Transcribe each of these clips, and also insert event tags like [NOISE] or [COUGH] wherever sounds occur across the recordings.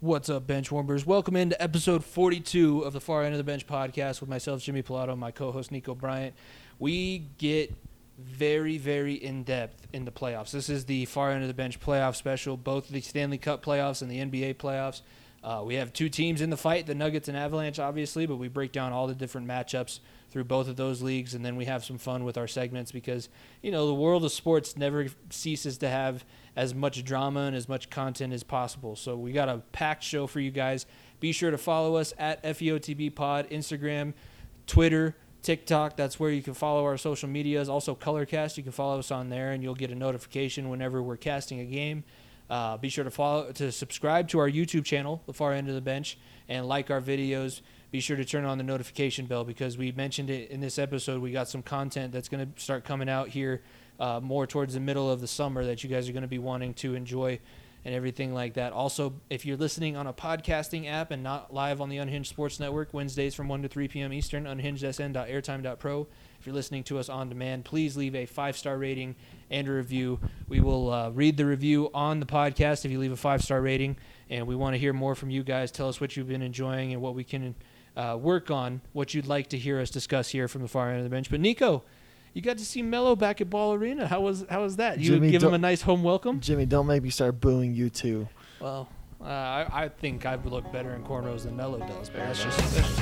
What's up, bench warmers? Welcome into episode 42 of the Far End of the Bench podcast with myself, Jimmy Pilato, and my co-host Nico Bryant. We get very, very in depth in the playoffs. This is the Far End of the Bench playoff special, both the Stanley Cup playoffs and the NBA playoffs. Uh, we have two teams in the fight, the Nuggets and Avalanche, obviously, but we break down all the different matchups through both of those leagues, and then we have some fun with our segments because you know the world of sports never ceases to have as much drama and as much content as possible. So we got a packed show for you guys. Be sure to follow us at FEOTB Pod, Instagram, Twitter, TikTok. That's where you can follow our social medias. Also, Colorcast. You can follow us on there, and you'll get a notification whenever we're casting a game. Uh, be sure to follow to subscribe to our YouTube channel, The Far End of the Bench, and like our videos. Be sure to turn on the notification bell because we mentioned it in this episode. We got some content that's going to start coming out here uh, more towards the middle of the summer that you guys are going to be wanting to enjoy and everything like that. Also, if you're listening on a podcasting app and not live on the Unhinged Sports Network, Wednesdays from 1 to 3 p.m. Eastern, unhingedsn.airtime.pro. If you're listening to us on demand, please leave a five star rating and a review. We will uh, read the review on the podcast if you leave a five star rating. And we want to hear more from you guys. Tell us what you've been enjoying and what we can uh, work on, what you'd like to hear us discuss here from the far end of the bench. But, Nico, you got to see Melo back at Ball Arena. How was how was that? You Jimmy, give him a nice home welcome. Jimmy, don't make me start booing you too. Well, uh, I, I think I would look better in cornrows than Melo does, but that's just, that's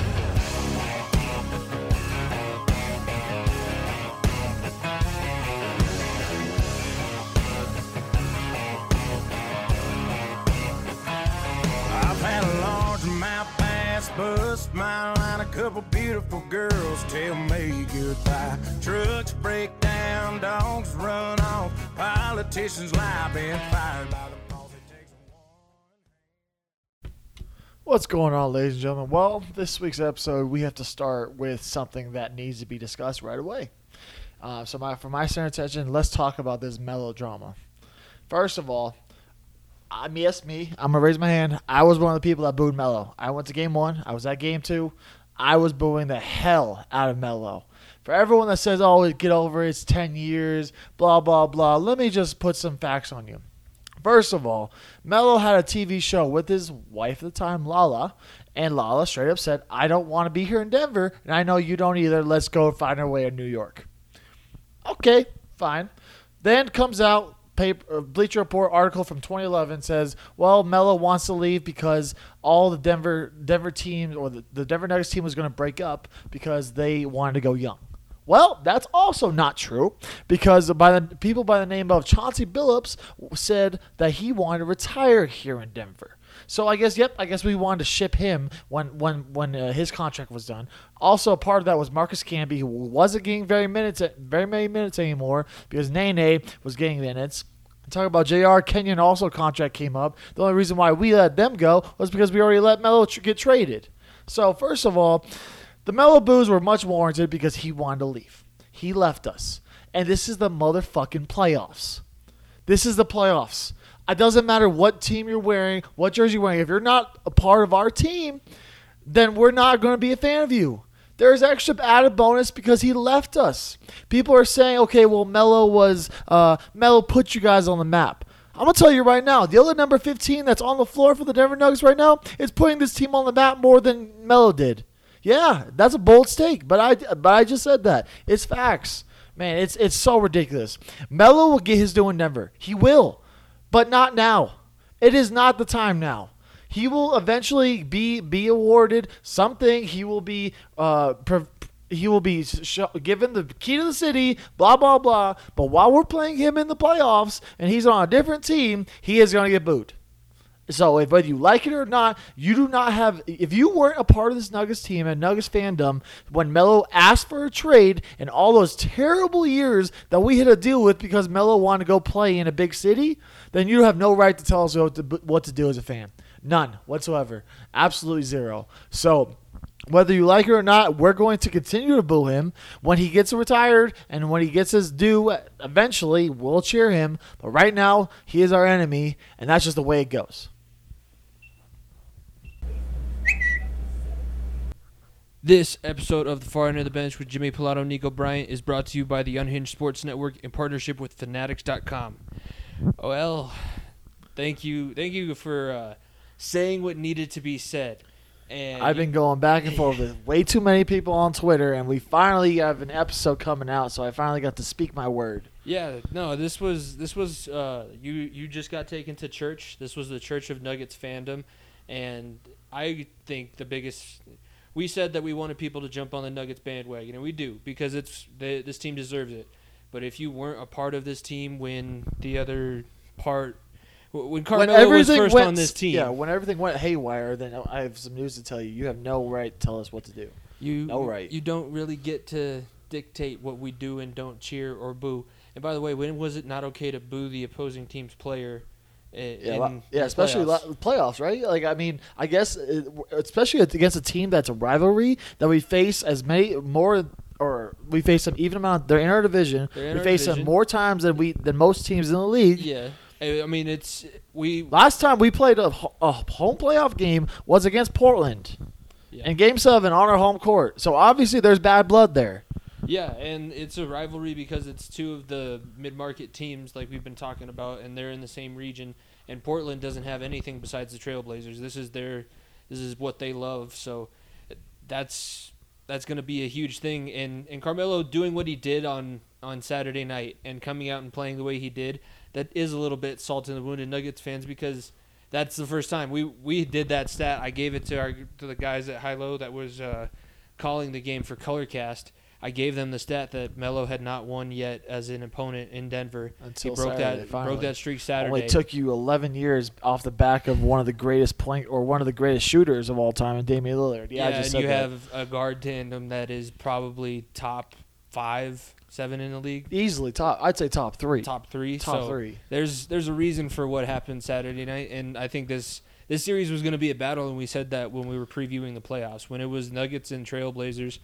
just bust my line. A couple beautiful girls tell me goodbye. Trucks break down, dogs run off. Politicians lie, been fired by the. What's going on, ladies and gentlemen? Well, this week's episode, we have to start with something that needs to be discussed right away. Uh, so, my, for my center attention, let's talk about this melodrama. First of all, I mean, yes, me. I'm gonna raise my hand. I was one of the people that booed Melo. I went to game one. I was at game two. I was booing the hell out of Melo. For everyone that says, "Oh, get over it, it's ten years," blah blah blah. Let me just put some facts on you. First of all, Melo had a TV show with his wife at the time, Lala, and Lala straight up said, I don't want to be here in Denver, and I know you don't either. Let's go find our way in New York. Okay, fine. Then comes out paper, uh, Bleacher Report article from 2011 says, well, Melo wants to leave because all the Denver Denver teams or the, the Denver Nuggets team was going to break up because they wanted to go young. Well, that's also not true because by the people by the name of Chauncey Billups said that he wanted to retire here in Denver. So I guess, yep, I guess we wanted to ship him when when when uh, his contract was done. Also, part of that was Marcus Camby, who wasn't getting very minutes, very many minutes anymore because Nene was getting minutes. Talk about Jr. Kenyon also contract came up. The only reason why we let them go was because we already let Melo tr- get traded. So first of all, the Melo boos were much warranted because he wanted to leave. He left us, and this is the motherfucking playoffs. This is the playoffs. It doesn't matter what team you're wearing, what jersey you're wearing. If you're not a part of our team, then we're not going to be a fan of you. There's extra added bonus because he left us. People are saying, okay, well, Melo was uh, Melo put you guys on the map. I'm gonna tell you right now, the other number 15 that's on the floor for the Denver Nuggets right now is putting this team on the map more than Melo did. Yeah, that's a bold stake, but I but I just said that. It's facts. Man, it's it's so ridiculous. Melo will get his due in Denver. He will. But not now. It is not the time now. He will eventually be be awarded something. He will be uh pre- he will be sh- given the key to the city, blah blah blah. But while we're playing him in the playoffs and he's on a different team, he is going to get booed. So if whether you like it or not, you do not have. If you weren't a part of this Nuggets team and Nuggets fandom when Melo asked for a trade and all those terrible years that we had to deal with because Melo wanted to go play in a big city, then you have no right to tell us what to, what to do as a fan. None whatsoever. Absolutely zero. So whether you like it or not, we're going to continue to boo him. When he gets retired and when he gets his due, eventually we'll cheer him. But right now, he is our enemy, and that's just the way it goes. This episode of the Far End of the Bench with Jimmy Pilato, Nico Bryant is brought to you by the Unhinged Sports Network in partnership with Fanatics.com. Well, thank you, thank you for uh, saying what needed to be said. And I've been going back and forth with way too many people on Twitter, and we finally have an episode coming out, so I finally got to speak my word. Yeah, no, this was this was uh, you you just got taken to church. This was the Church of Nuggets fandom, and I think the biggest. We said that we wanted people to jump on the Nuggets bandwagon, and we do because it's the, this team deserves it. But if you weren't a part of this team when the other part, when Carmelo was first went, on this team, yeah, when everything went haywire, then I have some news to tell you. You have no right to tell us what to do. you No right. you don't really get to dictate what we do and don't cheer or boo. And by the way, when was it not okay to boo the opposing team's player? Yeah, in yeah, especially playoffs? la- playoffs, right? Like, I mean, I guess, uh, especially against a team that's a rivalry that we face as many more, or we face them even amount. They're in our division. In we our face them more times than we than most teams in the league. Yeah, I I mean it's we. Last time we played a, a home playoff game was against Portland Yeah. in Game Seven on our home court. So obviously, there's bad blood there. Yeah, and it's a rivalry because it's two of the mid-market teams like we've been talking about, and they're in the same region. And Portland doesn't have anything besides the Trailblazers. This is their, this is what they love. So that's that's going to be a huge thing. And and Carmelo doing what he did on on Saturday night and coming out and playing the way he did, that is a little bit salt in the wound Nuggets fans because that's the first time we we did that stat. I gave it to our to the guys at High Low that was uh, calling the game for Colorcast. I gave them the stat that Melo had not won yet as an opponent in Denver. Until he broke Saturday, that finally. broke that streak Saturday. Only took you 11 years off the back of one of the greatest point or one of the greatest shooters of all time, in Damian Lillard. Yeah, yeah, and you that. have a guard tandem that is probably top five, seven in the league, easily top. I'd say top three. top three. Top so three. there's there's a reason for what happened Saturday night, and I think this this series was going to be a battle, and we said that when we were previewing the playoffs. When it was Nuggets and Trailblazers,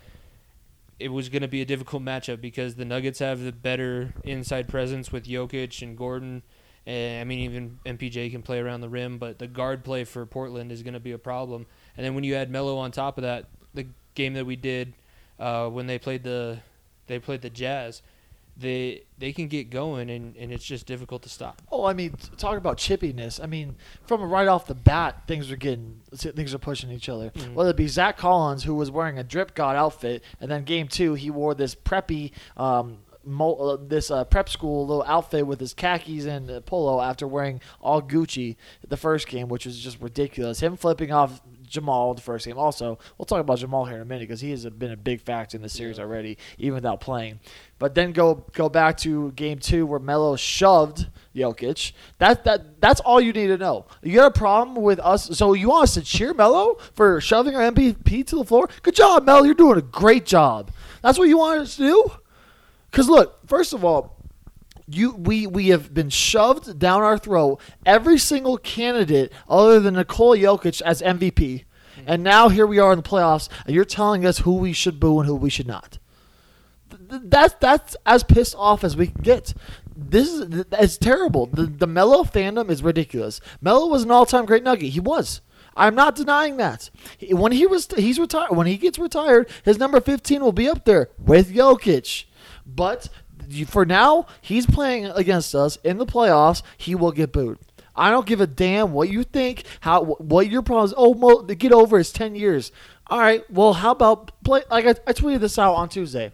it was going to be a difficult matchup because the Nuggets have the better inside presence with Jokic and Gordon. And I mean, even MPJ can play around the rim, but the guard play for Portland is going to be a problem. And then when you add Melo on top of that, the game that we did uh, when they played the they played the Jazz, they they can get going, and, and it's just difficult to stop. Oh, I mean, talk about chippiness. I mean, from right off the bat, things are getting things are pushing each other. Mhm. Whether it be Zach Collins, who was wearing a drip god outfit, and then game two he wore this preppy. Um, mo- uh, this uh, prep school little outfit with his khakis and uh, polo after wearing all Gucci the first game, which was just ridiculous. Him flipping off Jamal the first game. Also, we'll talk about Jamal here in a minute because he has been a big factor in the series Yeah. already, even without playing. But then go go back to game two where Melo shoved Jokic. That that that's all you need to know. You got a problem with us? So you want us to cheer Melo for shoving our MVP to the floor? Good job, Melo. You're doing a great job. That's what you want us to do. Because look, first of all, you we we have been shoved down our throat every single candidate other than Nikola Jokic as MVP, mm-hmm. and now here we are in the playoffs, and you're telling us who we should boo and who we should not. Th- th- That's that's as pissed off as we can get. This is it's terrible. The the Melo fandom is ridiculous. Melo was an all time great Nugget. He was. I'm not denying that. When he was he's retired. When he gets retired, his number 15 will be up there with Jokic. But for now, he's playing against us in the playoffs. He will get booed. I don't give a damn what you think. How what your problems? Oh, Mo, get over. it. Ten years. All right. Well, how about play? Like I, I tweeted this out on Tuesday.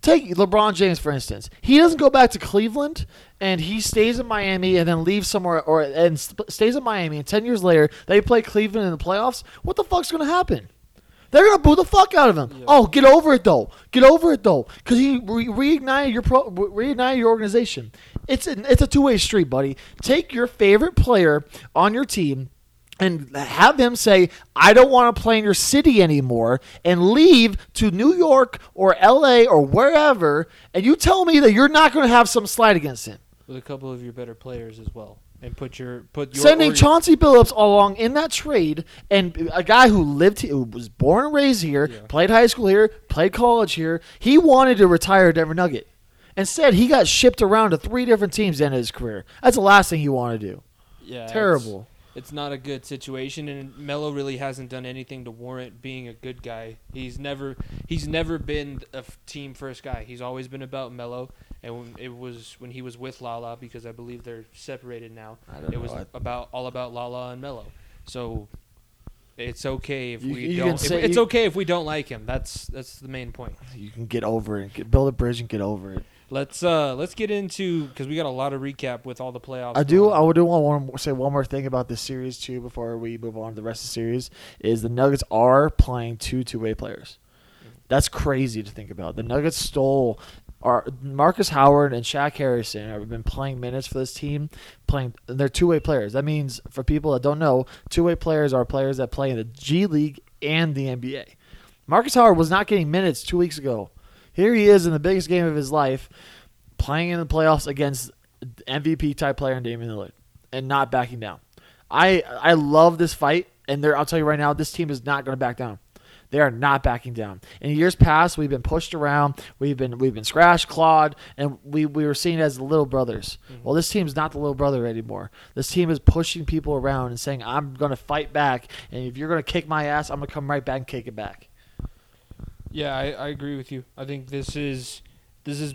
Take LeBron James for instance. He doesn't go back to Cleveland and he stays in Miami and then leaves somewhere or and st- stays in Miami and 10 years later they play Cleveland in the playoffs. What the fuck's going to happen? They're to boo the fuck out of him. Yeah. Oh, get over it though. Get over it though cuz he re- reignited your pro- reignited your organization. It's a, it's a two-way street, buddy. Take your favorite player on your team and have him say, I don't want to play in your city anymore, and leave to New York or LA or wherever, and you tell me that you're not going to have some slide against him. with a couple of your better players as well, and put your put your Sending Chauncey Billups along in that trade, and a guy who lived, he- who was born and raised here, Yeah. played high school here, played college here, he wanted to retire Denver Nugget. Instead, he got shipped around to three different teams at the end of his career. That's the last thing he wanted to do. yeah, it's- Terrible. It's, not a good situation, and Melo really hasn't done anything to warrant being a good guy. He's never he's never been a team first guy. He's always been about Melo, and it was when he was with Lala because I believe they're separated now. I don't It was. I- about all about Lala and Melo. So it's okay if You- we you don't. if- it's you- okay if we don't like him. That's that's the main point. you can get over it. Get, build a bridge and get over it. Let's uh let's get into because we got a lot of recap with all the playoffs. I do. I do want to say one more thing about this series too before we move on to the rest of the series. Is the Nuggets are playing two two way players. That's crazy to think about. The Nuggets stole. Our Marcus Howard and Shaq Harrison have been playing minutes for this team. Playing, they're two way players. That means for people that don't know, two way players are players that play in the G League and the NBA. Marcus Howard was not getting minutes two weeks ago. Here he is in the biggest game of his life, playing in the playoffs against MVP type player Damian Lillard and not backing down. I I love this fight, and there I'll tell you right now, this team is not going to back down. They are not backing down. In years past, we've been pushed around, we've been we've been scratched, clawed, and we, we were seen as the little brothers. Well, this team's not the little brother anymore. This team is pushing people around and saying, "I'm going to fight back, and if you're going to kick my ass, I'm going to come right back and kick it back." Yeah, I, I agree with you. I think this is this is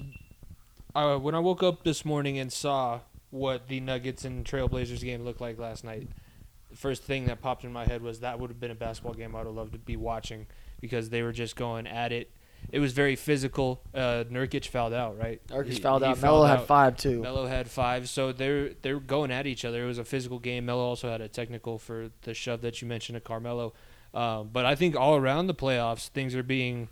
uh, when I woke up this morning and saw what the Nuggets and Trailblazers game looked like last night. First thing that popped in my head was that would have been a basketball game I'd have loved to be watching because they were just going at it. It was very physical. Uh, Nurkic fouled out, right? Nurkic He- fouled he out. Melo had five too. Melo had five, so they're they're going at each other. It was a physical game. Melo also had a technical for the shove that you mentioned at Carmelo. Um, but I think all around the playoffs, things are being.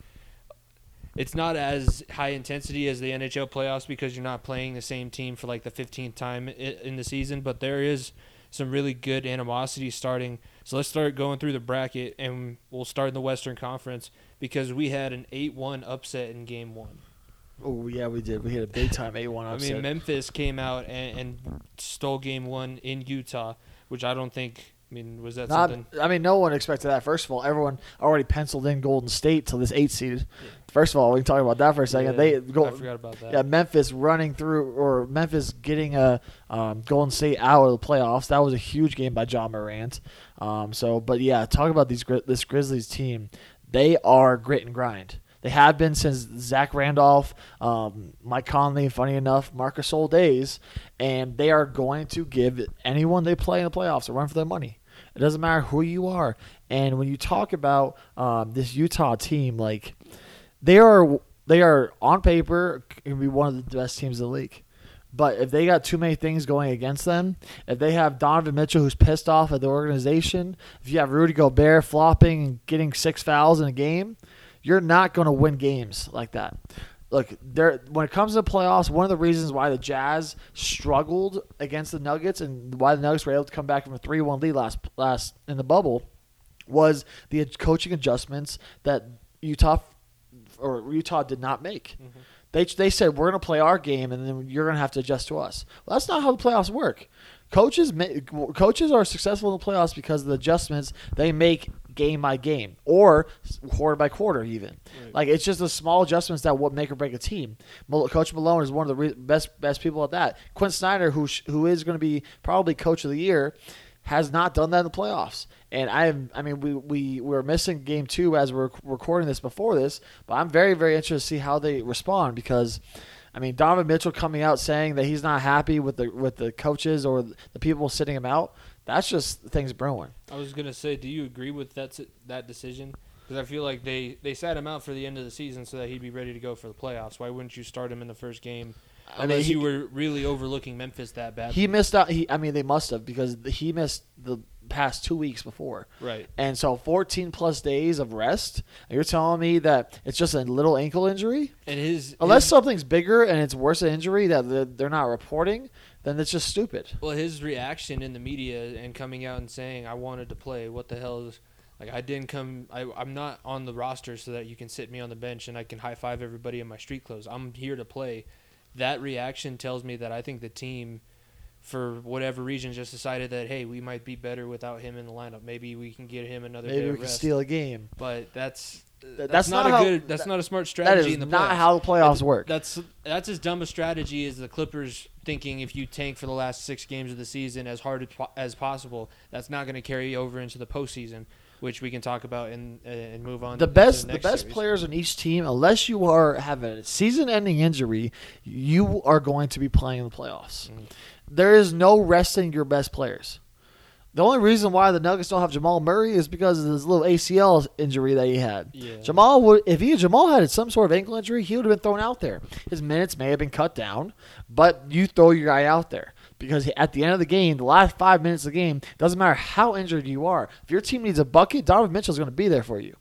It's not as high intensity as the NHL playoffs because you're not playing the same team for like the 15th time in the season. But there is some really good animosity starting. So let's start going through the bracket, and we'll start in the Western Conference because we had an 8-1 upset in Game One. Oh yeah, we did. We had a big time eight-one I mean, Memphis came out and, and stole game one in Utah, which I don't think. I mean, was that Not, something? I mean, no one expected that. First of all, everyone already penciled in Golden State to this eight seed. First of all, we can talk about that for a second. Yeah, they go, I forgot about that. yeah, Memphis running through or Memphis getting a um, Golden State out of the playoffs. That was a huge game by Ja Morant. Um, so, but yeah, talk about these this Grizzlies team. They are grit and grind. They have been since Zach Randolph, um, Mike Conley, funny enough, Marc Gasol days, and they are going to give anyone they play in the playoffs a run for their money. It doesn't matter who you are. And when you talk about um, this Utah team, like they are, they are on paper can be one of the best teams in the league. But if they got too many things going against them, if they have Donovan Mitchell who's pissed off at the organization, if you have Rudy Gobert flopping and getting six fouls in a game, you're not going to win games like that. Look, there when it comes to the playoffs, one of the reasons why the Jazz struggled against the Nuggets and why the Nuggets were able to come back from a three-one lead last last in the bubble was the coaching adjustments that Utah or Utah did not make. Mm-hmm. They they said we're going to play our game and then you're going to have to adjust to us. Well, that's not how the playoffs work. Coaches ma- coaches are successful in the playoffs because of the adjustments they make game by game or quarter by quarter even. Right. Like it's just the small adjustments that will make or break a team. Coach Malone is one of the re- best best people at that. Quinn Snyder, who sh- who is going to be probably coach of the year, has not done that in the playoffs. And I am, I mean, we we we're missing game two as we're recording this before this, but I'm very very interested to see how they respond because. I mean, Donovan Mitchell coming out saying that he's not happy with the with the coaches or the people sitting him out. That's just things brewing. I was gonna say, do you agree with that that decision? Because I feel like they they sat him out for the end of the season so that he'd be ready to go for the playoffs. Why wouldn't you start him in the first game? I mean, Unless he- you were really overlooking Memphis that bad. He missed out. He, I mean, they must have because he missed the past two weeks before. right. And so 14 plus days of rest. You're telling me that it's just a little ankle injury? And his Unless his, something's bigger and it's worse an injury that they're not reporting, then it's just stupid. well, his reaction in the media and coming out and saying, "I wanted to play." What the hell is like? I didn't come. I, I'm not on the roster so that you can sit me on the bench and I can high five everybody in my street clothes. I'm here to play. That reaction tells me that I think the team, for whatever reason, just decided that hey, we might be better without him in the lineup. Maybe we can get him another day Maybe we can rest. steal a game. But that's That's, that's, not, how, a good. That's that- not a smart strategy is in the not playoffs. how the playoffs work. That's that's as dumb a strategy as the Clippers thinking if you tank for the last six games of the season as hard as as possible, that's not going to carry over into the postseason, which we can talk about and and move on. the best the next best series. players on each team, unless you are have a season-ending injury, you are going to be playing in the playoffs. Mhm. There is no resting your best players. The only reason why the Nuggets don't have Jamal Murray is because of this little ACL injury that he had. Yeah. Jamal would if he Jamal had some sort of ankle injury, he would have been thrown out there. His minutes may have been cut down, but you throw your guy out there because at the end of the game, the last five minutes of the game, doesn't matter how injured you are. If your team needs a bucket, Donovan Mitchell is going to be there for you.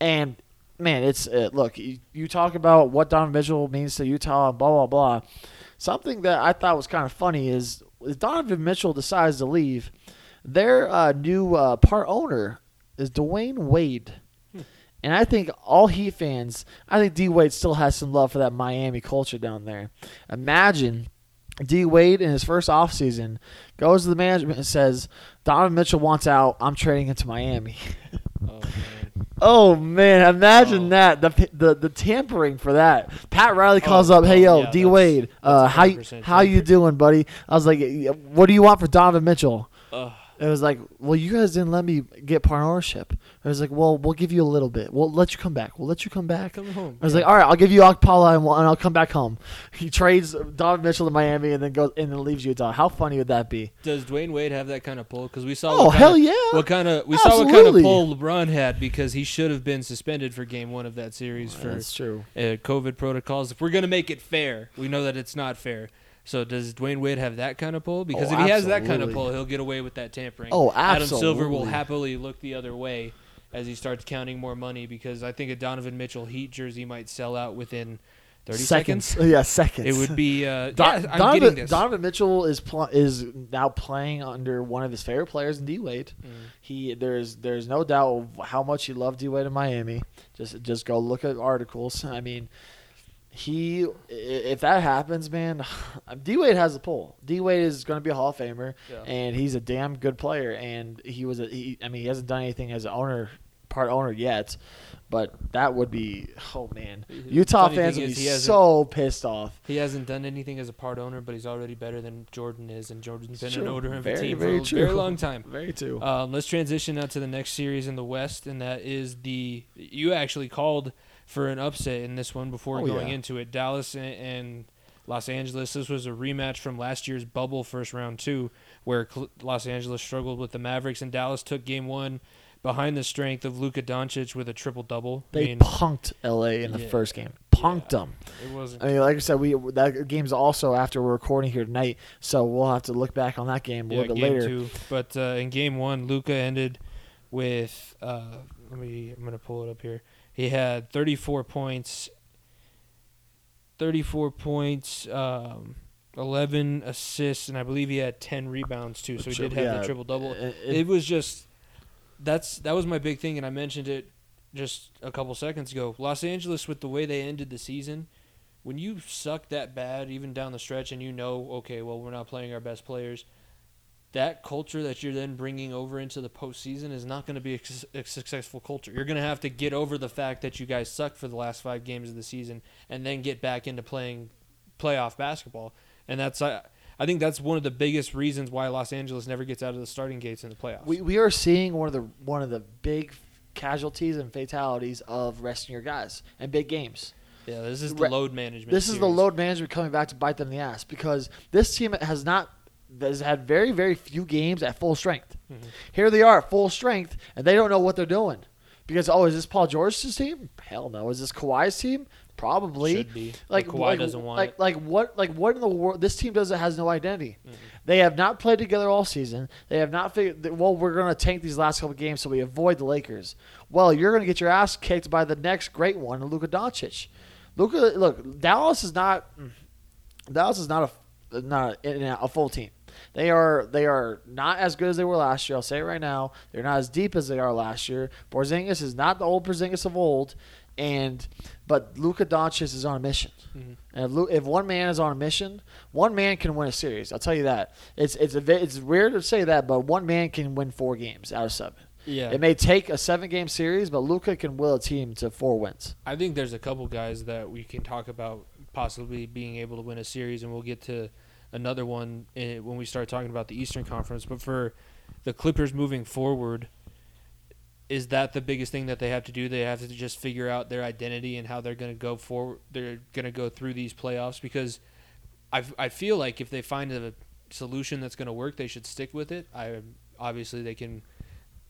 And man, it's uh, look. You, you talk about what Donovan Mitchell means to Utah, and blah blah blah. Something that I thought was kind of funny is if Donovan Mitchell decides to leave, their uh, new uh, part owner is Dwyane Wade. And I think all Heat fans, I think D Wade still has some love for that Miami culture down there. Imagine D Wade in his first offseason goes to the management and says, Donovan Mitchell wants out. I'm trading him to Miami. Oh, man. Oh man, imagine Oh. that the, the the tampering for that. Pat Riley Oh, calls up, "Hey oh, yo, yeah, D Wade, uh, how you 100% how you doing, buddy?" I was like, "What do you want for Donovan Mitchell?" It was like, "Well, you guys didn't let me get part ownership." I was like, "Well, we'll give you a little bit. We'll let you come back. We'll let you come back." come home. I was like, "All right, I'll give you Akpala and, we'll- and I'll come back home." [LAUGHS] He trades Donovan Mitchell to Miami and then goes and then leaves Utah. How funny would that be? Does Dwyane Wade have that kind of pull? Because we saw. Oh hell of, yeah! What kind of we saw what kind of pull LeBron had because he should have been suspended for Game One of that series for That's true. uh, COVID protocols. If we're gonna make it fair, we know that it's not fair. So does Dwyane Wade have that kind of pull? Because Oh, if he has that kind of pull, he'll get away with that tampering. Oh, absolutely. Adam Silver will happily look the other way as he starts counting more money because I think a Donovan Mitchell Heat jersey might sell out within thirty seconds. [LAUGHS] Yeah, seconds. It would be. Uh, [LAUGHS] Don- yeah, I'm Donovan, getting this. Donovan Mitchell is pl- is now playing under one of his favorite players in D Wade. Mm. He there's there's no doubt how much he loved D Wade in Miami. Just just go look at articles. I mean, he if that happens, man, [SIGHS] D Wade has a pull. D Wade is going to be a Hall of Famer, Yeah. and he's a damn good player. And he was a he, I mean he hasn't done anything as an owner part owner yet. But that would be oh man, Utah Funny fans would be so pissed off. He hasn't done anything as a part owner, but he's already better than Jordan is, and Jordan's been It's an owner of Very, a team very for a very long time. [LAUGHS] Very true. Um, let's transition now to the next series in the West, and that is the you actually called for an upset in this one before Oh, going yeah. into it. Dallas and, and Los Angeles. This was a rematch from last year's bubble first round two, where Cl- Los Angeles struggled with the Mavericks, and Dallas took game one behind the strength of Luka Doncic with a triple double. I They mean, punked LA in the Yeah. first game. Punked them. it wasn't. I mean, like I said, we that game's also after we're recording here tonight, so we'll have to look back on that game a yeah, little bit later. two. But uh, in game one, Luka ended with uh, let me. I'm gonna pull it up here. He had 34 points. 34 points, um, 11 assists, and I believe he had 10 rebounds too. So he did have Yeah, the triple double. it- It, it- was just that's that was my big thing, and I mentioned it just a couple seconds ago. Los Angeles, with the way they ended the season, when you suck that bad, even down the stretch, and you know, okay, well, we're not playing our best players, that culture that you're then bringing over into the postseason is not going to be a, su- a successful culture. You're going to have to get over the fact that you guys suck for the last five games of the season, and then get back into playing playoff basketball. And that's I, I think that's one of the biggest reasons why Los Angeles never gets out of the starting gates in the playoffs. we we are seeing one of the one of the big casualties and fatalities of resting your guys and big games. yeah, this is the load management. This is the load management coming back to bite them in the ass because this team has not has had very very few games at full strength. Mhm. Here they are at full strength and they don't know what they're doing. Because oh, is this Paul George's team? Hell no. Is this Kawhi's team? Probably. Should be. Like Kawhi like, doesn't want like, it. like what like what in the world? This team doesn't has no identity. Mhm. They have not played together all season. They have not figured. that, Well, we're going to tank these last couple games so we avoid the Lakers. Well, you're going to get your ass kicked by the next great one, Luka Doncic. Luka, look, Dallas is not. Dallas is not a not a, a full team. They are they are not as good as they were last year. I'll say it right now. They're not as deep as they are last year. Porzingis is not the old Porzingis of old, and but Luka Doncic is on a mission. Mhm. And if, if one man is on a mission, one man can win a series. I'll tell you that. It's it's a, it's weird to say that, but one man can win four games out of seven. Yeah. It may take a seven game series, but Luka can will a team to four wins. I think there's a couple guys that we can talk about possibly being able to win a series, and we'll get to another one eh, when we start talking about the Eastern Conference. But for the Clippers moving forward, is that the biggest thing that they have to do? They have to just figure out their identity and how they're going to go forward. They're going to go through these playoffs because I I feel like if they find a solution that's going to work, they should stick with it. I obviously they can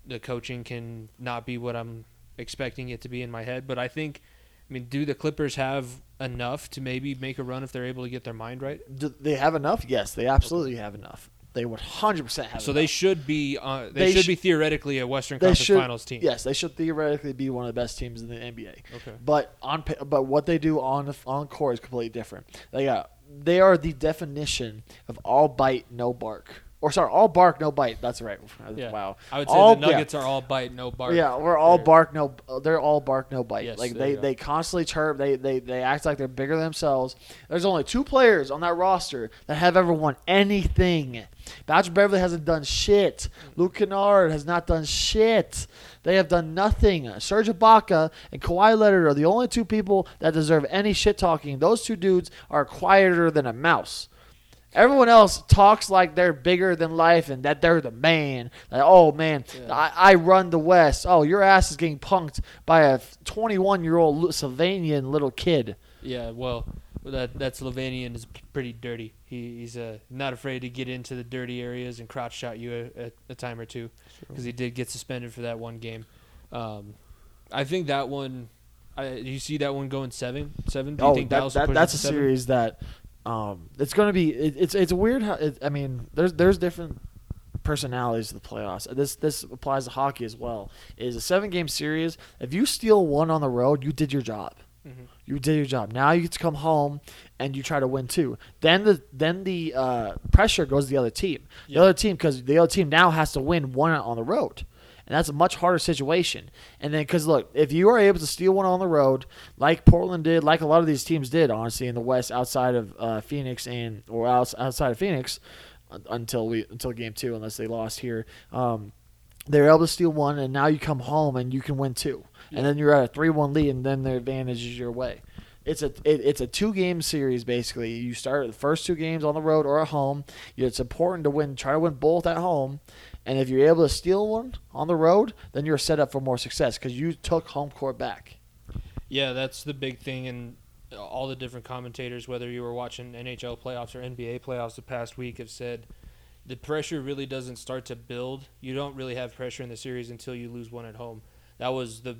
the coaching can not be what I'm expecting it to be in my head, but I think I mean, do the Clippers have enough to maybe make a run if they're able to get their mind right? Do they have enough? Yes, they absolutely have enough. They would hundred percent have. So enough. they should be uh, they, They should sh- be theoretically a Western Conference should Finals team. Yes, they should theoretically be one of the best teams in the NBA. Okay. But on but what they do on on court is completely different. They got they are the definition of all bite no bark. Or sorry, all bark no bite. That's right. Yeah. Wow. I would say all, the Nuggets are all bite, no bark. Yeah, we're all They're- bark no. They're all bark no bite. Yes, like they, they constantly chirp. They, they they act like they're bigger than themselves. There's only two players on that roster that have ever won anything. Patrick Beverley hasn't done shit. Luke Kennard has not done shit. They have done nothing. Serge Ibaka and Kawhi Leonard are the only two people that deserve any shit talking. Those two dudes are quieter than a mouse. Everyone else talks like they're bigger than life and that they're the man. Like, oh man, Yeah. I, I run the West. Oh, your ass is getting punked by a 21 year old Sylvanian little kid. Yeah, well, that that Slovenian is pretty dirty. He, he's uh, not afraid to get into the dirty areas and crotch shot you a, a, a time or two because he did get suspended for that one game. Um, I think that one. I, you see that one going seven? Seven? Do you oh, think that, Dallas that, that's a seven? series that um, it's going to be. It, it's it's weird how it, I mean, there's there's different personalities to the playoffs. This this applies to hockey as well. Is a seven game series. If you steal one on the road, you did your job. Mhm. You did your job. Now you get to come home and you try to win two. Then the then the uh, pressure goes to the other team. The Yeah. other team because the other team now has to win one on the road, and that's a much harder situation. And then because look, if you are able to steal one on the road, like Portland did, like a lot of these teams did, honestly, in the West, outside of uh, Phoenix and or outs- outside of Phoenix, until we until game two, unless they lost here. Um, they're able to steal one, and now you come home and you can win two, Yeah. and then you're at a three-one lead, and then the advantage is your way. It's a it, it's a two-game series basically. You start the first two games on the road or at home. It's important to win. Try to win both at home, and if you're able to steal one on the road, then you're set up for more success because you took home court back. Yeah, that's the big thing, and uh, all the different commentators, whether you were watching NHL playoffs or NBA playoffs the past week, have said the pressure really doesn't start to build. You don't really have pressure in the series until you lose one at home. That was the,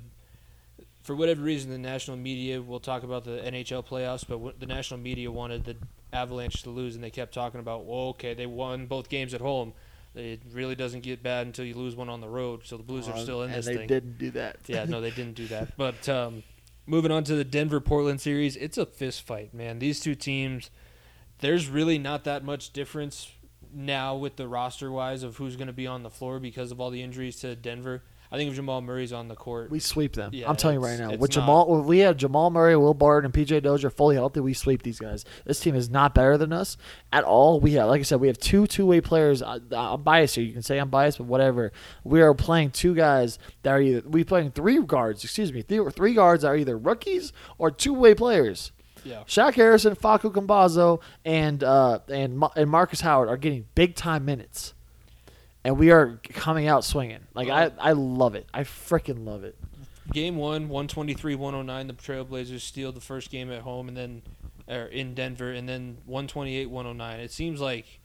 for whatever reason, the national media. We'll talk about the NHL playoffs, but the national media wanted the Avalanche to lose, and they kept talking about, well, okay, they won both games at home. It really doesn't get bad until you lose one on the road. So the Blues are Uh, still in and this they thing didn't do that. yeah, no, they didn't do that. [LAUGHS] But um, moving on to the Denver Portland series, it's a fist fight, man. These two teams, there's really not that much difference now with the roster wise of who's going to be on the floor because of all the injuries to Denver. I think if Jamal Murray's on the court, We sweep them. Yeah, I'm telling you right now. With Jamal, if we have Jamal Murray, Will Barton, and PJ Dozier fully healthy, we sweep these guys. This team is not better than us at all. We have, like I said, we have two two way players. I, I'm biased here. You can say I'm biased, but whatever. We are playing two guys that are either we playing three guards. Excuse me, three, three guards that are either rookies or two way players. yeah, Shaq Harrison, Facu Campazzo, and uh, and and Marcus Howard are getting big time minutes, and we are coming out swinging. Like I, oh. I love it. I freaking love it. game one, 123-109, the Trailblazers steal the first game at home, and then or in Denver, and then 128-109. It seems like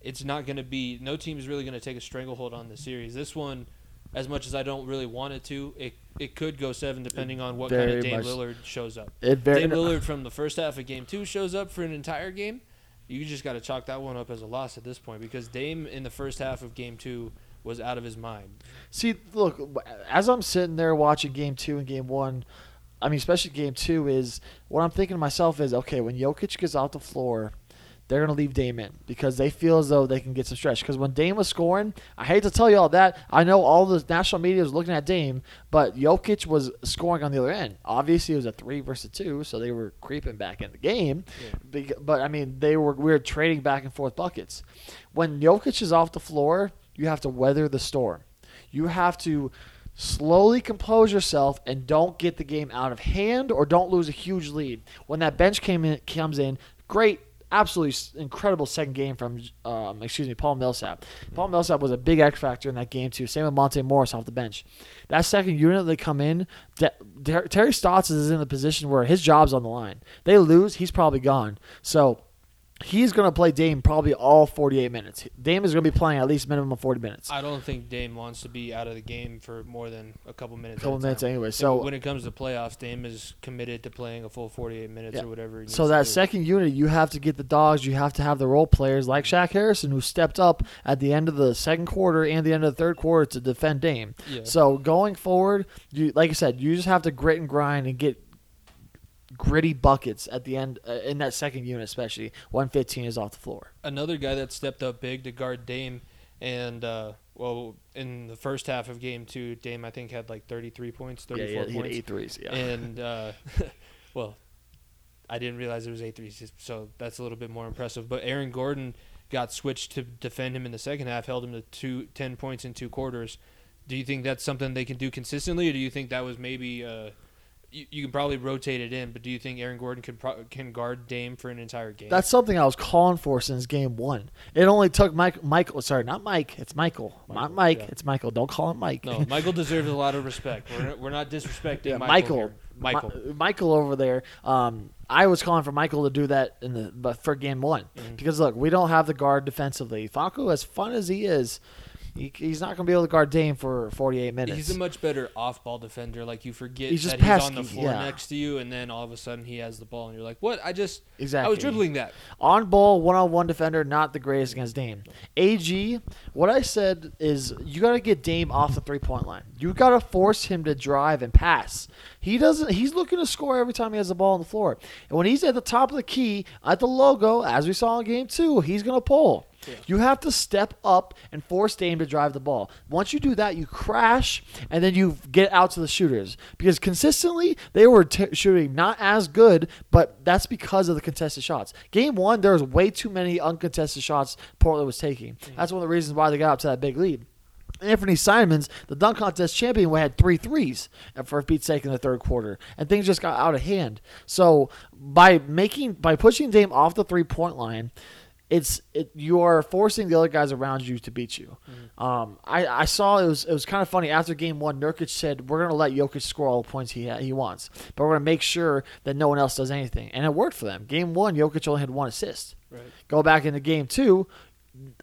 it's not going to be. No team is really going to take a stranglehold on the series. This one, as much as I don't really want it to, it it could go seven depending on what kind of Dame much- Lillard shows up. It very Dame Lillard from the first half of game two shows up for an entire game. You just got to chalk that one up as a loss at this point because Dame in the first half of game two was out of his mind. See, look, as I'm sitting there watching game two and game one, I mean, especially game two, is what I'm thinking to myself is, okay, when Jokic gets off the floor, they're going to leave Dame in because they feel as though they can get some stretch. Because when Dame was scoring, I hate to tell you all that. I know all the national media was looking at Dame, but Jokic was scoring on the other end. Obviously, it was a three versus two, so they were creeping back in the game. Yeah. But I mean, they were we were trading back and forth buckets. When Jokic is off the floor, you have to weather the storm. You have to slowly compose yourself and don't get the game out of hand or don't lose a huge lead. When that bench came in, comes in, great, absolutely incredible second game from, um, excuse me, Paul Millsap. Paul Millsap was a big X factor in that game too. Same with Monte Morris off the bench. That second unit they come in, De- Ter- Terry Stotts is in the position where his job's on the line. They lose, he's probably gone. So he's going to play Dame probably all 48 minutes. Dame is going to be playing at least minimum of 40 minutes. I don't think Dame wants to be out of the game for more than a couple minutes. couple minutes time. anyway. And So when it comes to playoffs, Dame is committed to playing a full 48 minutes Yeah. or whatever. So that second unit, you have to get the dogs. You have to have the role players like Shaq Harrison, who stepped up at the end of the second quarter and the end of the third quarter to defend Dame. yeah. So going forward, you like I said, you just have to grit and grind and get gritty buckets at the end uh, in that second unit, especially when 15 is off the floor. another guy that stepped up big to guard Dame, and uh, well, in the first half of game two, Dame I think had like 33 points, 34 yeah, yeah, he had points, eight threes. Yeah, and uh, [LAUGHS] well, I didn't realize it was eight threes, so that's a little bit more impressive. But Aaron Gordon got switched to defend him in the second half, held him to two, 10 points in two quarters. Do you think that's something they can do consistently, or do you think that was maybe? You, you can probably rotate it in, but do you think Aaron Gordon can pro- can guard Dame for an entire game? That's something I was calling for since game one. It only took Mike, Michael. Sorry, not Mike. It's Michael. not Mike. yeah. It's Michael. Don't call him Mike. No, [LAUGHS] Michael deserves a lot of respect. We're not, we're not disrespecting Yeah, Michael. Michael. Michael. Mi- Michael over there. Um, I was calling for Michael to do that in the but for game one Mhm. because look, we don't have the guard defensively. Facu, as fun as he is, he, he's not going to be able to guard Dame for 48 minutes. He's a much better off-ball defender. Like you forget He's that he's on the floor yeah. next to you, and then all of a sudden he has the ball, and you're like, "What? I just exactly. I was dribbling that." on ball, one on one defender, not the greatest against Dame. AG, what I said is you got to get Dame off the three point line. You got to force him to drive and pass. He doesn't. He's looking to score every time he has the ball on the floor. And when he's at the top of the key at the logo, as we saw in game two, he's gonna pull. Yeah. You have to step up and force Dame to drive the ball. Once you do that, you crash, and then you get out to the shooters because consistently they were t- shooting not as good, but that's because of the contested shots. Game one, there was way too many uncontested shots Portland was taking. That's one of the reasons why they got up to that big lead. Anthony Simons, the dunk contest champion, had three threes uh, for Pete's sake in the third quarter, and things just got out of hand. So by making by pushing Dame off the three point line, it's it, you are forcing the other guys around you to beat you. Um, I, I saw it was it was kind of funny after game one. Nurkic said we're gonna let Jokic score all the points he ha- he wants, but we're gonna make sure that no one else does anything, and it worked for them. Game one, Jokic only had one assist. Right. Go back into game two.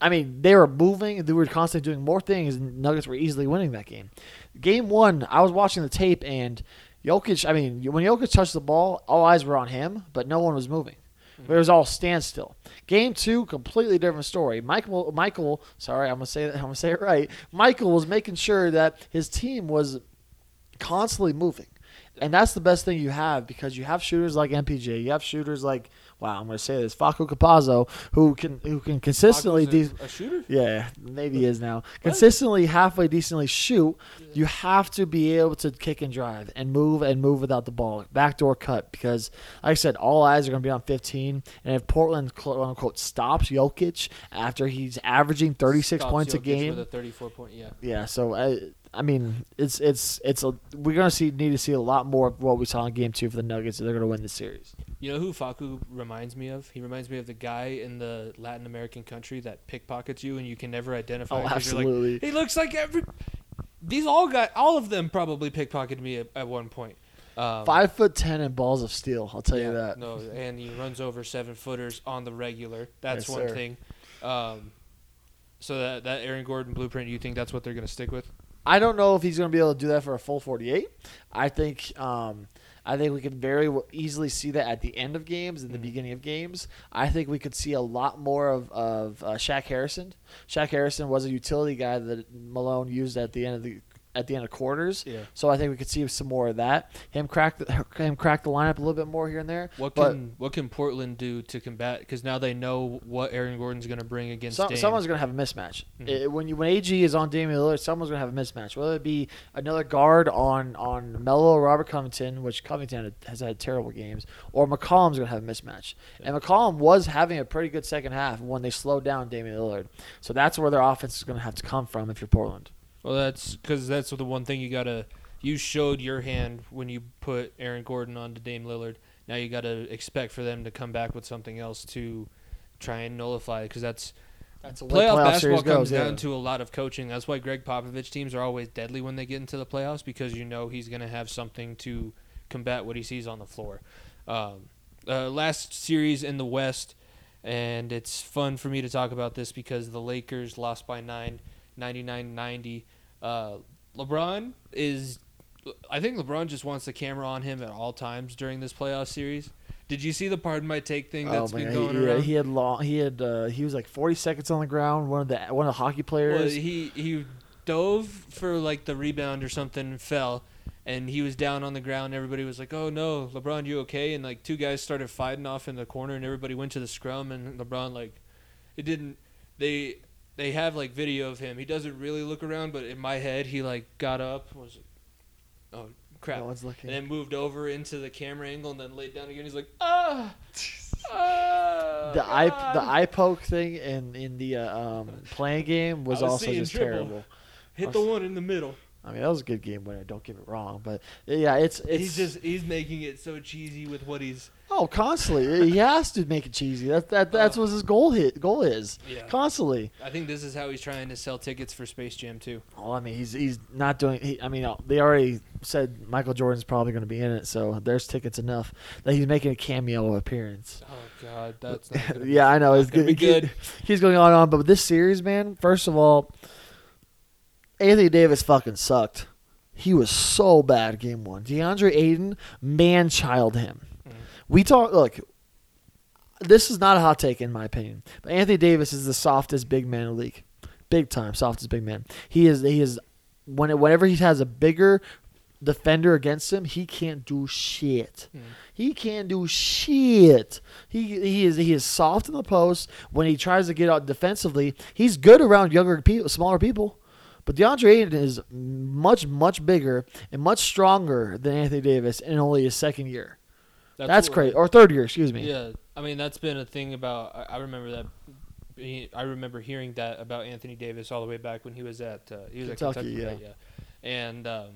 I mean, they were moving. They were constantly doing more things, and Nuggets were easily winning that game. Game one, I was watching the tape, and Jokic. I mean, when Jokic touched the ball, all eyes were on him, but no one was moving. It was all standstill. Game two, completely different story. Michael, Michael, sorry, I'm gonna say that. [LAUGHS] I'm gonna say it right. Michael was making sure that his team was constantly moving, and that's the best thing you have because you have shooters like MPJ. You have shooters like wow, I'm gonna say this, Facu Campazzo, who can who can consistently. De- a, a shooter. yeah, maybe he is now. Consistently, halfway decently shoot. You have to be able to kick and drive and move and move without the ball. Backdoor cut because, like I said, all eyes are going to be on 15. And if Portland quote unquote stops Jokic after he's averaging 36 Stops points a Jokic game, with a 34 point. Yeah. yeah. So I, I mean, it's it's it's a we're going to see need to see a lot more of what we saw in Game Two for the Nuggets. If they're going to win the series. You know who Facu reminds me of? He reminds me of the guy in the Latin American country that pickpockets you and you can never identify. Oh, you're like, absolutely. he looks like every. These all got all of them probably pickpocketed me at, at one point. Um, Five foot ten and balls of steel. I'll tell yeah, you that. No, and he runs over seven footers on the regular. That's Yes, one sir. thing. Um, so that that Aaron Gordon blueprint, you think that's what they're going to stick with? I don't know if he's going to be able to do that for a full 48. I think um, I think we can very easily see that at the end of games and the Mhm. beginning of games. I think we could see a lot more of of uh, Shaq Harrison. Shaq Harrison was a utility guy that Malone used at the end of the at the end of quarters. Yeah. So I think we could see some more of that. Him crack the, [LAUGHS] him crack the lineup a little bit more here and there. What But- can what can Portland do to combat? Because now they know what Aaron Gordon's going to bring against Some, someone's going to have a mismatch. Mhm. Uh, when you when AG is on Damian Lillard, someone's going to have a mismatch. Whether it be another guard on on Melo or Robert Covington, which Covington has had terrible games, or McCollum's going to have a mismatch. And McCollum was having a pretty good second half when they slowed down Damian Lillard. So that's where their offense is going to have to come from if you're Portland. Well, that's because that's the one thing you gotta. You showed your hand when you put Aaron Gordon on to Dame Lillard. Now you gotta expect for them to come back with something else to try and nullify because that's That's way playoff, playoff basketball series comes goes, yeah. down to a lot of coaching. That's why Gregg Popovich teams are always deadly when they get into the playoffs because you know he's going to have something to combat what he sees on the floor. Um, uh, last series in the West, and it's fun for me to talk about this because the Lakers lost by nine, 99-90. Uh, LeBron is, I think LeBron just wants the camera on him at all times during this playoff series. Did you see the pardon my take thing that's oh been going he, yeah, he had long. He had. Uh, he was like 40 seconds on the ground. One of the one of the hockey Well, players. he he dove for like the rebound or something and fell, and he was down on the ground. Everybody was like, "Oh no, LeBron, you okay?" And like two guys started fighting off in the corner, and everybody went to the scrum, and LeBron like, it didn't. They they have like video of him. He doesn't really look around, but in my head, he like got up, was, it oh crap, no one's looking. and then moved over into the camera angle, and then laid down again. He's like, ah. ah, the eye the eye poke thing in in the uh, um, playing game was, I was also just dribble. terrible. hit the one in the middle. I mean, that was a good game winner. Don't get me wrong, but yeah, it's it's he's just he's making it so cheesy with what he's oh constantly he has to make it cheesy. That that that's Oh. what his goal hit goal is yeah. constantly. I think this is how he's trying to sell tickets for Space Jam too. Well, I mean, he's he's not doing. He, I mean, they already said Michael Jordan's probably going to be in it, so there's tickets enough that he's making a cameo appearance. Oh God, that's [LAUGHS] yeah, I know. It's gonna good. be good. He's going on and on, but with this series, man. First of all, Anthony Davis fucking sucked. He was so bad game one. DeAndre Ayton man-child him. Mhm. We talk. Look, this is not a hot take in my opinion, but Anthony Davis is the softest big man in the league, big time softest big man. He is. He is. When whenever he has a bigger defender against him, he can't do shit. Mhm. He can't do shit. He he is he is soft in the post when he tries to get out defensively. He's good around younger people, smaller people. But DeAndre Ayton is much much bigger and much stronger than Anthony Davis in only his second year. That's, what- crazy. Or third year, excuse me. Yeah, I mean that's been a thing about. I, I remember that. I remember hearing that about Anthony Davis all the way back when he was at uh, he was Kentucky, at Kentucky, yeah. right? yeah. And um,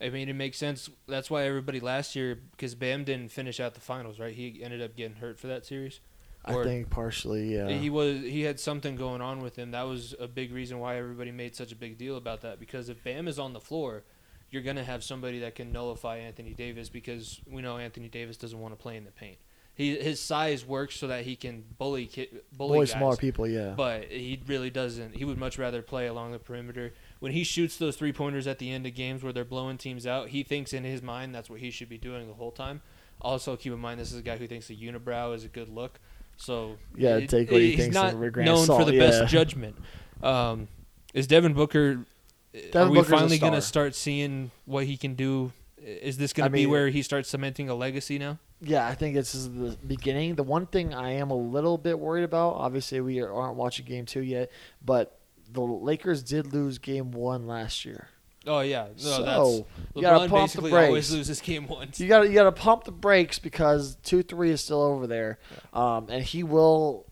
I mean it makes sense. That's why everybody last year because Bam didn't finish out the finals, right? He ended up getting hurt for that series. I Or- think partially, yeah. He was he had something going on with him. That was a big reason why everybody made such a big deal about that. Because if Bam is on the floor, you're gonna have somebody that can nullify Anthony Davis because we know Anthony Davis doesn't want to play in the paint. He his size works so that he can bully ki- bully, smaller people, yeah. but he really doesn't. He would much rather play along the perimeter. When he shoots those three pointers at the end of games where they're blowing teams out, he thinks in his mind that's what he should be doing the whole time. Also, keep in mind this is a guy who thinks a unibrow is a good look. So Yeah, it- take what he he's thinks not with a grain of known for the yeah. best judgment. Um, is Devin Booker? are we Booker's finally going to start seeing what he can do? Is this going to be mean- where he starts cementing a legacy now? Yeah, I think this is the beginning. The one thing I am a little bit worried about, obviously, we aren't watching game two yet, but the Lakers did lose game one last year. Oh yeah, no, so that's you gotta LeBron pump the basically always brakes. loses game one. you got to you got to pump the brakes because two three is still over there, um, and he will.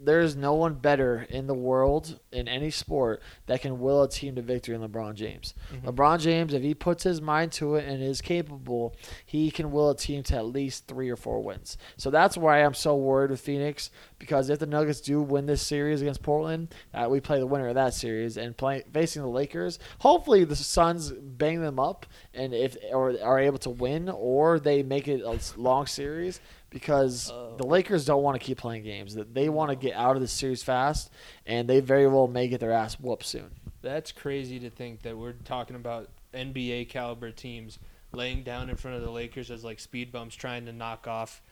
There is no one better in the world in any sport that can will a team to victory than LeBron James. Mhm. LeBron James, if he puts his mind to it and is capable, he can will a team to at least three or four wins. So that's why I'm so worried with Phoenix because if the Nuggets do win this series against Portland, uh, we play the winner of that series and play facing the Lakers. Hopefully the Suns bang them up and if or are able to win or they make it a long series because the Lakers don't want to keep playing games. That they want to get out of this series fast and they very well may get their ass whooped soon. That's crazy to think that we're talking about NBA caliber teams laying down in front of the Lakers as like speed bumps trying to knock off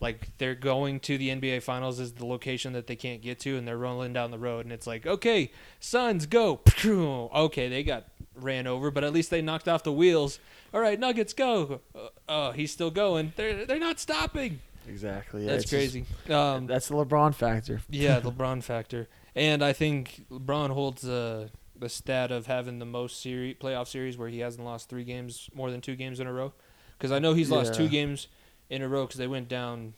like they're going to the NBA finals is the location that they can't get to and they're rolling down the road and it's like, "Okay, Suns go." [LAUGHS] Okay, they got ran over, but at least they knocked off the wheels. All right, Nuggets go. Uh, Oh, he's still going. They're they're not stopping. Exactly. Yeah, That's it's just- crazy. Um, that's the LeBron factor. [LAUGHS] yeah, the [LAUGHS] LeBron factor, and I think LeBron holds the the stat of having the most series playoff series where he hasn't lost three games more than two games in a row. Because I know he's lost two games in a row because they went down,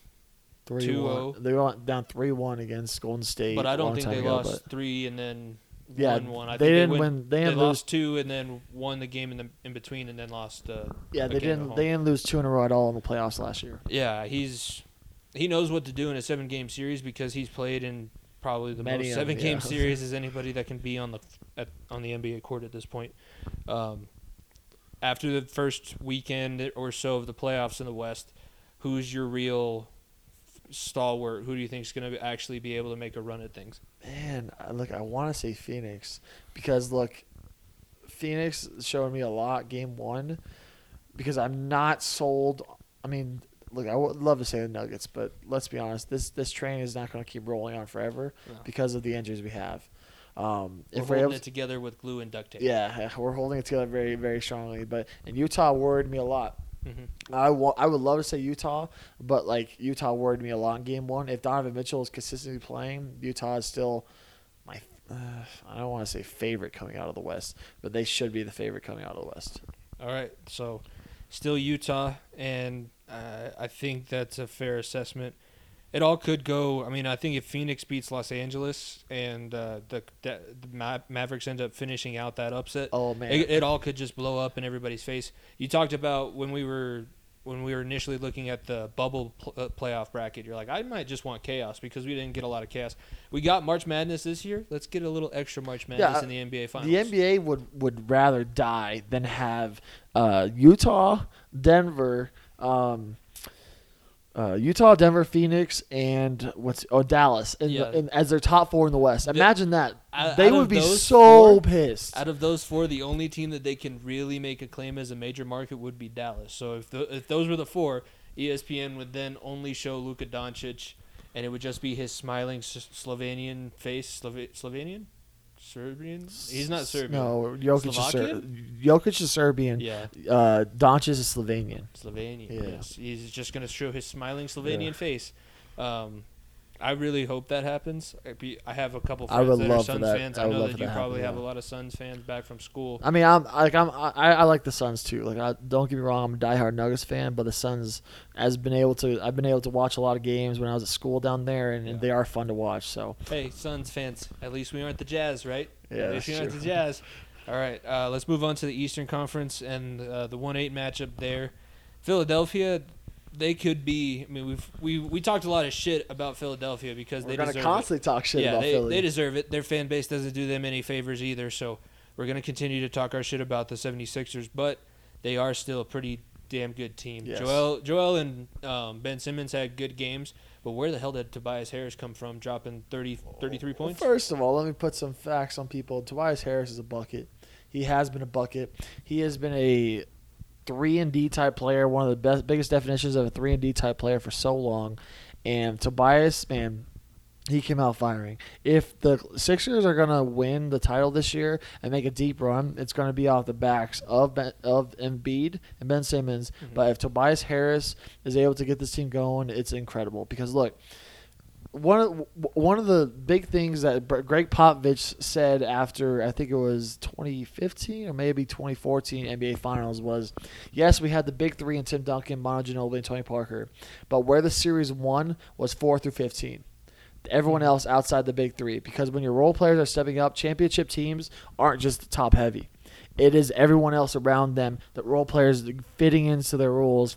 Three 2-0. one. They went down three one against Golden State. but I don't think they ago, lost three and then Yeah, won one. I they think didn't win- win- they They, didn't lost two and then won the game in the in between and then lost. Uh, Yeah, they didn't. They didn't lose two in a row at all in the playoffs last year. Yeah, he's he knows what to do in a seven game series because he's played in probably the Many most seven them, game yeah. series as anybody that can be on the at, on the NBA court at this point. Um, after the first weekend or so of the playoffs in the West, who's your real stalwart? Who do you think is going to actually be able to make a run at things? Man, I- look, I want to say Phoenix because look, Phoenix showed me a lot game one because I'm not sold. I mean, look, I would love to say the Nuggets, but let's be honest, this this train is not going to keep rolling on forever No. because of the injuries we have. Um, We're if we're holding able it together with glue and duct tape. yeah, we're holding it together very, very strongly. But and Utah worried me a lot. Hmm I wa- I would love to say Utah, but like Utah worried me a lot in game one. If Donovan Mitchell is consistently playing, Utah is still my uh, I don't want to say favorite coming out of the West, but they should be the favorite coming out of the West. All right, so still Utah, and uh, I think that's a fair assessment. It all could go. I mean, I think if Phoenix beats Los Angeles and uh, the, the, the Ma- Mavericks end up finishing out that upset, Oh man, it, it all could just blow up in everybody's face. You talked about when we were when we were initially looking at the bubble pl- uh, playoff bracket. You're like, I might just want chaos because we didn't get a lot of chaos. We got March Madness this year. Let's get a little extra March Madness Yeah, in the NBA Finals. the NBA would would rather die than have uh, Utah, Denver, um, uh, Utah, Denver, Phoenix, and what's oh Dallas in Yeah. the, in, as their top four in the West. Imagine that out- they out would be so four- pissed. Out of those four, the only team that they can really make a claim as a major market would be Dallas. So if the, if those were the four, ESPN would then only show Luka Doncic, and it would just be his smiling Slovenian face. Slova- Slovenian, Serbian. He's not Serbian. No, Jokic is, Ser- Slovakian? Jokic is Serbian. Yeah, Uh, Doncic is Slovenian. Slovenian. Yeah. Yes, he's just gonna show his smiling Slovenian Yeah. face. Um, I really hope that happens. I, be, I have a couple I would that love for Suns that- fans. I I, know love that you that probably happen, have a lot of Suns fans back from school. I mean, I'm like I'm I, I like the Suns too. Like I don't get me wrong, I'm a diehard Nuggets fan, but the Suns has been able to I've been able to watch a lot of games when I was at school down there, and, and they are fun to watch. So Hey, Suns fans, at least we aren't the Jazz, right? Yeah, at least we aren't true. the Jazz. All right, uh, let's move on to the Eastern Conference and uh, the one eight matchup there. Philadelphia, they could be. I mean, we've we we talked a lot of shit about Philadelphia because we're they gonna deserve constantly talk shit yeah, about they, Philly. they deserve it. Their fan base doesn't do them any favors either. So we're gonna continue to talk our shit about the 76ers, but they are still a pretty damn good team. Yes. Joel Joel and um, Ben Simmons had good games, but where the hell did Tobias Harris come from, dropping 30, 33 Well, points? First of all, let me put some facts on people. Tobias Harris is a bucket. He has been a bucket. He has been a three and D type player, one of the best, biggest definitions of a three and D type player for so long. And Tobias, man, he came out firing. If the Sixers are gonna win the title this year and make a deep run, it's gonna be off the backs of ben, of Embiid and Ben Simmons. Mhm. But if Tobias Harris is able to get this team going, it's incredible. Because look, one of one of the big things that Gregg Popovich said after I think it was 2015 or maybe 2014 NBA Finals was, yes, we had the big three in Tim Duncan, Manu Ginobili, and Tony Parker, but where the series won was four through 15. Everyone else outside the big three, because when your role players are stepping up, championship teams aren't just top heavy. It is everyone else around them, the role players fitting into their roles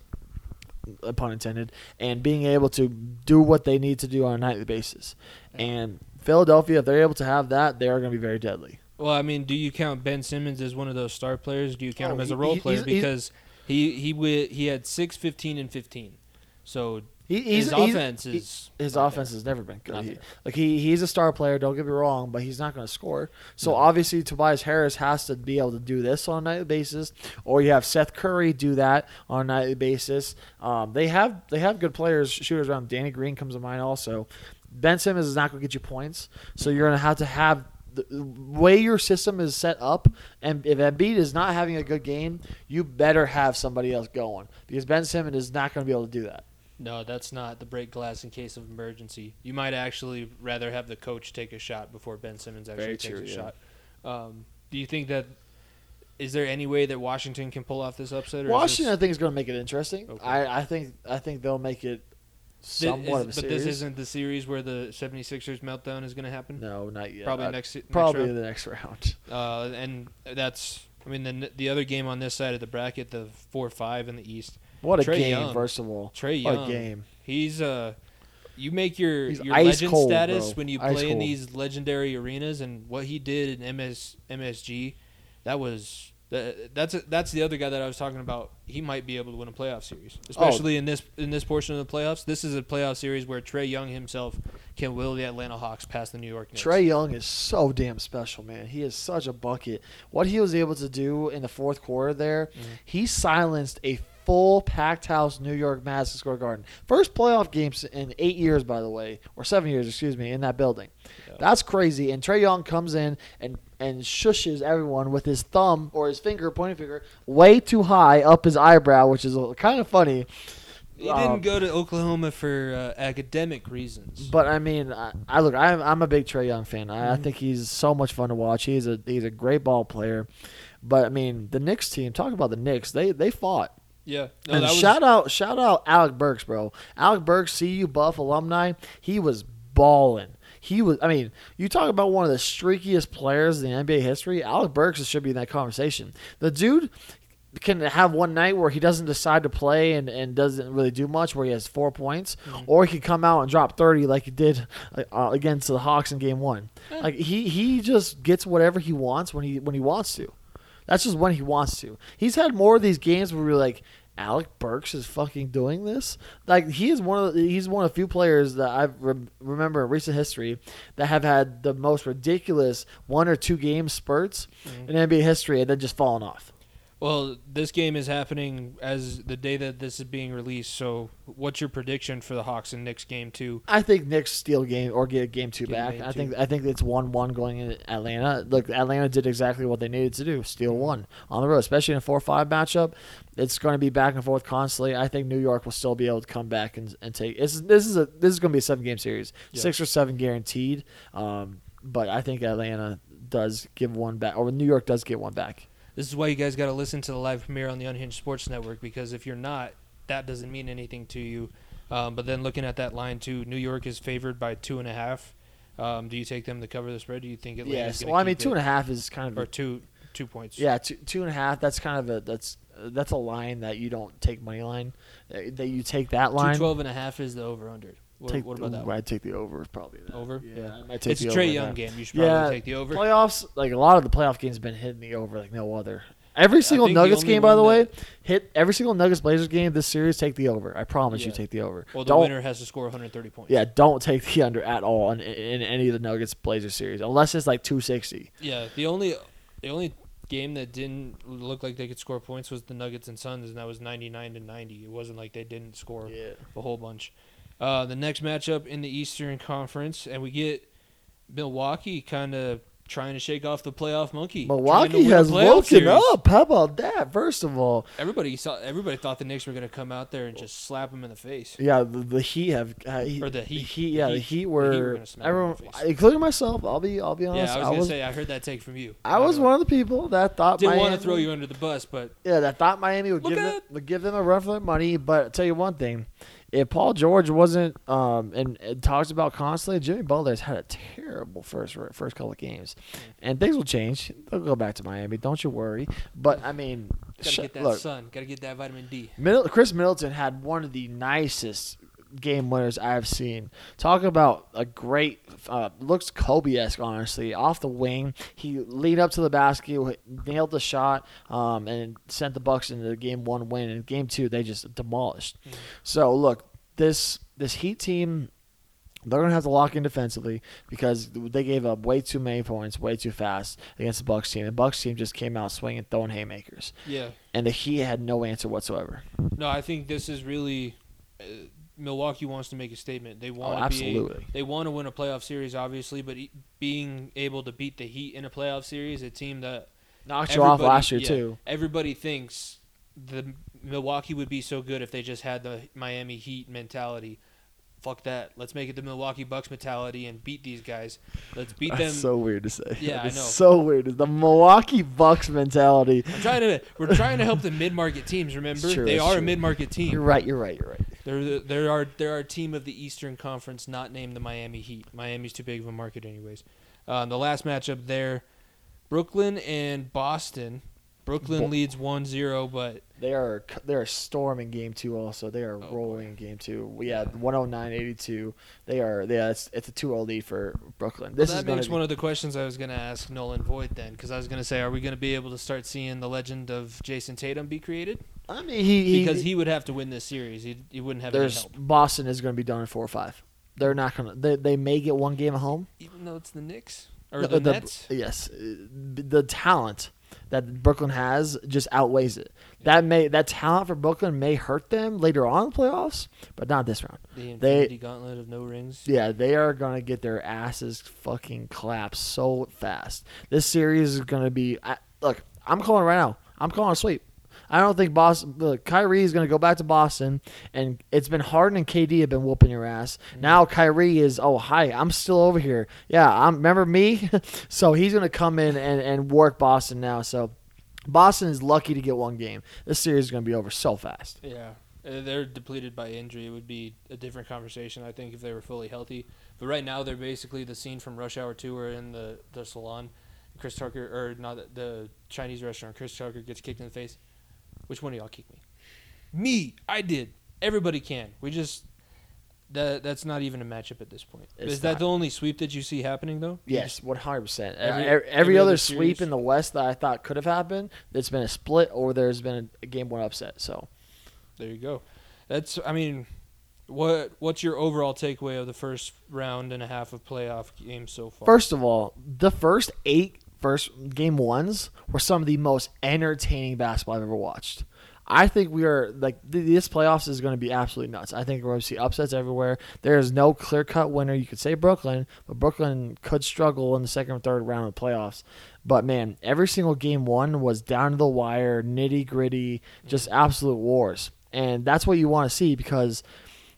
pun intended, and being able to do what they need to do on a nightly basis. And Philadelphia, if they're able to have that, they are going to be very deadly. Well, I mean, do you count Ben Simmons as one of those star players? Do you count Oh, him as a role he- player he's- he's- because he he wi- he had 6, 15, and 15. So He, his offense is his not offense has never been good. He- like he, he's a star player. Don't get me wrong, but he's not going to score. So No. obviously, Tobias Harris has to be able to do this on a nightly basis, or you have Seth Curry do that on a nightly basis. Um, they have they have good players, shooters around. Danny Green comes to mind also. Ben Simmons is not going to get you points, so you're going to have to have the the way your system is set up. And if Embiid is not having a good game, you better have somebody else going because Ben Simmons is not going to be able to do that. No, that's not the break glass in case of emergency. You might actually rather have the coach take a shot before Ben Simmons actually Very takes true, a yeah. shot. Um, do you think that is there any way that Washington can pull off this upset? Or Washington, I think, is going to make it interesting. Okay. I, I think I think they'll make it Thi- somewhat is- of a but series. this isn't the series where the 76ers meltdown is going to happen. no, not yet. Probably Uh, next next probably round. the next round. [LAUGHS] Uh, and that's I mean the the other game on this side of the bracket, the four five in the East. What a Trae game! Young. First of all, Trae what Young, a game! he's uh, you make your He's your ice legend cold, status bro. when you Ice play in cold. these legendary arenas, and what he did in MS MSG, that was. that- That's that's the other guy that I was talking about. He might be able to win a playoff series, Oh. especially in this in this portion of the playoffs. This is a playoff series where Trae Young himself can will the Atlanta Hawks past the New York Knicks. Trae Young is so damn special, man. He is such a bucket. What he was able to do in the fourth quarter there, Mm-hmm. he silenced a full packed house New York Madison Square Garden. First playoff games in eight years, by the way, or seven years, excuse me, in that building. Yeah. That's crazy. And Trae Young comes in and and shushes everyone with his thumb or his finger, pointing finger, way too high up his eyebrow, which is kind of funny. He Um, didn't go to Oklahoma for uh, academic reasons. But I mean, I, I look. I'm, I'm a big Trae Young fan. I, I Mhm. think he's so much fun to watch. He's a he's a great ball player. But I mean, the Knicks team. Talk about the Knicks. They they fought. Yeah, no, and was, shout out shout out Alec Burks, bro. Alec Burks, CU Buff alumni. He was balling. He was. I mean, you talk about one of the streakiest players in the NBA history. Alec Burks should be in that conversation. The dude can have one night where he doesn't decide to play and, and doesn't really do much, where he has four points, Mhm. or he could come out and drop thirty like he did uh, against the Hawks in Game One. Yeah. Like he he just gets whatever he wants when he when he wants to. That's just when he wants to. He's had more of these games where we're like, Alec Burks is fucking doing this. Like he is one of the, he's one of the few players that I rem- remember in recent history that have had the most ridiculous one or two game spurts Mhm. in NBA history and then just fallen off. Well, this game is happening as the day that this is being released. So, what's your prediction for the Hawks and Knicks game two? I think Knicks steal game or get game two Get back. I two. think I think it's one one going in Atlanta. Look, Atlanta did exactly what they needed to do: steal one on the road, especially in a four five matchup. It's going to be back and forth constantly. I think New York will still be able to come back and, and take. This is this is a this is going to be a seven game series, Yeah. six or seven guaranteed. Um, but I think Atlanta does give one back, or New York does get one back. This is why you guys got to listen to the live premiere on the Unhinged Sports Network because if you're not, that doesn't mean anything to you. Um, but then looking at that line too, New York is favored by two and a half. Um, do you take them to cover the spread? Do you think it? Yes. Well, I mean, two it? and a half is kind of or two two points? Yeah, two two and a half. That's kind of a that's that's a line that you don't take money line. Uh, That you take that two line. twelve and a half is the over under. What, take, what about that? ooh. I'd take the over. Probably that. Over? Yeah, Yeah. I might take It's the a over Trae in Young that. game. You should probably Yeah, take the over. Playoffs, like a lot of the playoff games, have been hitting the over like no other. Every single Nuggets game, by the way, hit every single Nuggets Blazers game this series. Take the over. I promise you, take the over. Well, the don't, winner has to score 130 points. Yeah, don't take the [LAUGHS] under at all in, in any of the Nuggets Blazers series unless it's like two sixty. Yeah, the only the only game that didn't look like they could score points was the Nuggets and Suns, and that was 99 to 90. It wasn't like they didn't score Yeah. a whole bunch. Uh, the next matchup in the Eastern Conference, and we get Milwaukee kind of trying to shake off the playoff monkey. Milwaukee has woken series. up. How about that? First of all, Everybody saw. Everybody thought the Knicks were going to come out there and just slap them in the face. Yeah, the, the Heat have uh, he, Or the Heat. yeah, The the Heat- Heat the were, Heat were everyone, the including myself. I'll be I'll be honest. Yeah, I was I going to was say I heard that take from you. I was Uh, one of the people that thought Didn't Miami, want to throw you under the bus, but Yeah, that thought Miami would give them, would give them a run for their money. But I'll tell you one thing, if Paul George wasn't um and, and talks about constantly, Jimmy Butler's had a terrible first first couple of games, and things will change. They'll go back to Miami. Don't you worry. But I mean, gotta sh- get that look, sun. Gotta get that vitamin D. Middle, Khris Middleton had one of the nicest game winners I've seen. Talk about a great, uh, looks Kobe esque, honestly. Off the wing, he lead up to the basket, nailed the shot, um, and sent the Bucks into the game one win. And game two, they just demolished. Mhm. So look, this this Heat team. They're gonna have to lock in defensively because they gave up way too many points, way too fast against the Bucks team. The Bucks team just came out swinging, throwing haymakers, Yeah. and the Heat had no answer whatsoever. No, I think this is really uh, Milwaukee wants to make a statement. They Oh, want to be they want to win a playoff series, obviously, but e- being able to beat the Heat in a playoff series, a team that Knocked you off last year yeah, too. Everybody thinks the Milwaukee would be so good if they just had the Miami Heat mentality. fuck that. Let's make it the Milwaukee Bucks mentality and beat these guys. Let's beat them. That's so weird to say. Yeah, I know. So weird. The Milwaukee Bucks mentality. I'm trying to we're trying to help the mid market teams. Remember, true, they are a mid market team. You're right. You're right. You're right. They're the, they're our they're our team of the Eastern Conference, not named the Miami Heat. Miami's too big of a market, anyways. Um, the last matchup there, Brooklyn and Boston. Brooklyn Bo- leads 1-0, but They are they are storming game two. Also, they are Oh, rolling in game two. We had 109-82. They are. Yeah, it's, it's a 2-0 lead for Brooklyn. This well, is that makes to one of the questions I was going to ask Nolan Voigt then, because I was going to say, are we going to be able to start seeing the legend of Jayson Tatum be created? I mean, he, Because he would have to win this series. He, he wouldn't have any help. Boston is going to be done in four or five. They're not going to. They, they may get one game at home. Even though it's the Knicks or No, the, the- Nets. Yes, the talent that Brooklyn has just outweighs it. That may that talent for Brooklyn may hurt them later on in the playoffs, but not this round. The they- Infinity Gauntlet of no rings. Yeah, they are gonna get their asses fucking clapped so fast. This series is gonna be. I, look, I'm calling right now. I'm calling a sweep. I don't think Boston. Look, Kyrie is gonna go back to Boston, and it's been Harden and KD have been whooping your ass. Now Kyrie is. Oh hi, I'm still over here. Yeah, I'm. Remember me? [LAUGHS] so he's gonna come in and and work Boston now. So Boston is lucky to get one game. This series is gonna be over so fast. Yeah, Uh, they're depleted by injury. It would be a different conversation, I think, if they were fully healthy. But right now, they're basically the scene from Rush Hour Two, where in the the salon, Chris Tucker or not the Chinese restaurant, Chris Tucker gets kicked in the face. Which one of y'all kicked me? Me. I did. Everybody can. We just that that's not even a matchup at this point. It's Is that not. the only sweep that you see happening though? Yes, one hundred percent. Every- Every, every other other sweep in the West that I thought could have happened, it's been a split or there's been a, game one upset. So There you go. That's. I mean, what what's your overall takeaway of the first round and a half of playoff games so far? first of all, the first eight first game ones were some of the most entertaining basketball I've ever watched. I think we are like th- this playoffs is going to be absolutely nuts. I think we're going to see upsets everywhere. There is no clear cut winner. You could say Brooklyn, but Brooklyn could struggle in the second or third round of the playoffs. But man, every single game one was down to the wire, nitty gritty, just absolute wars, and that's what you want to see because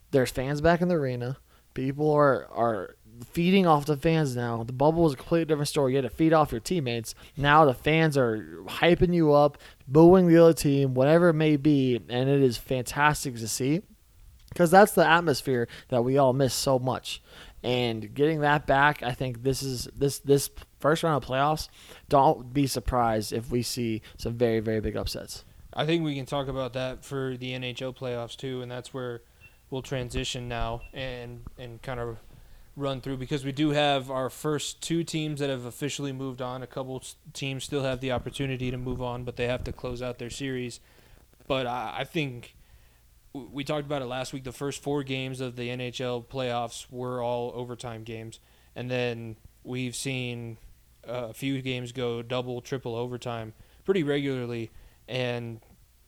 there's fans back in the arena. People are are feeding off the fans now. The bubble is a completely different story. You had to feed off your teammates. Now the fans are hyping you up, booing the other team, whatever it may be, and it is fantastic to see because that's the atmosphere that we all miss so much. And getting that back, I think this is this this first round of playoffs. Don't be surprised if we see some very very big upsets. I think we can talk about that for the NHL playoffs too, and that's where we'll transition now and and kind of run through because we do have our first two teams that have officially moved on. A couple teams still have the opportunity to move on, but they have to close out their series. But I, I think we talked about it last week. The first four games of the NHL playoffs were all overtime games, and then we've seen a few games go double, triple overtime pretty regularly, and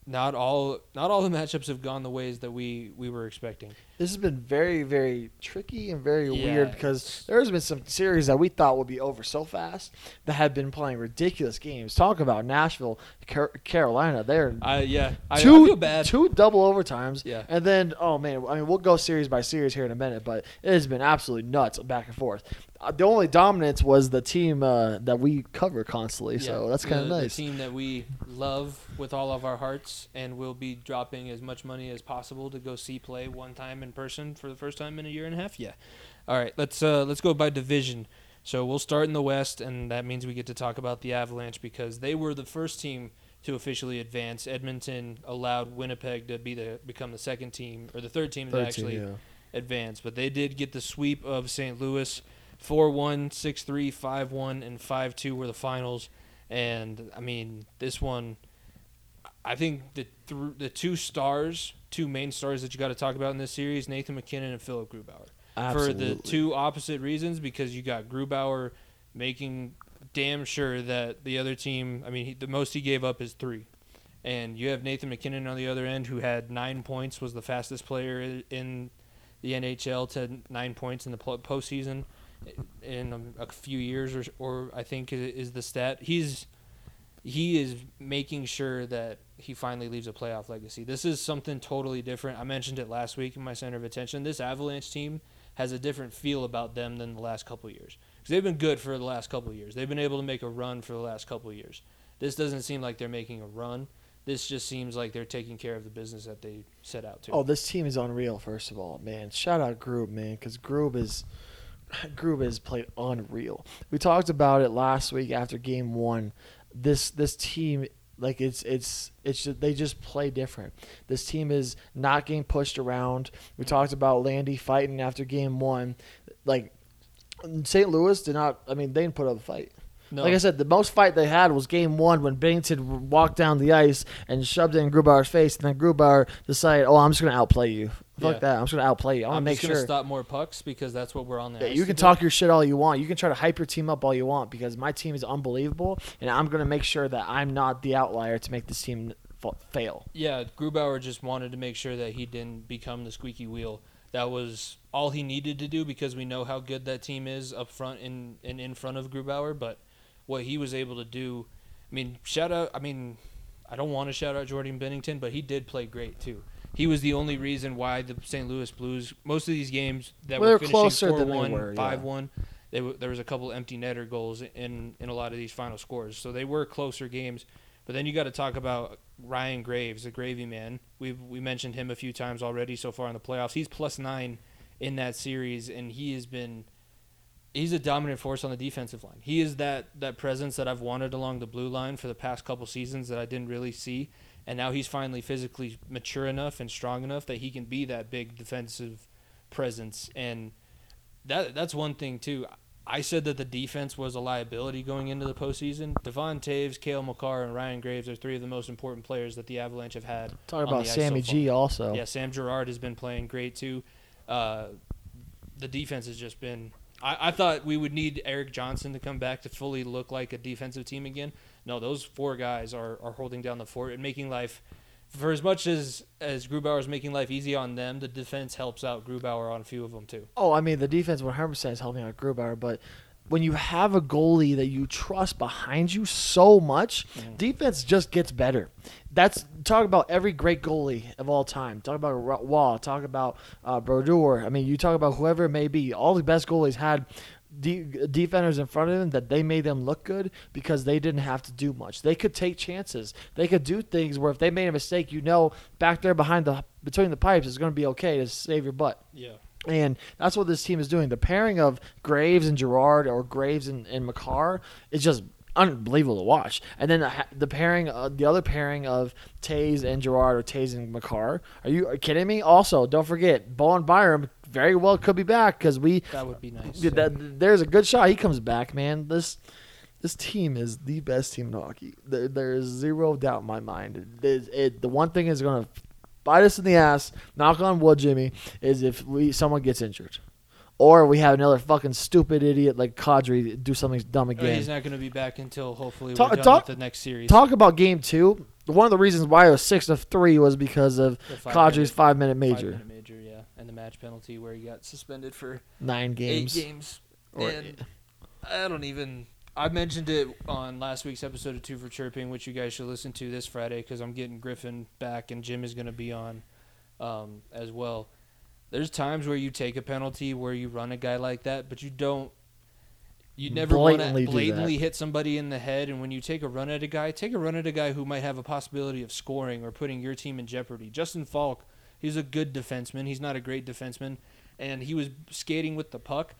not all not all the [LAUGHS] matchups have gone the ways that we we were expecting. This has been very, very tricky and very Yeah, weird because there's been some series that we thought would be over so fast that have been playing ridiculous games. Talk about Nashville, Car- Carolina. They're I yeah, I, two, feel bad. two double overtimes. Yeah. And then, oh man, I mean, we'll go series by series here in a minute, but it has been absolutely nuts back and forth. Uh, the only dominance was the team uh, that we cover constantly, so that's kind of nice. The team that we love with all of our hearts, and will be dropping as much money as possible to go see play one time in person for the first time in a year and a half. Yeah. All right, let's uh, let's go by division. So we'll start in the West, and that means we get to talk about the Avalanche because they were the first team to officially advance. Edmonton allowed Winnipeg to be the become the second team or the third team to actually team, yeah. advance, but they did get the sweep of St. Louis. 4-1, 6-3, 5-1, and 5-2 were the finals. And, I mean, this one, I think the th- the two stars, two main stars that you got to talk about in this series, Nathan MacKinnon and Philipp Grubauer. For the two opposite reasons, because you got Grubauer making damn sure that the other team, I mean, he, the most he gave up is three. And you have Nathan MacKinnon on the other end, who had nine points, was the fastest player in the NHL to nine points in the postseason in a few years, or, or I think is the stat. He's he is making sure that he finally leaves a playoff legacy. This is something totally different. I mentioned it last week in my center of attention. This Avalanche team has a different feel about them than the last couple years. Because they've been good for the last couple years. They've been able to make a run for the last couple years. This doesn't seem like they're making a run. This just seems like they're taking care of the business that they set out to. Oh, this team is unreal. First of all, man, shout out Grube, man, because Grube is [LAUGHS] Grube has played unreal. We talked about it last week after Game One. This this team, like it's it's it's just, they just play different. This team is not getting pushed around. We talked about Landy fighting after Game One, like St. Louis did not. I mean, they didn't put up a fight. No, Like I said, the most fight they had was game one when Binnington walked down the ice and shoved it in Grubauer's face, and then Grubauer decided, "Oh, I'm just gonna outplay you. Fuck Yeah. that. I'm just gonna outplay you. I to make just gonna sure." stop more pucks because that's what we're on the Yeah, you can talk your shit all you want. You can try to hype your team up all you want because my team is unbelievable, and I'm gonna make sure that I'm not the outlier to make this team fail. Yeah, Grubauer just wanted to make sure that he didn't become the squeaky wheel. That was all he needed to do because we know how good that team is up front and, and in front of Grubauer. But what he was able to do, I mean, shout out. I mean, I don't want to shout out Jordan Binnington, but he did play great too. He was the only reason why the St. Louis Blues, most of these games that Well, were finishing closer four than they were, yeah. five one, they w- there was a couple empty netter goals in in a lot of these final scores. So they were closer games. But then you got to talk about Ryan Graves, the gravy man. We've we mentioned him a few times already so far in the playoffs. He's plus nine in that series, and he has been he's a dominant force on the defensive line. He is that that presence that I've wanted along the blue line for the past couple seasons that I didn't really see, and now he's finally physically mature enough and strong enough that he can be that big defensive presence, and that that's one thing too. I said that the defense was a liability going into the postseason. Devon Toews, Cale Makar, and Ryan Graves are three of the most important players that the Avalanche have had. Talk about Sammy so. G also. Yeah, Sam Girard has been playing great too. Uh, the defense has just been. I, I thought we would need Erik Johnson to come back to fully look like a defensive team again. No, those four guys are, are holding down the fort and making life. For as much as as Grubauer is making life easy on them, the defense helps out Grubauer on a few of them too. Oh, I mean the defense 100% is helping out Grubauer, but when you have a goalie that you trust behind you so much, Mm. defense just gets better. That's talk about every great goalie of all time. Talk about Roy. Talk about uh, Brodeur. I mean, you talk about whoever it may be. All the best goalies had de- defenders in front of them that they made them look good because they didn't have to do much. They could take chances. They could do things where if they made a mistake, you know, back there behind the between the pipes it's going to be okay to save your butt. Yeah. And that's what this team is doing. The pairing of Graves and Girard or Graves and, and Makar is just unbelievable to watch. And then the, the pairing, uh, the other pairing of Toews and Girard or Toews and Makar. Are you kidding me? Also, don't forget, Bowen Byram very well could be back because we. That would be nice. Yeah, that, there's a good shot he comes back, man. This this team is the best team in hockey. There, there is zero doubt in my mind. It, it, the one thing is going to bite us in the ass. Knock on wood, Jimmy. Is if we someone gets injured, or we have another fucking stupid idiot like Kadri do something dumb again. He's not going to be back until hopefully Talk- we're done talk- with the next series. Talk about game two. One of the reasons why it was six to three was because of five Kadri's minute- five minute major, Five-minute major, yeah, and the match penalty where he got suspended for nine games. eight games. Or- and I don't even. I mentioned it on last week's episode of Two for Chirping, which you guys should listen to this Friday because I'm getting Griffin back and Jim is going to be on um, as well. There's times where you take a penalty where you run a guy like that, but you don't. You never want to Blatantly blatantly hit somebody in the head, and when you take a run at a guy, take a run at a guy who might have a possibility of scoring or putting your team in jeopardy. Justin Faulk, he's a good defenseman. He's not a great defenseman, and he was skating with the puck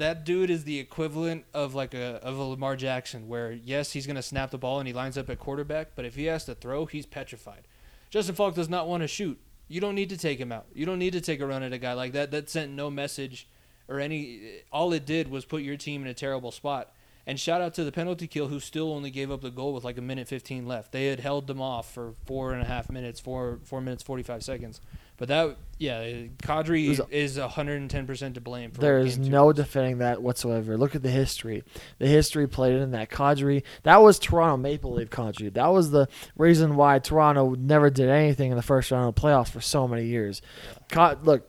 that dude is the equivalent of like a of a Lamar Jackson, where yes, he's gonna snap the ball and he lines up at quarterback, but if he has to throw, he's petrified. Justin Faulk does not want to shoot. You don't need to take him out. You don't need to take a run at a guy like that. That sent no message or any. All it did was put your team in a terrible spot. And shout out to the penalty kill, who still only gave up the goal with like a minute fifteen left. They had held them off for four and a half minutes, four four minutes forty five seconds. But that, yeah, Kadri was- is hundred and ten percent to blame for There is no defending that whatsoever. Look at the history. The history played in that Kadri. That was Toronto Maple Leaf Kadri. That was the reason why Toronto never did anything in the first round of the playoffs for so many years. Ka- look,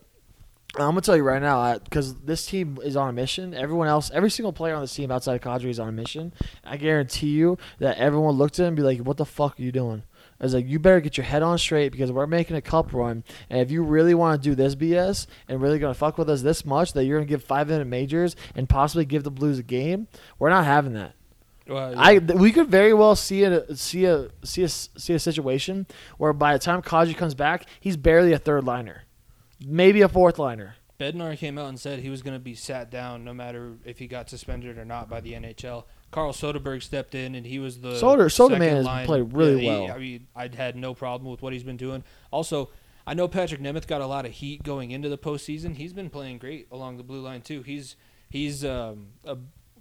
I'm gonna tell you right now, because this team is on a mission. Everyone else, every single player on this team outside of Kadri is on a mission. I guarantee you that everyone looked at him and be like, "What the fuck are you doing?" I was like, "You better get your head on straight because we're making a cup run, and if you really want to do this BS and really gonna fuck with us this much that you're gonna give five minute majors and possibly give the Blues a game, we're not having that." Well, I th- we could very well see a see a see a see a situation where by the time Kadri comes back, he's barely a third liner, maybe a fourth liner. Bednar came out and said he was going to be sat down no matter if he got suspended or not by the NHL. Carl Soderberg stepped in and he was the Soder- Soder second man has played really Yeah, he- well. I mean, I'd had no problem with what he's been doing. Also, I know Patrik Nemeth got a lot of heat going into the postseason. He's been playing great along the blue line too. He's he's um, a,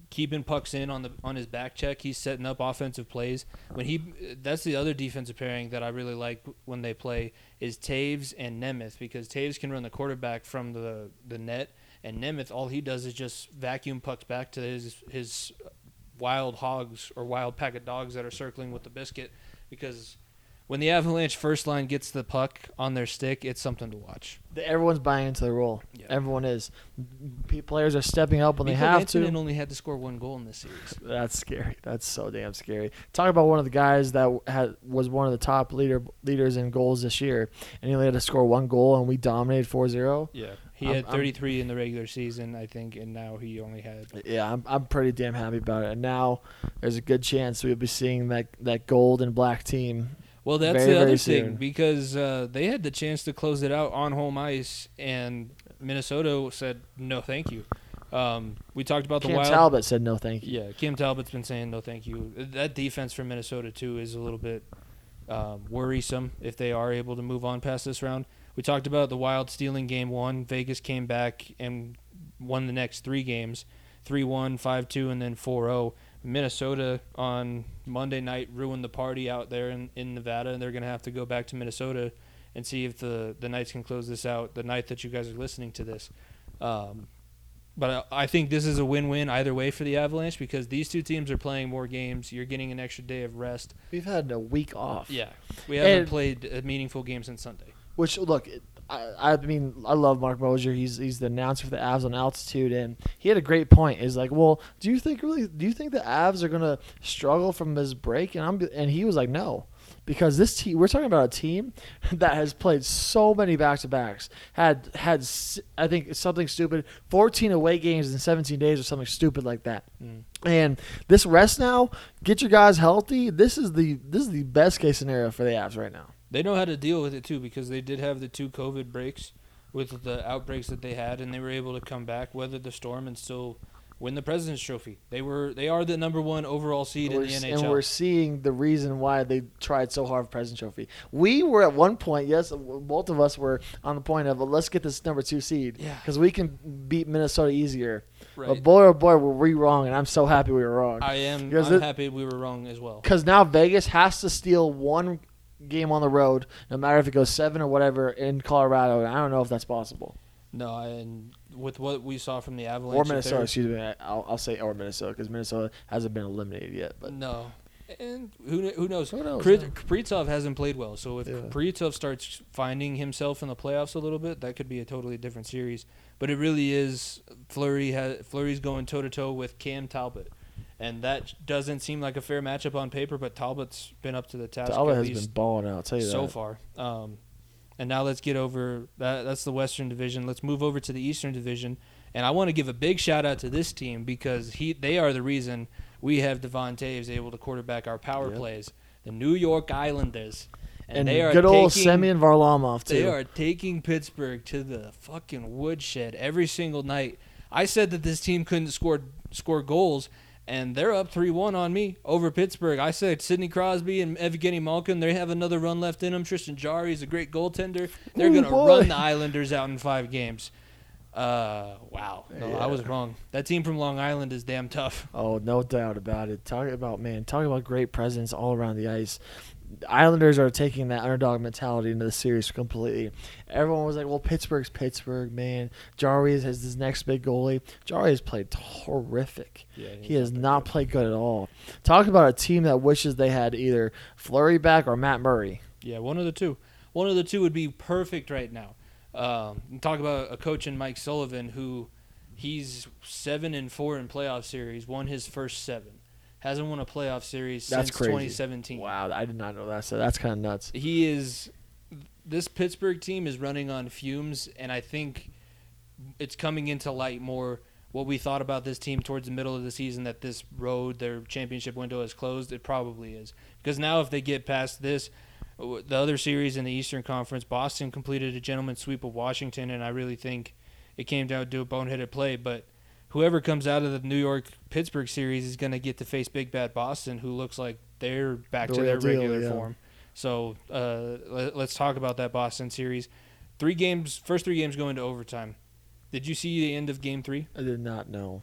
keeping pucks in on the on his back check. He's setting up offensive plays. When he that's the other defensive pairing that I really like when they play is Toews and Nemeth because Toews can run the quarterback from the the net and Nemeth all he does is just vacuum pucks back to his his wild hogs or wild pack of dogs that are circling with the biscuit because when the Avalanche first line gets the puck on their stick, it's something to watch. Everyone's buying into the role. Yeah. Everyone is. P- players are stepping up when they have Rantanen to. only had to score one goal in this series. [LAUGHS] That's scary. That's so damn scary. Talk about one of the guys that had, was one of the top leader leaders in goals this year, and he only had to score one goal, and we dominated 4-0. Yeah, he I'm- had I'm- 33 in the regular season, I think, and now he only had. Yeah, I'm, I'm pretty damn happy about it. And now there's a good chance we'll be seeing that, that gold and black team. Well, that's Very, the other thing because uh, they had the chance to close it out on home ice, and Minnesota said no, thank you. Um, we talked about the Cam Wild. Talbot said no thank you. Yeah, Cam Talbot's been saying no, thank you. That defense from Minnesota too is a little bit um, worrisome if they are able to move on past this round. We talked about the Wild stealing game one. Vegas came back and won the next three games 3 1, 5 2, and then 4 0. Minnesota on Monday night ruined the party out there in, in Nevada, and they're going to have to go back to Minnesota and see if the, the Knights can close this out the night that you guys are listening to this. Um, but I I think this is a win-win either way for the Avalanche because these two teams are playing more games. You're getting an extra day of rest. We've had a week off. Yeah, we haven't And- played a meaningful game since Sunday. Which look, it- I, I mean, I love Marc Moser. He's he's the announcer for the Avs on altitude, and he had a great point. Is like, well, do you think really? Do you think the Avs are gonna struggle from this break? And I'm and he was like, no, because this team. We're talking about a team [LAUGHS] that has played so many back to backs. Had had I think something stupid, 14 away games in 17 days or something stupid like that. Mm. And this rest now, get your guys healthy. This is the this is the best case scenario for the Avs right now. They know how to deal with it too because they did have the two COVID breaks with the outbreaks that they had, and they were able to come back, weather the storm, and still win the President's Trophy. They were they are the number one overall seed in we're, the s- NHL. And we're seeing the reason why they tried so hard for President Trophy. We were at one point, yes, both of us were on the point of, well, let's get this number two seed. Yeah. Because we can beat Minnesota easier. right. But boy, oh boy, were we wrong, and I'm so happy we were wrong. I am I'm it- happy we were wrong as well. Because now Vegas has to steal one game on the road, no matter if it goes seven or whatever, in Colorado. I don't know if that's possible. No, and with what we saw from the Avalanche, Or Minnesota, they're- excuse me. I'll, I'll say or Minnesota, because Minnesota hasn't been eliminated yet. But No. And who who knows? Who knows, Kri- yeah. Kaprizov hasn't played well, so if Yeah. Kaprizov starts finding himself in the playoffs a little bit, that could be a totally different series. But it really is Fleury has Fleury's going toe to toe with Cam Talbot, and that doesn't seem like a fair matchup on paper. But Talbot's been up to the task Talbot has been balling out, I'll tell you so that. far. Um, and now let's get over that. That's the Western Division. Let's move over to the Eastern Division. And I want to give a big shout out to this team because he they are the reason we have Devon Toews able to quarterback our power Yep. plays. The New York Islanders. And, they are good old taking, Semyon Varlamov, too. They are taking Pittsburgh to the fucking woodshed every single night. I said that this team couldn't score score goals, and they're up three one on me over Pittsburgh. I said Sidney Crosby and Evgeny Malkin. They have another run left in them. Tristan Jarry is a great goaltender. They're gonna run the Islanders out in five games. Uh, wow. No, I was wrong. That team from Long Island is damn tough. Oh, no doubt about it. Talking about man, talking about great presence all around the ice. Islanders are taking that underdog mentality into the series completely. Everyone was like, "Well, Pittsburgh's Pittsburgh, man. Jarry has his next big goalie. Jarry has played horrific. Yeah, He has not played good at all. Talk about a team that wishes they had either Fleury back or Matt Murray. Yeah, one of the two. One of the two would be perfect right now. Um, talk about a coach in Mike Sullivan who he's seven and four in playoff series, won his first seven, hasn't won a playoff series That's since crazy. 2017. Wow, I did not know that. So that's kind of nuts. He is. This Pittsburgh team is running on fumes, and I think it's coming into light more what we thought about this team towards the middle of the season that this road, their championship window is closed. It probably is. Because now, if they get past this, uh, the other series in the Eastern Conference, Boston completed a gentleman's sweep of Washington, and I really think it came down to a boneheaded play. But whoever comes out of the New York Pittsburgh series is going to get to face Big Bad Boston, who looks like they're back The to their deal, regular yeah. form. So uh, let, let's talk about that Boston series. Three games, first three games go into overtime. Did you see the end of game three? I did not know.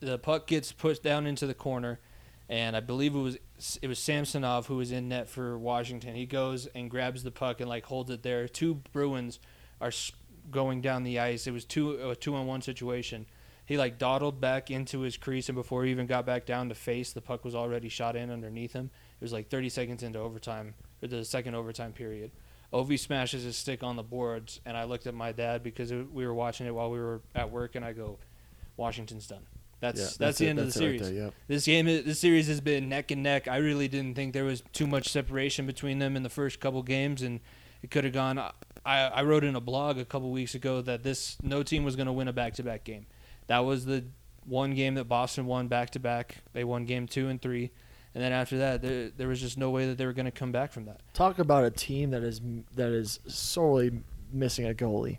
the puck gets pushed down into the corner, and I believe it was it was Samsonov who was in net for Washington. He goes and grabs the puck and like holds it there. Two Bruins are going down the ice. It was two a two on one situation. He like dawdled back into his crease, and before he even got back down to face, the puck was already shot in underneath him. It was like 30 seconds into overtime or the second overtime period. Ovi smashes his stick on the boards, and I looked at my dad because it, we were watching it while we were at work, and I go, "Washington's done. That's Yeah, that's, the it. end of the That's it right series. there, yep. This game, this series has been neck and neck. I really didn't think there was too much separation between them in the first couple games, and it could have gone. I, I wrote in a blog a couple weeks ago that this no team was going to win a back-to-back game. That was the one game that Boston won back-to-back. They won game two and three, and then after that, there, there was just no way that they were going to come back from that. Talk about a team that is that is sorely missing a goalie.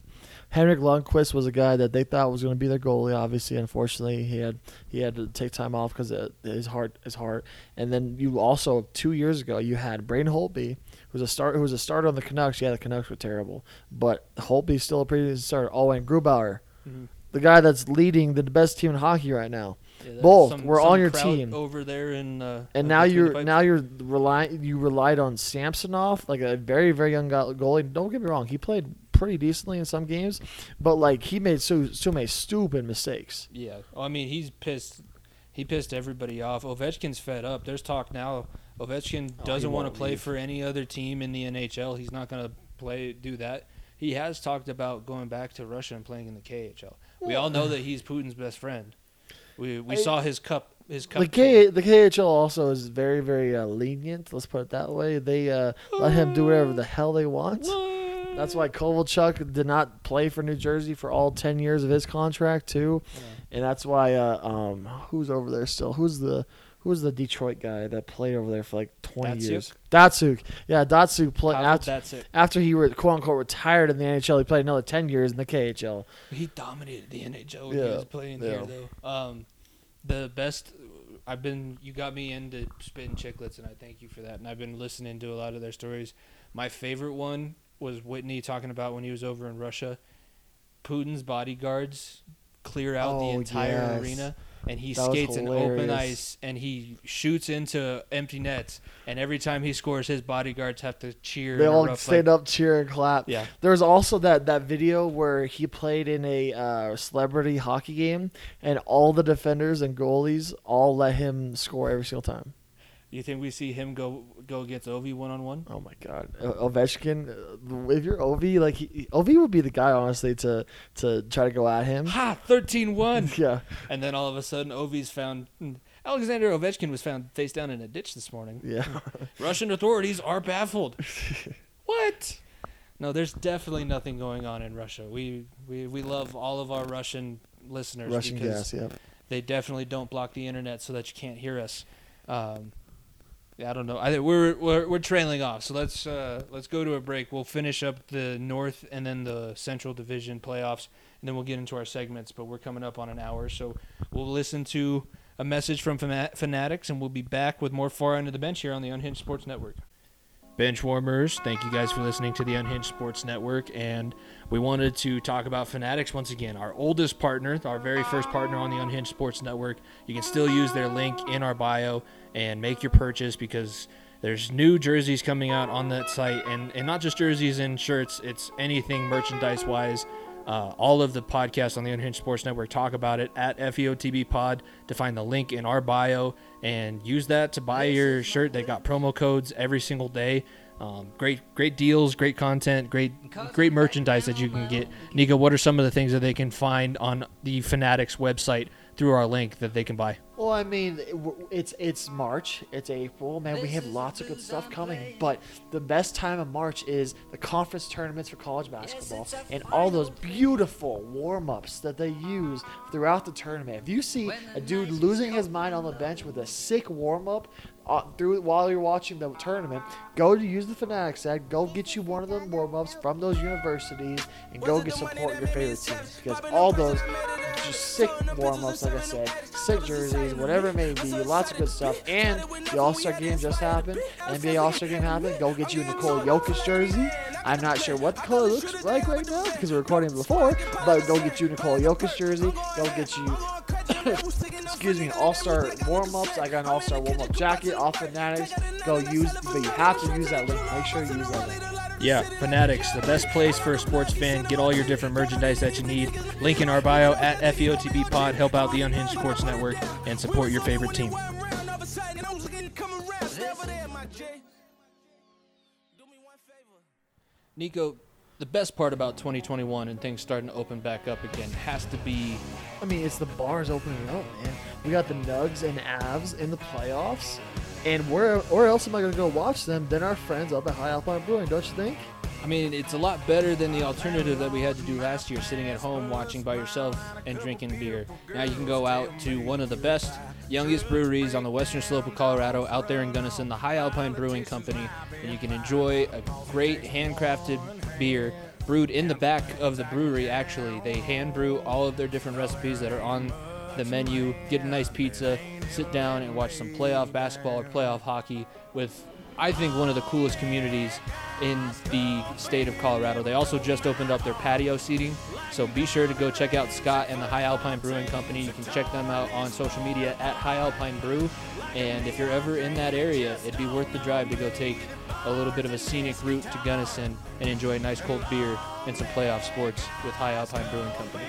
Henrik Lundqvist was a guy that they thought was going to be their goalie. Obviously, unfortunately, he had he had to take time off because his heart his heart. And then you also two years ago you had Braden Holtby, who was a start who was a starter on the Canucks. Yeah, the Canucks were terrible, but Holtby's still a pretty good starter. Oh, and Grubauer, Mhm. The guy that's leading the best team in hockey right now. Yeah, Both were on your team. over there in. Uh, And now you're now you're relying you relied on Samsonov, like a very very young goalie. Don't get me wrong, he played pretty decently in some games, but like he made so so many stupid mistakes. Yeah, well, I mean he's pissed. He pissed everybody off. Ovechkin's fed up. There's talk now. Ovechkin Oh, doesn't want to play leave. for any other team in the NHL. He's not going to play do that. He has talked about going back to Russia and playing in the KHL. We all know that he's Putin's best friend. We we I- saw his cup his cup. The K the KHL also is very very uh, lenient. Let's put it that way. They uh, let him do whatever the hell they want. That's why Kovalchuk did not play for New Jersey for all ten years of his contract too, and that's why uh, um, who's over there still? Who's the who's the Detroit guy that played over there for like twenty Datsyuk? years? Datsyuk. Yeah, Datsyuk played after, after he were quote unquote retired in the NHL. He played another ten years in the KHL. He dominated the NHL when he was playing yeah. here, though. Um, the best. I've been. You got me into spitting Chiclets, and I thank you for that. And I've been listening to a lot of their stories. My favorite one was Whitney talking about when he was over in Russia. Putin's bodyguards clear out the Oh, entire yes. arena, and he That skates in open ice, and he shoots into empty nets. And every time he scores, his bodyguards have to cheer. They all stand like, up, cheer, and clap. Yeah. There was also that, that video where he played in a uh, celebrity hockey game, and all the defenders and goalies all let him score every single time. You think we see him go go against Ovi one on one? Oh my God, O- Ovechkin! uh, If you're Ovi, like he, Ovi would be the guy, honestly, to to try to go at him. Ha! 13-1. [LAUGHS] Yeah, And then all of a sudden, Ovi's found. Alexander Ovechkin was found face down in a ditch this morning. yeah. [LAUGHS] Russian authorities are baffled. [LAUGHS] what? No, there's definitely nothing going on in Russia. We we, we love all of our Russian listeners Russian gas. Yeah. they definitely don't block the internet so that you can't hear us. Um, yeah, I don't know. I we're, we're we're trailing off. So let's uh, let's go to a break. We'll finish up the North and then the Central Division playoffs, and then we'll get into our segments. But we're coming up on an hour, so we'll listen to a message from Fanatics, and we'll be back with more Far of the Bench here on the Unhinged Sports Network. Bench warmers, thank you guys for listening to the Unhinged Sports Network. And we wanted to talk about Fanatics once again, our oldest partner, our very first partner on the Unhinged Sports Network. You can still use their link in our bio and make your purchase because there's new jerseys coming out on that site. And, and not just jerseys and shirts, it's anything merchandise wise. Uh, all of the podcasts on the Unhinged Sports Network talk about it at FEOTB Pod to find the link in our bio and use that to buy your shirt. They got promo codes every single day. Um, great, great deals, great content, great, great merchandise that you can get. Nico, what are some of the things that they can find on the Fanatics website through our link that they can buy? Well, I mean, it's it's March, it's April, man. We have lots of good stuff coming, but the best time of March is the conference tournaments for college basketball and all those beautiful warm ups that they use throughout the tournament. If you see a dude losing his mind on the bench with a sick warm up uh, through while you're watching the tournament, go to use the Fanatics ad, go get you one of them warm ups from those universities, and go get support your favorite teams because all those just sick warm ups, like I said, sick jerseys, whatever it may be, lots of good stuff. And the All Star game just happened. NBA All Star game happened. Go get you a Nikola Jokic jersey. I'm not sure what the color looks like right now because we're recording before, but go get you a Nikola Jokic jersey. Go get you, [LAUGHS] excuse me, All Star warm ups. I got an All Star warm up jacket off Fanatics. Go use, but you have to use that link. Make sure you use that link. Yeah, Fanatics, the best place for a sports fan. Get all your different merchandise that you need. Link in our bio at FEOTB Pod. Help out the Unhinged Sports Network and support your favorite team. Nico, the best part about 2021 and things starting to open back up again has to be I mean, it's the bars opening up, man. We got the Nugs and Avs in the playoffs, and where where else am I gonna go watch them than our friends up at High Alpine Brewing? Don't you think? I mean, it's a lot better than the alternative that we had to do last year, sitting at home watching by yourself and drinking beer. Now you can go out to one of the best, youngest breweries on the western slope of Colorado, out there in Gunnison, the High Alpine Brewing Company, and you can enjoy a great handcrafted beer brewed in the back of the brewery. Actually, they hand brew all of their different recipes that are on the menu. Get a nice pizza, sit down and watch some playoff basketball or playoff hockey with I think one of the coolest communities in the state of Colorado. They also just opened up their patio seating, so be sure to go check out Scott and the High Alpine Brewing Company. You can check them out on social media at High Alpine Brew. And if you're ever in that area, it'd be worth the drive to go take a little bit of a scenic route to Gunnison and enjoy a nice cold beer and some playoff sports with High Alpine Brewing Company.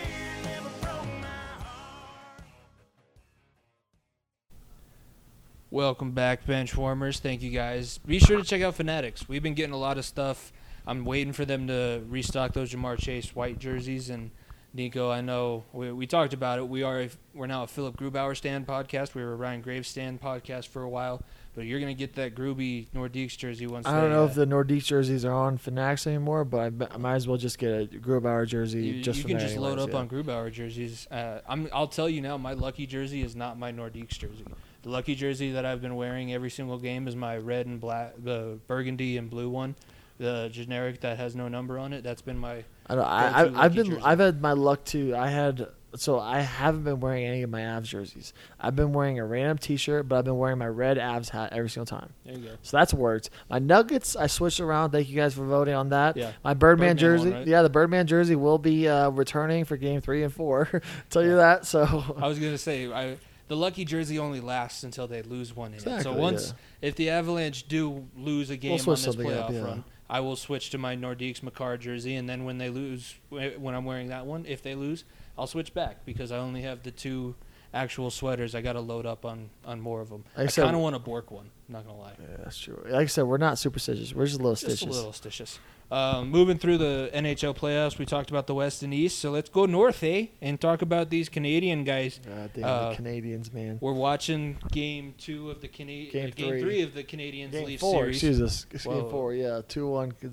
Welcome back, bench warmers. Thank you guys. Be sure to check out Fanatics. We've been getting a lot of stuff. I'm waiting for them to restock those Ja'Marr Chase white jerseys. And Nico, I know we, we talked about it. We are a, we're now a Philipp Grubauer stand podcast. We were a Ryan Graves stand podcast for a while, but you're gonna get that Gruby Nordiques jersey once. I don't know uh, if the Nordique jerseys are on Fanatics anymore, but I, be- I might as well just get a Grubauer jersey you, just you for can just load up yeah. on Grubauer jerseys. Uh, I'm, I'll tell you now, my lucky jersey is not my Nordiques jersey. The lucky jersey that I've been wearing every single game is my red and black, the burgundy and blue one, the generic that has no number on it. That's been my. I don't, I, I've been jersey. I've had my luck too. I had so I haven't been wearing any of my Avs jerseys. I've been wearing a random T-shirt, but I've been wearing my red Avs hat every single time. There you go. So that's worked. My Nuggets, I switched around. Thank you guys for voting on that. Yeah. My Birdman, Birdman jersey, one, right? yeah, the Birdman jersey will be uh, returning for Game Three and Four. [LAUGHS] Tell you that. So I was gonna say I, the lucky jersey only lasts until they lose one in it. So Exactly, once if the Avalanche do lose a game on this playoff up, yeah. run, I will switch to my Nordiques Makar jersey, and then when they lose, eh, when I'm wearing that one, if they lose, I'll switch back because I only have the two actual sweaters. I got to load up on on more of them. Like I kind of want a Bork one. Not gonna lie. yeah, that's true. Like I said, we're not superstitious. We're just a little Just stitches. a little stitious. Um, moving through the NHL playoffs, we talked about the West and East, so let's go north, eh, and talk about these Canadian guys. God damn Uh, the Canadians, man. We're watching game two of the Cana- Game uh, game three. three of the Canadians Game Leaf four, series. excuse us. Game four, yeah, two one. Yeah,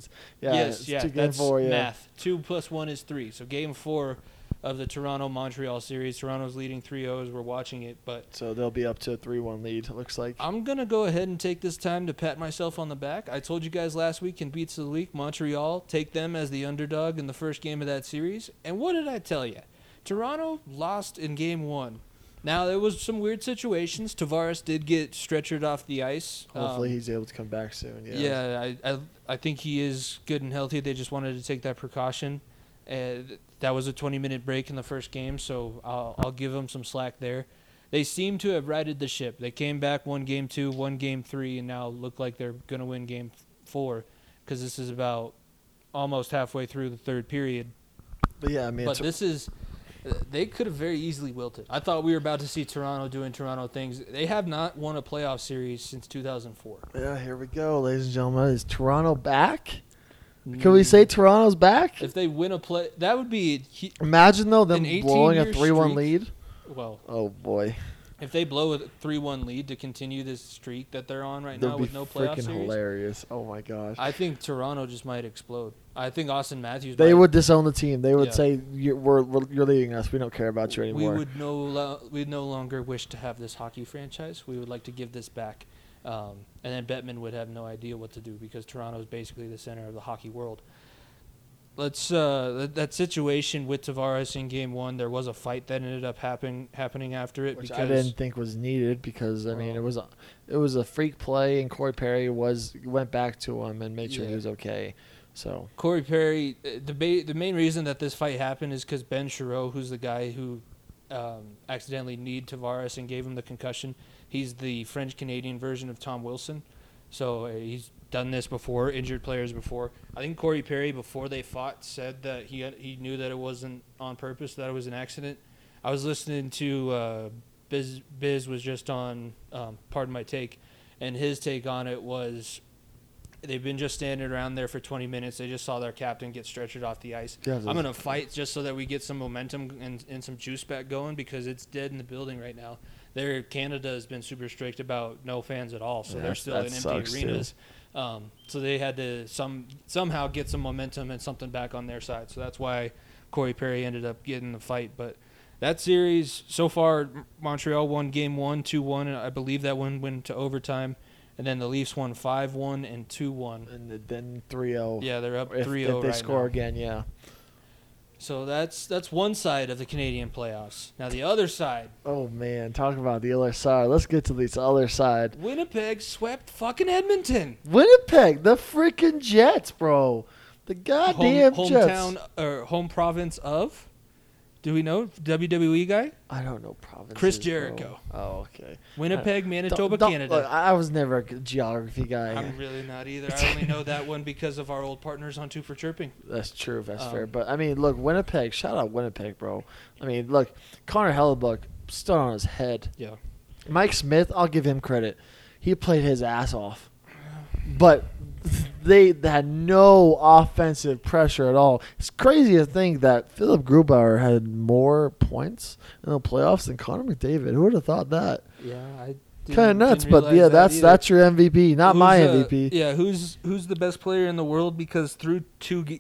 yes, it's yeah, that's four, yeah. math. Two plus one is three. So game four of the Toronto Montreal series. Toronto's leading 3-0 as we're watching it, but So they'll be up to a three one lead. It looks like. I'm gonna go ahead and take this time to pat myself on the back. I told you guys last week in Beats of the Week, Montreal take them as the underdog in the first game of that series. And what did I tell you? Toronto lost in game one. Now there was some weird situations. Tavares did get stretchered off the ice. Hopefully Um, he's able to come back soon. Yeah. Yeah, I, I I think he is good and healthy. They just wanted to take that precaution. Uh, that was a 20 minute break in the first game, so I'll, I'll give them some slack there. They seem to have righted the ship. They came back, one game two, one game three, and now look like they're going to win game four because this is about almost halfway through the third period. But yeah, I mean, But this is They could have very easily wilted. I thought we were about to see Toronto doing Toronto things. They have not won a playoff series since 2004. Yeah, here we go, ladies and gentlemen. Is Toronto back? Can we say Toronto's back? if they win a play? That would be he- Imagine though them An blowing a three-one lead. well. Oh boy, If they blow a three-one lead to continue this streak that they're on right now that'd be with no playoff series, hilarious. Oh my gosh. I think Toronto just might explode. I think Auston Matthews. They might- would disown the team. They would Yeah. say, you're, we're, we're, "You're leading us. We don't care about you anymore." We would no lo- we no longer wish to have this hockey franchise. We would like to give this back, um, and then Bettman would have no idea what to do because Toronto is basically the center of the hockey world. Let's uh, that, that situation with Tavares in Game One. There was a fight that ended up happening happening after it Which because I didn't think was needed because I mean Well- it was a, it was a freak play and Corey Perry was went back to him and made sure he was okay. So Corey Perry. uh, The ba- the main reason that this fight happened is because Ben Chiarot, who's the guy who um, accidentally kneed Tavares and gave him the concussion, he's the French Canadian version of Tom Wilson. So uh, he's done this before, injured players before. I think Corey Perry, before they fought, said that he he knew that it wasn't on purpose, that it was an accident. I was listening to uh, Biz. Biz was just on. Um, pardon my take, and his take on it was they've been just standing around there for 20 minutes. They just saw their captain get stretchered off the ice. Yeah, I'm gonna fight just so that we get some momentum and, and some juice back going because it's dead in the building right now. There, Canada has been super strict about no fans at all, so Yeah, they're still in empty arenas. Um, so they had to some somehow get some momentum and something back on their side. So that's why Corey Perry ended up getting the fight. But that series so far, Montreal won Game One, two one, and I believe that one went to overtime. And then the Leafs won five one and two one. and then 3-0. Yeah, they're up If, 3-0 if they right score now. again, yeah. So that's that's one side of the Canadian playoffs. Now the other side, Oh man, talk about the other side. Let's get to this other side. Winnipeg swept fucking Edmonton. Winnipeg, the freaking Jets, bro. The goddamn home, Jets. hometown or home province of? Do we know WWE guy? I don't know provinces. Chris bro. Jericho. Oh, okay. Winnipeg, Manitoba, Don't- don't- Canada. look, I I was never a good geography guy. I'm really not either. [LAUGHS] I only know that one because of our old partners on Two for Chirping. That's true. That's Um, fair. But I mean, look, Winnipeg. Shout out Winnipeg, bro. I mean, look, Connor Hellebuyck stood on his head. Yeah. Mike Smith, I'll give him credit. He played his ass off, but they had no offensive pressure at all. It's crazy to think that Philipp Grubauer had more points in the playoffs than Connor McDavid. Who would have thought that? Yeah, I Kind of nuts, but yeah, that's that's your MVP, not my Who's, uh, MVP. yeah, who's who's the best player in the world? Because through two, ge-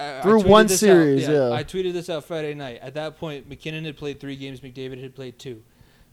I- I Through tweeted one series, out, yeah. I tweeted this out Friday night. At that point, MacKinnon had played three games. McDavid had played two.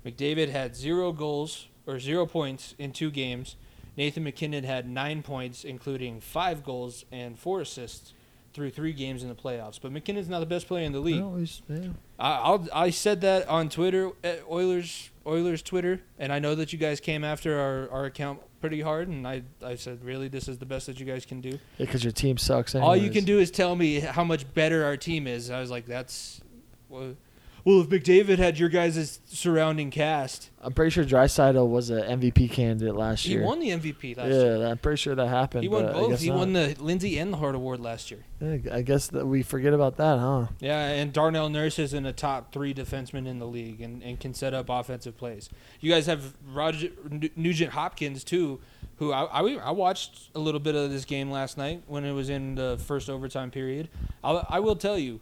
McDavid had zero goals or zero points in two games. Nathan MacKinnon had nine points, including five goals and four assists through three games in the playoffs. But MacKinnon's not the best player in the league. No, yeah. I, I'll, I said that on Twitter, at Oilers Oilers Twitter, and I know that you guys came after our, our account pretty hard, and I, I said, really, this is the best that you guys can do. because your team sucks. All you can do is tell me how much better our team is. I was like, that's. Well, well if McDavid had your guys' surrounding cast, I'm pretty sure Draisaitl was an MVP candidate last year. he year. won the MVP last year. yeah. I'm pretty sure that happened. He won but I both. guess He not. won the Lindsay and the Hart Award last year. Yeah, I guess that we forget about that, huh? Yeah, and Darnell Nurse is in a top three defenseman in the league and, and can set up offensive plays. You guys have Roger Nugent Hopkins too, who I, I I watched a little bit of this game last night when it was in the first overtime period. I, I will tell you,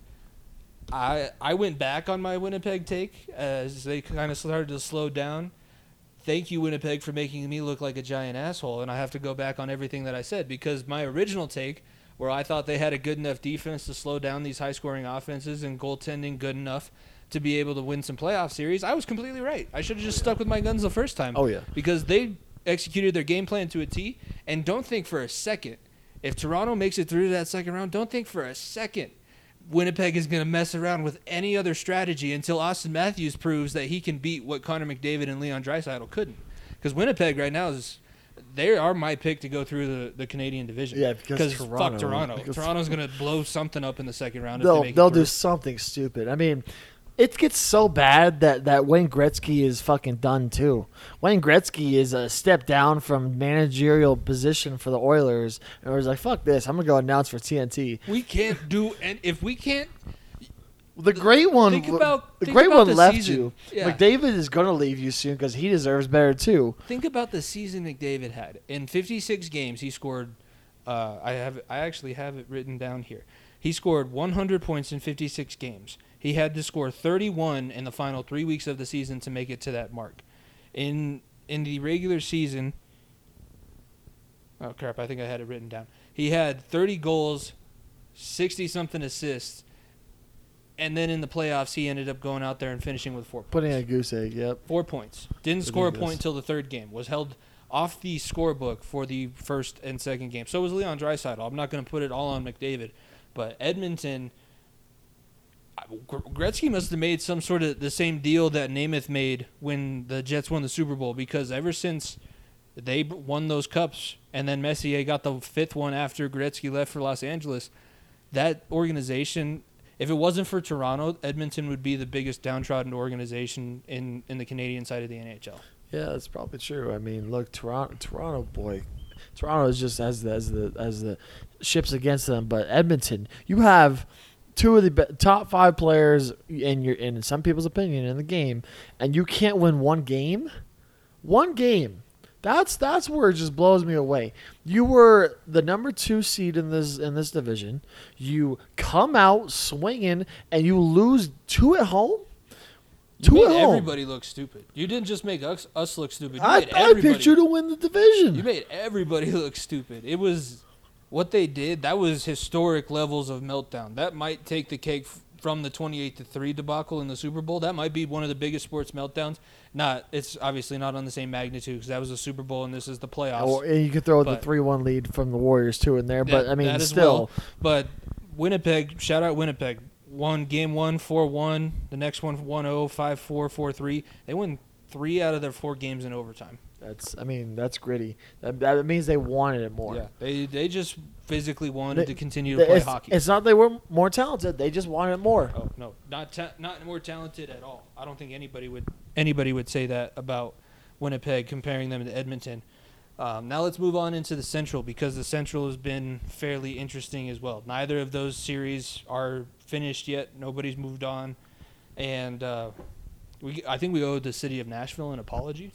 I I went back on my Winnipeg take as they kind of started to slow down. Thank you, Winnipeg, for making me look like a giant asshole, and I have to go back on everything that I said because my original take where I thought they had a good enough defense to slow down these high scoring offenses and goaltending good enough to be able to win some playoff series. I was completely right. I should have just stuck with my guns the first time. Oh, yeah. Because they executed their game plan to a T. And don't think for a second, if Toronto makes it through to that second round, don't think for a second Winnipeg is going to mess around with any other strategy until Auston Matthews proves that he can beat what Connor McDavid and Leon Draisaitl couldn't. Because Winnipeg right now is they are my pick to go through the, the Canadian division. Yeah, because fuck Toronto- Toronto. because- Toronto's going to blow something up in the second round. if They'll they make they'll through. do something stupid. I mean, it gets so bad that that Wayne Gretzky is fucking done too. Wayne Gretzky is a step down from managerial position for the Oilers, and was like, "Fuck this! I'm gonna go announce for TNT." We can't do, and if we can't, The great one, Think about- the great one the left season. you. Yeah. McDavid is gonna leave you soon because he deserves better too. Think about the season McDavid had. In 56 games, he scored. Uh, I have. I actually have it written down here. He scored 100 points in 56 games. He had to score 31 in the final three weeks of the season to make it to that mark. In in the regular season. Oh crap! I think I had it written down. He had 30 goals, 60 something assists, and then in the playoffs, he ended up going out there and finishing with four points. Putting a goose egg. Yep. Four points. Didn't score a point until the third game. Was held off the scorebook for the first and second game. So it was Leon Draisaitl. I'm not going to put it all on McDavid, but Edmonton. Gretzky must have made some sort of the same deal that Namath made when the Jets won the Super Bowl because ever since they won those cups and then Messier got the fifth one after Gretzky left for Los Angeles, that organization, if it wasn't for Toronto, Edmonton would be the biggest downtrodden organization in, in the Canadian side of the NHL. Yeah, that's probably true. I mean, look, Toronto, Toronto, boy, Toronto is just as the as the as the ships against them. But Edmonton, you have two of the be- top five players in your in some people's opinion in the game, and you can't win one game. One game. That's that's where it just blows me away. You were the number two seed in this in this division. You come out swinging and you lose two at home. You Two made at home. everybody look stupid. You didn't just make us, us look stupid. You I, made I everybody. picked you to win the division. You made everybody [LAUGHS] look stupid. It was what they did. That was historic levels of meltdown. That might take the cake f- from the 28 to 3 debacle in the Super Bowl. That might be one of the biggest sports meltdowns. Not it's obviously not on the same magnitude cuz that was a Super Bowl and this is the playoffs. Or and you could throw the three-one lead from the Warriors too in there, but I mean, still, well. But Winnipeg, shout out Winnipeg. Won game 1 4-1, the next one 1-0, 5-4, 4-3. They won 3 out of their 4 games in overtime. That's I mean, that's gritty. That, that means they wanted it more. Yeah, they they just physically wanted They- to continue to play it's, hockey. it's not they were more talented; they just wanted it more. Oh no, not ta- not more talented at all. I don't think anybody would anybody would say that about Winnipeg comparing them to Edmonton. Um, now let's move on into the Central because the Central has been fairly interesting as well. Neither of those series are finished yet. Nobody's moved on, and uh, we I think we owe the city of Nashville an apology.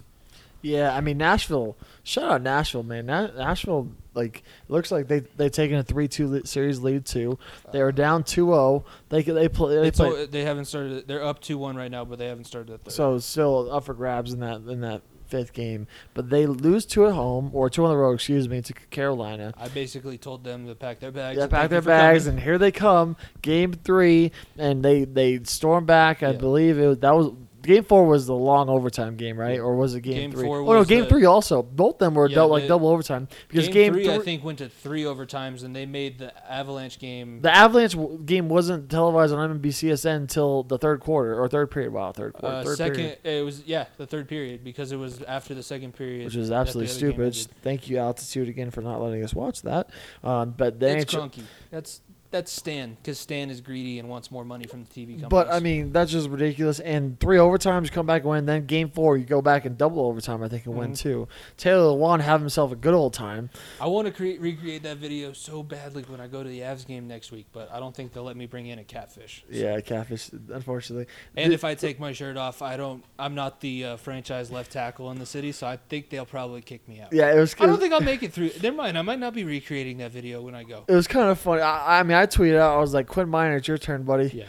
Yeah, I mean Nashville. Shout out Nashville, man. Na- Nashville, like, looks like they they taken a three-two le- series lead too. They were down 2-0. They they play they It's play, they haven't started. They're up two one right now, but they haven't started the third. so still up for grabs in that in that fifth game. But they lose two at home or two on the road, excuse me, to Carolina. I basically told them to pack their bags. Yeah, and pack thank their for bags, coming. and here they come. Game three, and they they storm back. I Yeah. believe it was, that was game four was the long overtime game, right? Or was it game, Game three? four oh no, game the- three also. Both them were Yeah, dou- like the- double overtime because game, game, three, I think, went to three overtimes, and they made the Avalanche game. the Avalanche game wasn't televised on NBCSN until the third quarter or third period. Wow, third quarter, uh, third second, period, it was yeah, the third period because it was after the second period, which is absolutely stupid. Thank you, Altitude, again for not letting us watch that. Um, but the It's NHL crunky. That's that's Stan because Stan is greedy and wants more money from the TV companies. But I mean, that's just ridiculous. And three overtimes, you come back and win. Then game four, you go back and double overtime, I think, and win Mhm. too. Taylor Lewan have himself a good old time. I want to create recreate that video so badly when I go to the Avs game next week, but I don't think they'll let me bring in a catfish. Yeah, a catfish, unfortunately. And The- if I take my shirt off, I don't. I'm not the uh, franchise left tackle in the city, so I think they'll probably kick me out. yeah, it was. I don't think I'll make it through. Never mind. I might not be recreating that video when I go. it was kind of funny. I, I mean, I tweeted out. I was like, "Quinn Meinerz, it's your turn, buddy." Yeah.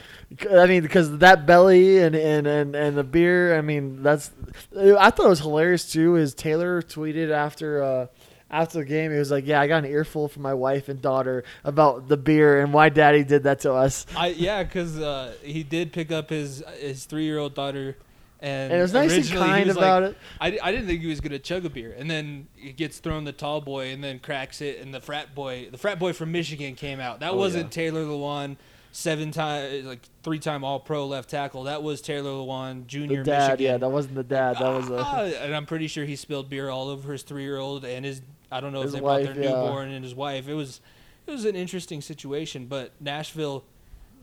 I mean, because that belly and, and, and, and the beer. I mean, that's. I thought it was hilarious too. Is Taylor tweeted after uh, after the game? He was like, "Yeah, I got an earful from my wife and daughter about the beer and why Daddy did that to us." I yeah, because uh, he did pick up his his three year old daughter, and, And it was nice and originally kind about like, it. I, I didn't think he was gonna chug a beer, and then he gets thrown the tall boy, and then cracks it, and the frat boy, the frat boy from Michigan came out. That Oh, wasn't yeah. Taylor Lewan, seven time like three time All Pro left tackle. That was Taylor Lewan, Junior. The junior. dad, Michigan. yeah, that wasn't the dad. That was Ah, a. and I'm pretty sure he spilled beer all over his three year old and his I don't know His if they brought wife, their yeah. newborn and his wife. It was it was an interesting situation, but Nashville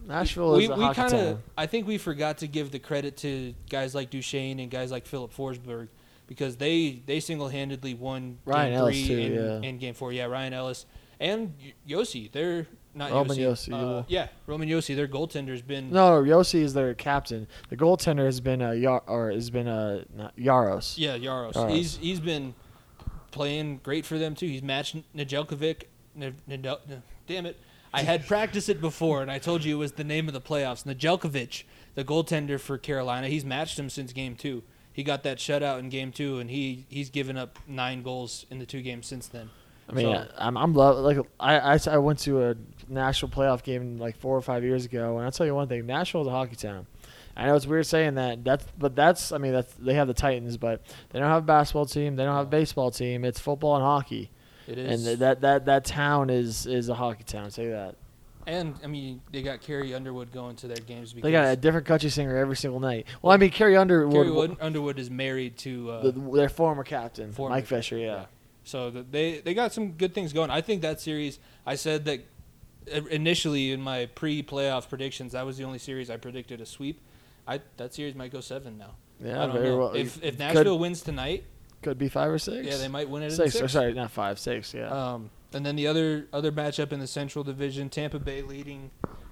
Nashville we, is a we hockey kind town. of I think we forgot to give the credit to guys like Duchene and guys like Filip Forsberg because they they single handedly won Ryan game Ellis three too, and, yeah. and game four. Yeah, Ryan Ellis and Josi. They're not Roman Josi. Josi, Uh, yeah. yeah, Roman Josi. Their goaltender's been No, Josi is their captain. The goaltender has been a Yar- or has been a not, Yaros. yeah Yaros. Yaros. He's he's been playing great for them too. He's matched Nedeljkovic. Ne- Nedel- ne- damn it. I had practiced it before, and I told you it was the name of the playoffs. Nedeljkovic, the goaltender for Carolina, he's matched him since game two. He got that shutout in game two, and he he's given up nine goals in the two games since then. I mean, So- I'm I'm love like I, I I went to a national playoff game like four or five years ago, and I'll tell you one thing: Nashville's a hockey town. I know it's weird saying that. That's but that's I mean that's they have the Titans, but they don't have a basketball team. They don't have a baseball team. It's football and hockey, It and that that that town is is a hockey town. You that. and I mean they got Carrie Underwood going to their games because They got a different country singer every single night. Well, I mean, Carrie Underwood, Carrie Wood, Underwood is married to uh, the, their former captain, Former Mike Fisher. Yeah. So th- they they got some good things going. I think that series. I said that uh, initially in my pre-playoff predictions, that was the only series I predicted a sweep. I that series might go seven now. Yeah, very know. well. If if Could- Nashville wins tonight, could be five or six. yeah, they might win it in six. six. Or sorry, not five, six. Yeah. Um, and then the other other matchup in the Central Division, Tampa Bay leading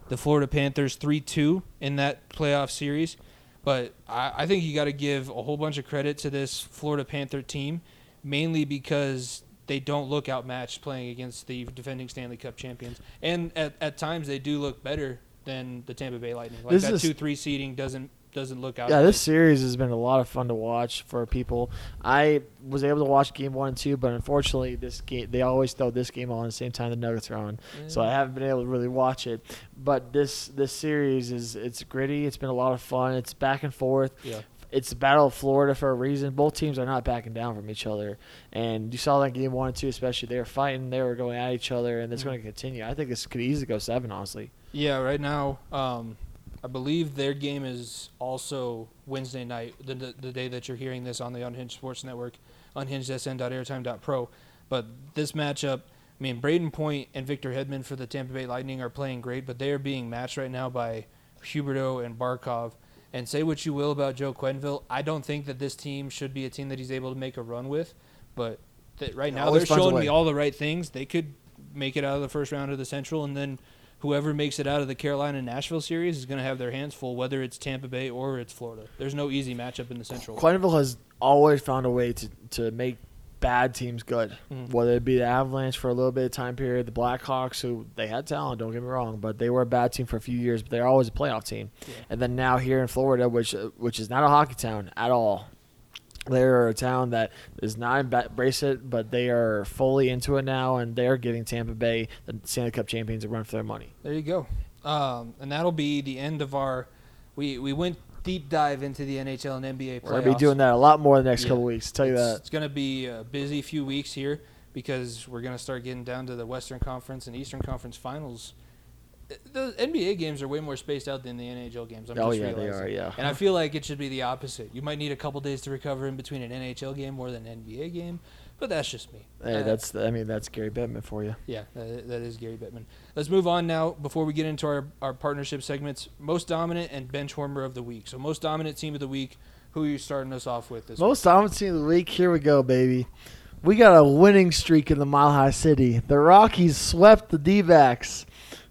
the Florida Panthers three two in that playoff series. But I, I think you got to give a whole bunch of credit to this Florida Panther team, mainly because they don't look outmatched playing against the defending Stanley Cup champions, and at, at times they do look better than the Tampa Bay Lightning. Like This that is- two three seeding doesn't doesn't look out. Yeah, this series has been a lot of fun to watch for people. I was able to watch game one and two, but unfortunately, this game they always throw this game on at the same time the Nuggets are on, so I haven't been able to really watch it. But this this series is it's gritty. It's been a lot of fun. It's back and forth. yeah. It's the Battle of Florida for a reason. Both teams are not backing down from each other, and you saw that game one and two, especially. They were fighting. They were going at each other, and it's Mhm. going to continue. I think this could easily go seven, honestly. Yeah, right now, um, I believe their game is also Wednesday night, the, the, the day that you're hearing this on the Unhinged Sports Network, unhingedsn.airtime.pro. But this matchup, I mean, Brayden Point and Victor Hedman for the Tampa Bay Lightning are playing great, but they are being matched right now by Huberdeau and Barkov. And say what you will about Joe Quenneville, I don't think that this team should be a team that he's able to make a run with. But right now, Always they're showing me all the right things. They could make it out of the first round of the Central, and then whoever makes it out of the Carolina Nashville series is going to have their hands full, whether it's Tampa Bay or it's Florida. There's no easy matchup in the Central. Quenneville has always found a way to, to make bad teams good. Mhm. Whether it be the Avalanche for a little bit of time period, the Blackhawks, who they had talent, don't get me wrong, but they were a bad team for a few years, but they're always a playoff team. Yeah. And then now here in Florida, which which is not a hockey town at all. They're a town that is not embrace it, but they are fully into it now, and they're giving Tampa Bay, the Stanley Cup champions, a run for their money. There you go. Um, and that'll be the end of our. We, we went deep dive into the NHL and NBA playoffs. We're gonna be doing that a lot more the next Yeah. couple weeks. Tell you it's, that. It's going to be a busy few weeks here because we're going to start getting down to the Western Conference and Eastern Conference finals. The NBA games are way more spaced out than the NHL games. I'm Oh just yeah, they are. Yeah. And I feel like it should be the opposite. You might need a couple days to recover in between an NHL game more than an NBA game, but that's just me. Hey, Uh, that's I mean that's Gary Bettman for you. yeah, that, that is Gary Bettman. Let's move on now before we get into our, our partnership segments. Most dominant and bench warmer of the week. So most dominant team of the week. Who are you starting us off with this Most dominant team of the week. Here we go, baby. We got a winning streak in the Mile High City. The Rockies swept the D-backs.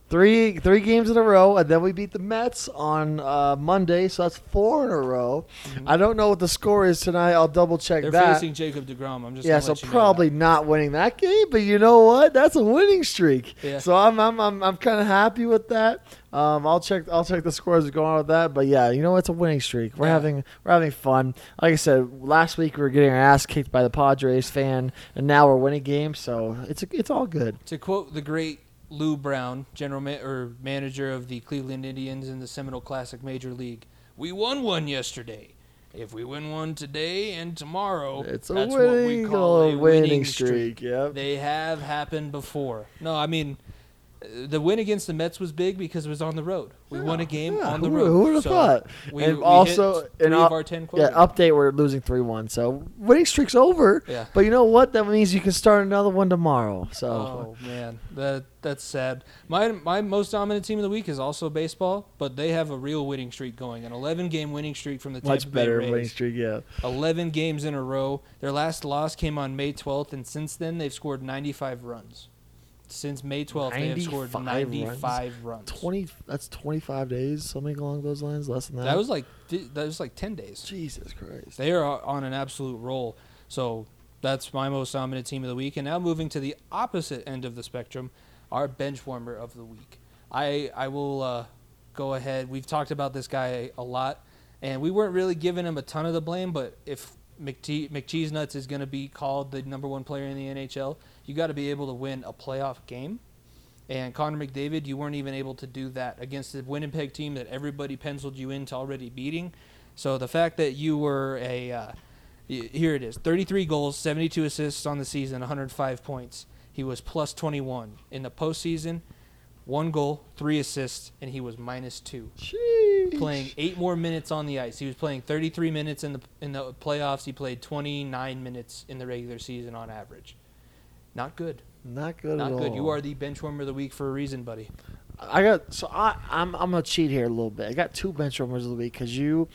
Three three games in a row, and then we beat the Mets on uh, Monday, so that's four in a row. Mhm. I don't know what the score is tonight. I'll double check They're that. facing Jacob Degrom. I'm just yeah, so let you know probably not winning that game, but you know what? That's a winning streak. Yeah. So I'm I'm I'm, I'm kind of happy with that. Um, I'll check I'll check the scores going on with that, but yeah, you know what? it's a winning streak. We're Yeah. having we're having fun. Like I said, last week we were getting our ass kicked by the Padres fan, and now we're winning games, so it's it's all good. To quote the great Lou Brown, general ma- or manager of the Cleveland Indians in the Seminole Classic Major League, we won one yesterday. If we win one today and tomorrow, It's a that's what we winning, call a winning, winning streak. Yep. They have happened before. No, I mean, the win against the Mets was big because it was on the road. We won a game Yeah, on the road. Who would have So thought? We, and we also, hit three of our ten yeah, update. We're losing three one, so winning streak's over. Yeah. But you know what? That means you can start another one tomorrow. So Oh man, that that's sad. My my most dominant team of the week is also baseball, but they have a real winning streak going, an 11 game winning streak from the Tampa much better Rays. winning streak. Yeah. 11 games in a row. Their last loss came on May 12th, and since then they've scored 95 runs. Since May 12th, they have scored 95 runs. runs. Twenty. That's twenty-five days, something along those lines. Less than that. That was like that was like 10 days. Jesus Christ. They are on an absolute roll. So that's my most dominant team of the week. And now moving to the opposite end of the spectrum, our bench warmer of the week. I I will uh, go ahead. We've talked about this guy a lot, and we weren't really giving him a ton of the blame. But if McTe- McCheesenuts is going to be called the number one player in the NHL, you got to be able to win a playoff game. And Connor McDavid, you weren't even able to do that against the Winnipeg team that everybody penciled you into already beating. So the fact that you were a uh, here it is 33 goals, 72 assists on the season, 105 points. He was plus 21 in the postseason. One goal, three assists, and he was minus two. Sheesh. Playing eight more minutes on the ice. He was playing 33 minutes in the in the playoffs. He played 29 minutes in the regular season on average. Not good. Not good Not good. You are the bench warmer of the week for a reason, buddy. I got so I I'm I'm gonna cheat here a little bit. I got two bench warmers of the week because you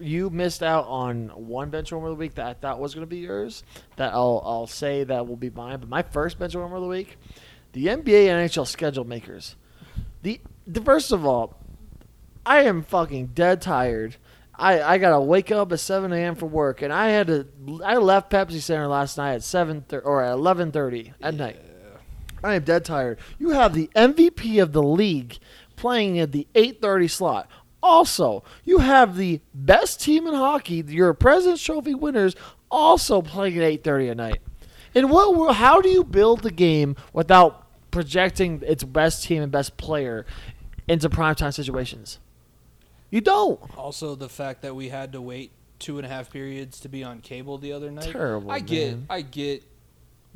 you missed out on one bench warmer of the week that I thought was gonna be yours. That I'll I'll say that will be mine. But my first bench warmer of the week, the NBA and NHL schedule makers. The, the first of all, I am fucking dead tired. I, I gotta wake up at 7 a.m. for work, and I had to. I left Pepsi Center last night at 7 thir- or at 11:30 at night. I am dead tired. You have the MVP of the league playing at the 8:30 slot. Also, you have the best team in hockey, your President's Trophy winners, also playing at 8:30 at night. And what? How do you build the game without projecting its best team and best player into primetime situations? You don't. Also, the fact that we had to wait two and a half periods to be on cable the other night. Terrible, I get, man. I get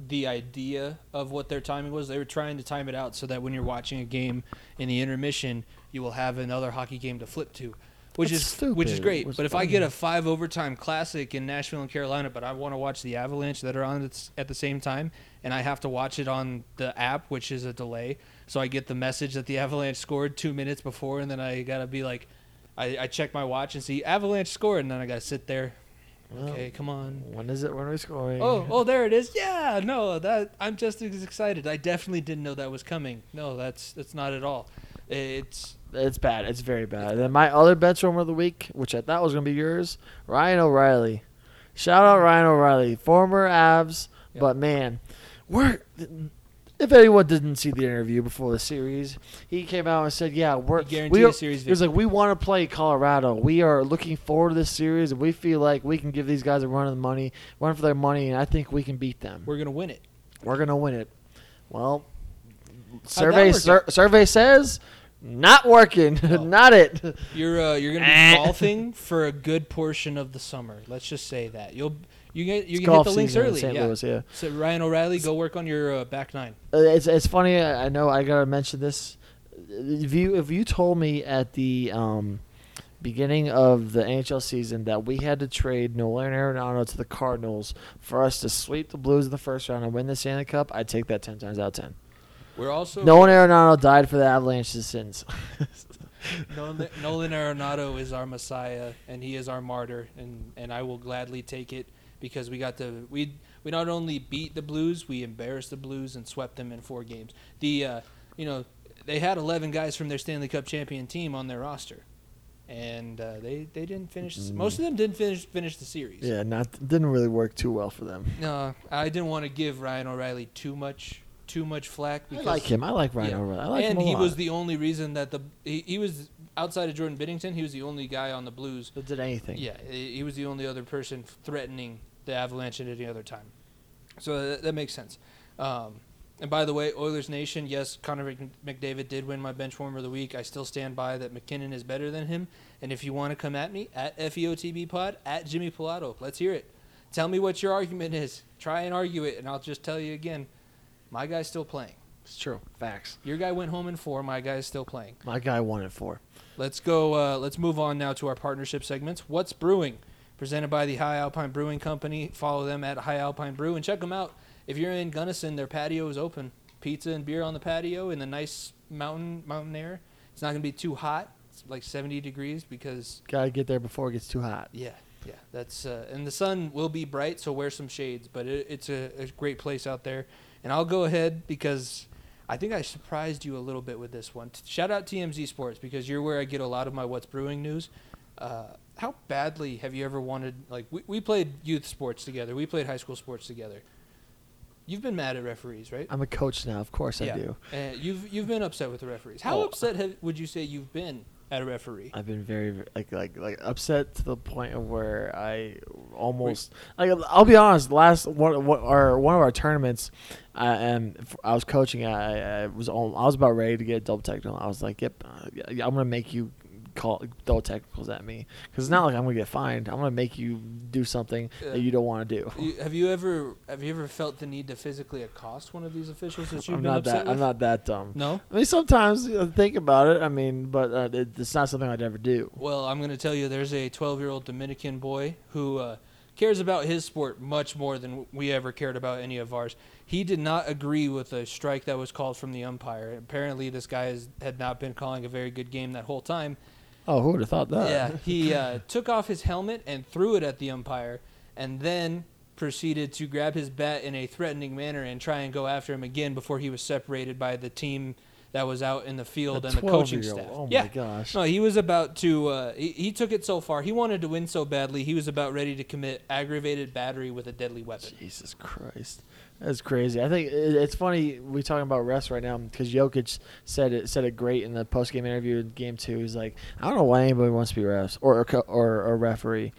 the idea of what their timing was. They were trying to time it out so that when you're watching a game in the intermission, you will have another hockey game to flip to, which That's is which is great. What's But if I get a five overtime classic in Nashville and Carolina, but I want to watch the Avalanche that are on at the same time, and I have to watch it on the app, which is a delay, so I get the message that the Avalanche scored two minutes before, and then I gotta be like. I, I check my watch and see Avalanche scored, and then I gotta sit there. Well, Okay, come on. When is it? When are we scoring? Oh, oh, there it is. Yeah, no, that I'm just as excited. I definitely didn't know that was coming. No, that's that's not at all. It's It's bad. It's very bad. And then my other bench warmer of the week, which I thought was going to be yours, Ryan O'Reilly. Shout out Ryan O'Reilly, former Avs, Yeah. but man, we're. If anyone didn't see the interview before the series, he came out and said, "Yeah, we're He guaranteed we a are, series He was like, "We want to play Colorado. We are looking forward to this series, and we feel like we can give these guys a run of the money, run for their money, and I think we can beat them. we're gonna win it. We're gonna win it." Well, survey sur- survey says not working, [LAUGHS] Oh. not it. You're uh, you're gonna be [LAUGHS] golfing for a good portion of the summer. Let's just say that you'll you get you It's can hit the links early. St. yeah. Louis, yeah. So Ryan O'Reilly, go work on your uh, back nine. Uh, It's it's funny. I I know I gotta mention this. If you if you told me at the um, beginning of the NHL season that we had to trade Nolan Arenado to the Cardinals for us to sweep the Blues in the first round and win the Stanley Cup, I'd take that ten times out of ten. We're also Nolan Arenado died for the Avalanche's sins. [LAUGHS] Nolan, Nolan Arenado is our Messiah, and he is our martyr, and, and I will gladly take it because we got to we we not only beat the Blues, we embarrassed the Blues and swept them in four games. The uh, you know they had 11 guys from their Stanley Cup champion team on their roster, and uh, they they didn't finish. Most of them didn't finish finish the series. yeah, not didn't really work too well for them. No, I didn't want to give Ryan O'Reilly too much too much flack I like him. I like Ryan Yeah. O'Reilly. I like and him a he lot. was the only reason that the he, he was outside of Jordan Binnington. He was the only guy on the Blues. That did anything. Yeah, he was the only other person threatening the Avalanche at any other time. So that, that makes sense. Um, and by the way, Oilers Nation, yes, Connor McDavid did win my bench warmer of the week. I still stand by that MacKinnon is better than him. And if you want to come at me, at FEOTB Pod, at Jimmy Pilato, let's hear it. Tell me what your argument is. Try and argue it, and I'll just tell you again, my guy's still playing. It's true. Facts. Your guy went home in four. My guy's still playing. My guy won in four. Let's go. Uh, let's move on now to our partnership segments. What's brewing? Presented by the High Alpine Brewing Company. Follow them at High Alpine Brew and check them out. If you're in Gunnison, their patio is open. Pizza and beer on the patio in the nice mountain mountain air. It's not gonna be too hot. It's like 70 degrees because Gotta get there before it gets too hot. yeah, yeah. That's uh, and the sun will be bright, so wear some shades. But it, it's a, a great place out there. And I'll go ahead because I think I surprised you a little bit with this one. Shout out TMZ Sports because you're where I get a lot of my what's brewing news. Uh, how badly have you ever wanted? Like we, we played youth sports together. We played high school sports together. You've been mad at referees, right? I'm a coach now. Of course I do. And you've you've been upset with the referees. How Oh. upset have, would you say you've been at a referee? I've been very like like like upset to the point of where I almost like I'll be honest. Last one one our one of our tournaments, I and I was coaching. I, I was all, I was about ready to get double technical. I was like, "Yep, uh, yeah, I'm gonna make you call double technicals at me because it's not like I'm gonna get fined. I'm gonna make you do something Yeah. that you don't want to do." You, have you ever have you ever felt the need to physically accost one of these officials that you've I'm been not upset that with? I'm not that dumb. No. I mean, sometimes know, think about it. I mean, but uh, it, it's not something I'd ever do. Well, I'm going to tell you, there's a 12 year old Dominican boy who uh, cares about his sport much more than we ever cared about any of ours. He did not agree with a strike that was called from the umpire. Apparently, this guy has, had not been calling a very good game that whole time. Oh, who would have thought that? Yeah, he uh, took off his helmet and threw it at the umpire, and then proceeded to grab his bat in a threatening manner and try and go after him again before he was separated by the team that was out in the field A and the coaching 12-year-old. staff. Oh yeah. my gosh. No, he was about to. Uh, he, he took it so far. He wanted to win so badly. He was about ready to commit aggravated battery with a deadly weapon. Jesus Christ, that's crazy. I think it's funny we talking about refs right now because Jokic said it said it great in the post game interview in game two. He's like, I don't know why anybody wants to be refs or a or a referee.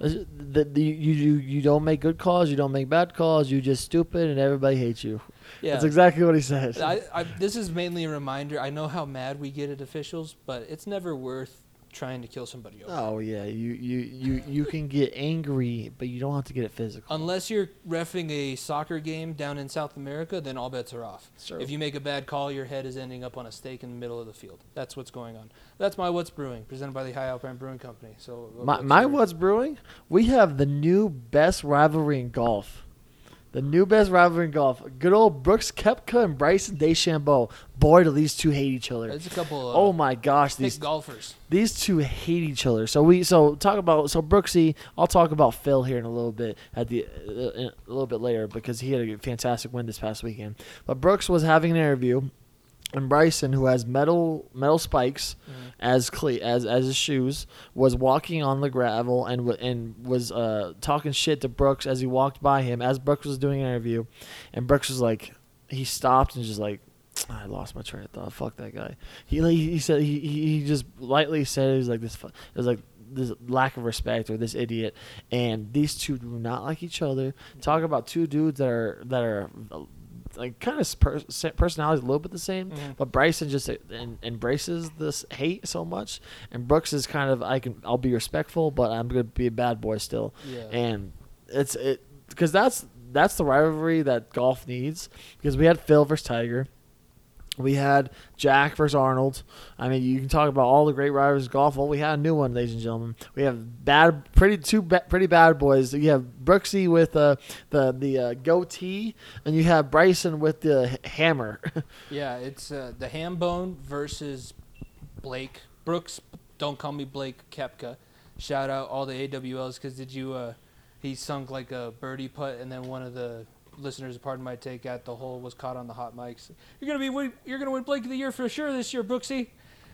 Mm. The, the, the, you, you you don't make good calls, you don't make bad calls, you just stupid, and everybody hates you. Yeah. That's exactly what he says. I, I, this is mainly a reminder. I know how mad we get at officials, but it's never worth trying to kill somebody over. oh yeah, you, you you you can get angry, but you don't have to get it physical. Unless you're refing a soccer game down in South America, then all bets are off. Sure. If you make a bad call, your head is ending up on a stake in the middle of the field. That's what's going on. That's my What's Brewing, presented by the High Alpine Brewing Company. So uh, My, what's my what's brewing? We have the new best rivalry in golf. The new best rivalry in golf. Good old Brooks Koepka and Bryson DeChambeau. Boy, do these two hate each other. There's a couple of Oh my gosh, these golfers. these two hate each other. So we so talk about so Brooksy. I'll talk about Phil here in a little bit at the uh, in a little bit later because he had a fantastic win this past weekend. But Brooks was having an interview, and Bryson, who has metal metal spikes Mhm. as cle- as as his shoes, was walking on the gravel and w- and was uh, talking shit to Brooks as he walked by him as Brooks was doing an interview, and Brooks was like, he stopped and just like. I lost my train of thought. Fuck that guy. He he said he he he just lightly said it was like this. fu- It was like this lack of respect or this idiot. And these two do not like each other. Talk about two dudes that are that are like kind of per- personalities a little bit the same. Mhm. But Bryson just en- embraces this hate so much, and Brooks is kind of I can I'll be respectful, but I'm gonna be a bad boy still. Yeah. And it's it because that's that's the rivalry that golf needs. Because we had Phil versus Tiger. We had Jack versus Arnold. I mean, you can talk about all the great rivalries of golf. Well, we had a new one, ladies and gentlemen. We have bad, pretty two ba- pretty bad boys. You have Brooksy with uh, the the uh, goatee, and you have Bryson with the hammer. [LAUGHS] Yeah, it's uh, the ham bone versus Blake Brooks. Don't call me Blake Koepka. Shout out all the AWLs because did you? Uh, he sunk like a birdie putt, and then one of the listeners, pardon my take, at the whole was caught on the hot mics. You're gonna be win- you're gonna win Blake of the year for sure this year, Brooksy.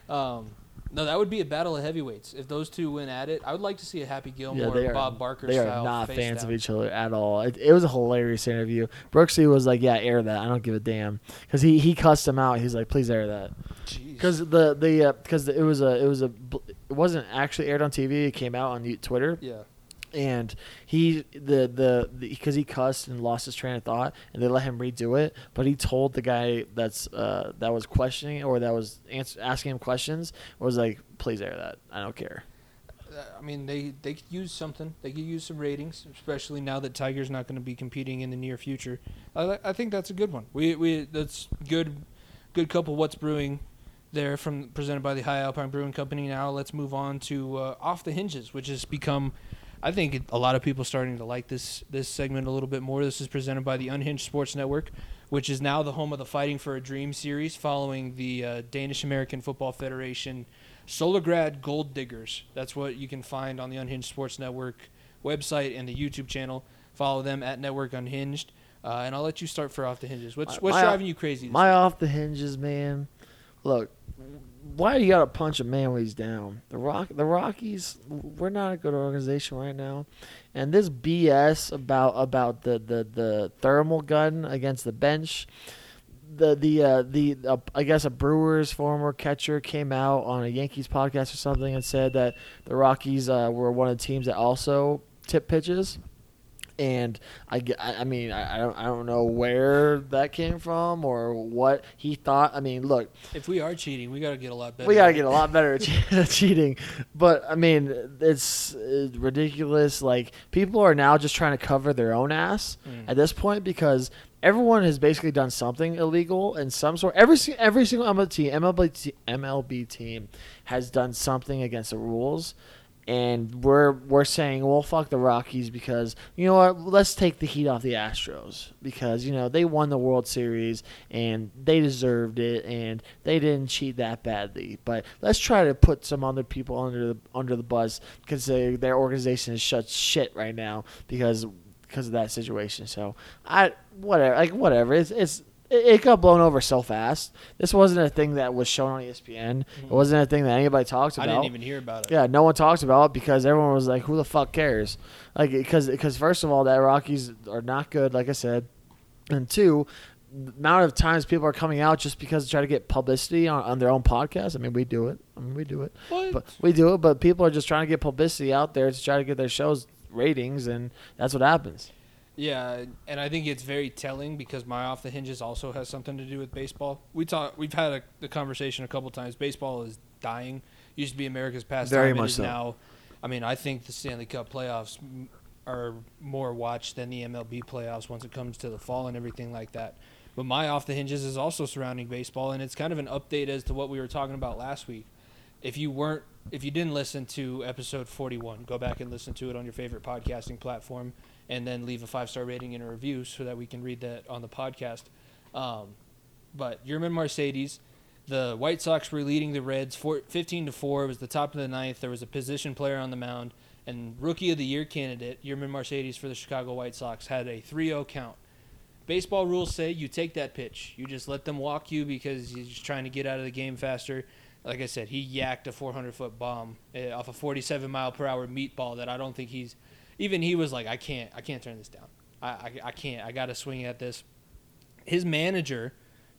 Um, no, that would be a battle of heavyweights if those two went at it. I would like to see a Happy Gilmore, they are Bob Barker they are style. not face fans down. of each other at all. It, it was a hilarious interview. Brooksy was like, "Yeah, air that. I don't give a damn," because he he cussed him out. He's like, "Please air that." Because the the because it was a it was a it wasn't actually aired on TV. It came out on Twitter, yeah, and he the the because he cussed and lost his train of thought, and they let him redo it. But he told the guy that's uh that was questioning or that was answer, asking him questions was like, "Please air that. I don't care." Uh, I mean, they they could use something. They could use some ratings, especially now that Tiger's not going to be competing in the near future. I, I think that's a good one. We we that's good, good couple. What's brewing there from presented by the High Alpine Brewing Company. Now let's move on to uh, off the hinges, which has become. I think a lot of people starting to like this this segment a little bit more. This is presented by the Unhinged Sports Network, which is now the home of the Fighting for a Dream series, following the uh, Danish American Football Federation Solargrad Gold Diggers. That's what you can find on the Unhinged Sports Network website and the YouTube channel. Follow them at Network Unhinged. Uh, and I'll let you start for off the hinges. What's My- what's my- driving you crazy? My week? off the hinges, man. Look, why do you gotta punch a man when he's down? The Rock, the Rockies, we're not a good organization right now, and this BS about about the the the thermal gun against the bench. The the uh, the uh, I guess a Brewers former catcher came out on a Yankees podcast or something and said that the Rockies uh, were one of the teams that also tip pitches and I, I mean I, don't I don't know where that came from or what he thought. I mean, look, if we are cheating, we got to get a lot better. we got to get a lot better [LAUGHS] at cheating, but I mean it's, ridiculous. Like people are now just trying to cover their own ass Mm. at this point because everyone has basically done something illegal in some sort. Every every single MLB team, MLB, te- MLB team has done something against the rules. And we're we're saying, well, fuck the Rockies because you know what? Let's take the heat off the Astros because you know they won the World Series and they deserved it and they didn't cheat that badly. But let's try to put some other people under the under the bus because they, their organization is shut shit right now because because of that situation. So I whatever like whatever it's it's it, it got blown over so fast. This wasn't a thing that was shown on ESPN. It mm-hmm. wasn't a thing that anybody talked about. I didn't even hear about it. Yeah, no one talks about it because everyone was like, "Who the fuck cares?" Like, because because first of all, that Rockies are not good, like I said, and two, the amount of times people are coming out just because to try to get publicity on, on their own podcast. I mean, we do it. I mean, we do it, What? but we do it. But people are just trying to get publicity out there to try to get their shows ratings, and that's what happens. Yeah, and I think it's very telling because my off the hinges also has something to do with baseball. We talk, we've had a, the conversation a couple times. Baseball is dying. Used to be America's pastime. Very much so. now. I mean, I think the Stanley Cup playoffs are more watched than the MLB playoffs once it comes to the fall and everything like that. But my off the hinges is also surrounding baseball, and it's kind of an update as to what we were talking about last week. If you weren't, if you didn't listen to episode 41, go back and listen to it on your favorite podcasting platform, and then leave a five star rating and a review so that we can read that on the podcast. Um, but Yermín Mercedes, the White Sox were leading the Reds four, 15 to four. It was the top of the ninth. There was a position player on the mound, and Rookie of the Year candidate Yermín Mercedes for the Chicago White Sox had a 3-0 count. Baseball rules say you take that pitch. You just let them walk you because you're just trying to get out of the game faster. Like I said, he yacked a 400 foot bomb uh, off a 47 mile per hour meatball that I don't think he's. Even he was like, I can't, I can't turn this down. I, I, I can't. I got to swing at this. His manager,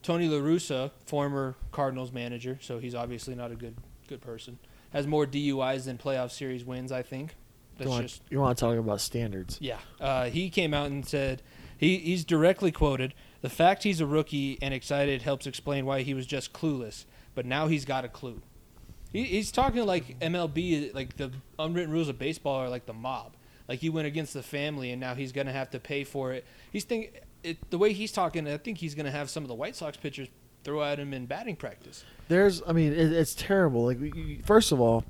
Tony La Russa, former Cardinals manager, so he's obviously not a good good person. Has more DUIs than playoff series wins. I think. You That's want, just you want to talk about standards? yeah. Uh, he came out and said he, he's directly quoted the fact he's a rookie and excited helps explain why he was just clueless, but now he's got a clue. He, he's talking like MLB, like the unwritten rules of baseball are like the mob. Like he went against the family and now he's gonna have to pay for it. He's think it, the way he's talking. I think he's gonna have some of the White Sox pitchers throw at him in batting practice. There's, I mean, it, it's terrible. Like, first of all,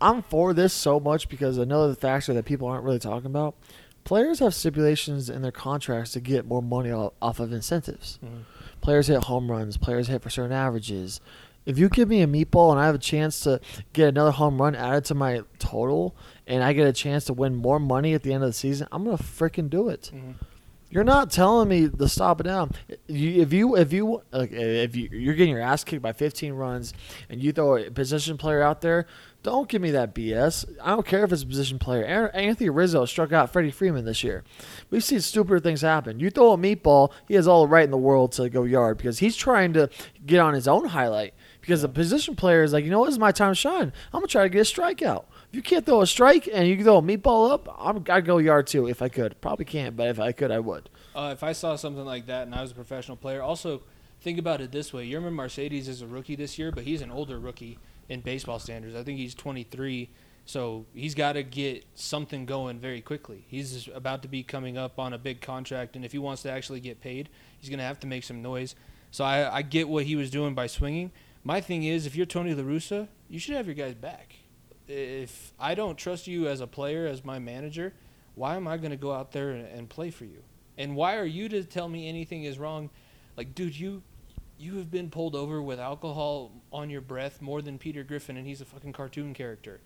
I'm for this so much because another factor that people aren't really talking about. Players have stipulations in their contracts to get more money off, off of incentives. Mm-hmm. Players hit home runs. Players hit for certain averages. If you give me a meatball and I have a chance to get another home run added to my total, and I get a chance to win more money at the end of the season, I'm gonna freaking do it. Mhm. You're not telling me to stop it down. You, if you if you if you you're getting your ass kicked by 15 runs and you throw a position player out there, don't give me that BS. I don't care if it's a position player. Anthony Rizzo struck out Freddie Freeman this year. We've seen stupider things happen. You throw a meatball, he has all the right in the world to go yard because he's trying to get on his own highlight. Because the position player is like, you know, what? this is my time to shine. I'm gonna try to get a strikeout. If you can't throw a strike and you can throw a meatball up, I'm, I'd go yard too if I could. Probably can't, but if I could, I would. Uh, if I saw something like that and I was a professional player, also think about it this way: Yermín Mercedes is a rookie this year, but he's an older rookie in baseball standards. I think he's 23, so he's got to get something going very quickly. He's about to be coming up on a big contract, and if he wants to actually get paid, he's going to have to make some noise. So I, I get what he was doing by swinging. My thing is, if you're Tony La Russa, you should have your guys back. If I don't trust you as a player, as my manager, why am I going to go out there and, and play for you? And why are you to tell me anything is wrong? Like, dude, you you have been pulled over with alcohol on your breath more than Peter Griffin, and he's a fucking cartoon character.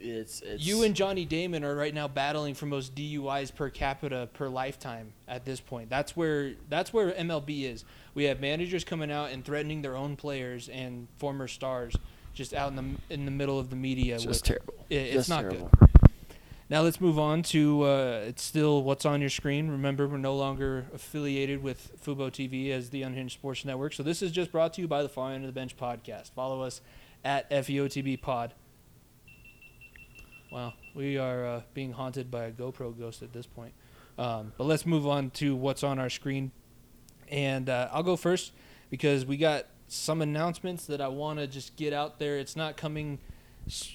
It's, it's You and Johnny Damon are right now battling for most DUIs per capita per lifetime at this point. That's where that's where MLB is. We have managers coming out and threatening their own players and former stars just out in the in the middle of the media. with- just terrible. it- it's Just not terrible. good. Now let's move on to uh, it's still what's on your screen. Remember, we're no longer affiliated with Fubo TV as the Unhinged Sports Network. So this is just brought to you by the Far End of the Bench podcast. Follow us at FEOTB Pod. Wow, we are uh, being haunted by a GoPro ghost at this point. Um, but let's move on to what's on our screen, and uh, I'll go first because we got some announcements that I want to just get out there. It's not coming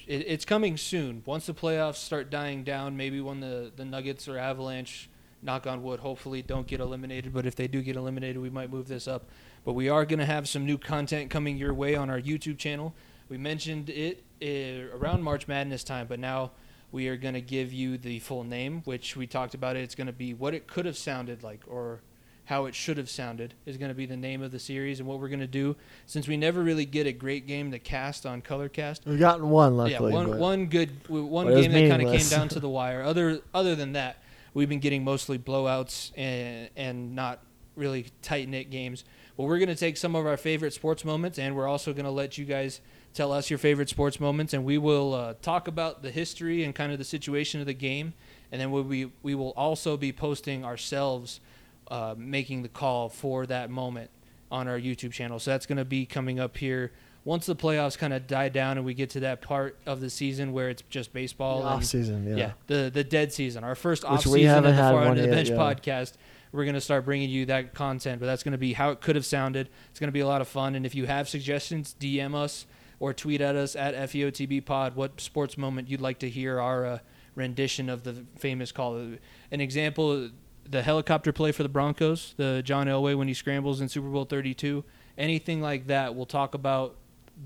it, it's coming soon. Once the playoffs start dying down, maybe when the, the Nuggets or Avalanche, knock on wood, hopefully don't get eliminated. But if they do get eliminated, we might move this up. But we are going to have some new content coming your way on our YouTube channel. We mentioned it uh, around March Madness time, but now we are going to give you the full name, which we talked about. It. It's going to be what it could have sounded like, or how it should have sounded is going to be the name of the series and what we're going to do since we never really get a great game to cast on colorcast We've gotten one, luckily. yeah, one one good one But it was game that kind of came down to the wire. Other other than that, we've been getting mostly blowouts and and not really tight knit games. But we're gonna take some of our favorite sports moments, and we're also gonna let you guys tell us your favorite sports moments, and we will uh, talk about the history and kind of the situation of the game, and then we'll be we will also be posting ourselves uh, making the call for that moment on our YouTube channel. So that's going to be coming up here once the playoffs kind of die down and we get to that part of the season where it's just baseball. off and, season, yeah. yeah, the the dead season, our first Which off season of the Far one End of the Bench yeah. podcast. We're going to start bringing you that content, but that's going to be how it could have sounded. It's going to be a lot of fun. And if you have suggestions, DM us or tweet at us at FEOTB Pod what sports moment you'd like to hear our uh, rendition of the famous call. An example, the helicopter play for the Broncos, the John Elway when he scrambles in Super Bowl 32, anything like that. We'll talk about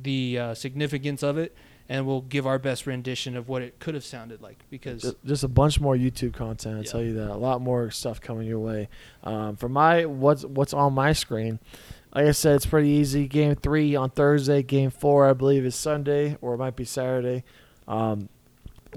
the uh, significance of it, and we'll give our best rendition of what it could have sounded like. Because Ju- Just a bunch more YouTube content. I Yeah. tell you that. A lot more stuff coming your way. Um, for my what's what's on my screen, like I said, it's pretty easy. Game three on Thursday. Game four, I believe, is Sunday or it might be Saturday. Um,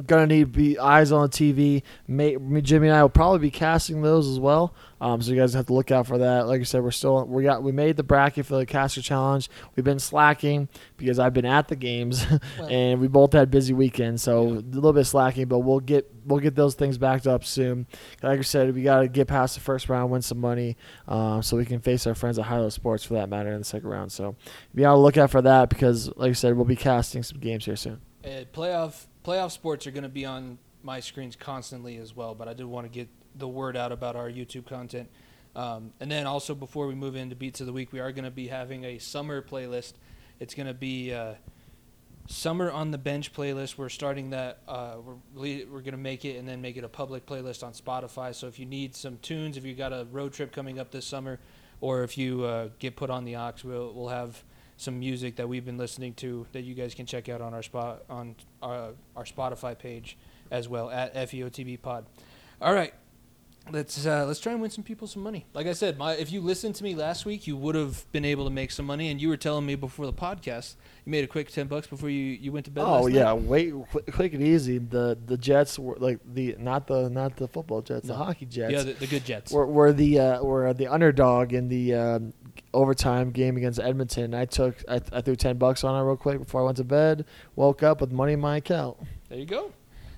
gonna need to be eyes on the TV. May, me, Jimmy and I will probably be casting those as well. Um, so you guys have to look out for that. Like I said, we're still we got we made the bracket for the caster challenge. We've been slacking because I've been at the games, [LAUGHS] Well- and we both had busy weekends, so a little bit slacking. But we'll get we'll get those things backed up soon. Like I said, we got to get past the first round, win some money, um, so we can face our friends at Hilo Sports for that matter in the second round. So be on the lookout for that because, like I said, we'll be casting some games here soon. Uh, playoff playoff sports are going to be on my screens constantly as well, but I did want to get the word out about our YouTube content. Um, and then also before we move into beats of the week, we are going to be having a summer playlist. It's going to be uh, summer on the bench playlist. We're starting that. Uh, we're we're going to make it and then make it a public playlist on Spotify. So if you need some tunes, if you got a road trip coming up this summer, or if you uh, get put on the ox, we'll we'll have some music that we've been listening to that you guys can check out on our spot on our, our Spotify page as well at FEOTB Pod. All right, let's uh, let's try and win some people some money. Like I said, my if you listened to me last week, you would have been able to make some money. And you were telling me before the podcast, you made a quick ten bucks before you, you went to bed. Oh last yeah, night? wait, quick, quick and easy. The the Jets were like the not the not the football Jets, No. the hockey Jets. yeah, the, the good Jets. were, were the uh, were the underdog in the um, overtime game against Edmonton. I took I, I threw ten bucks on it real quick before I went to bed. Woke up with money in my account. There you go.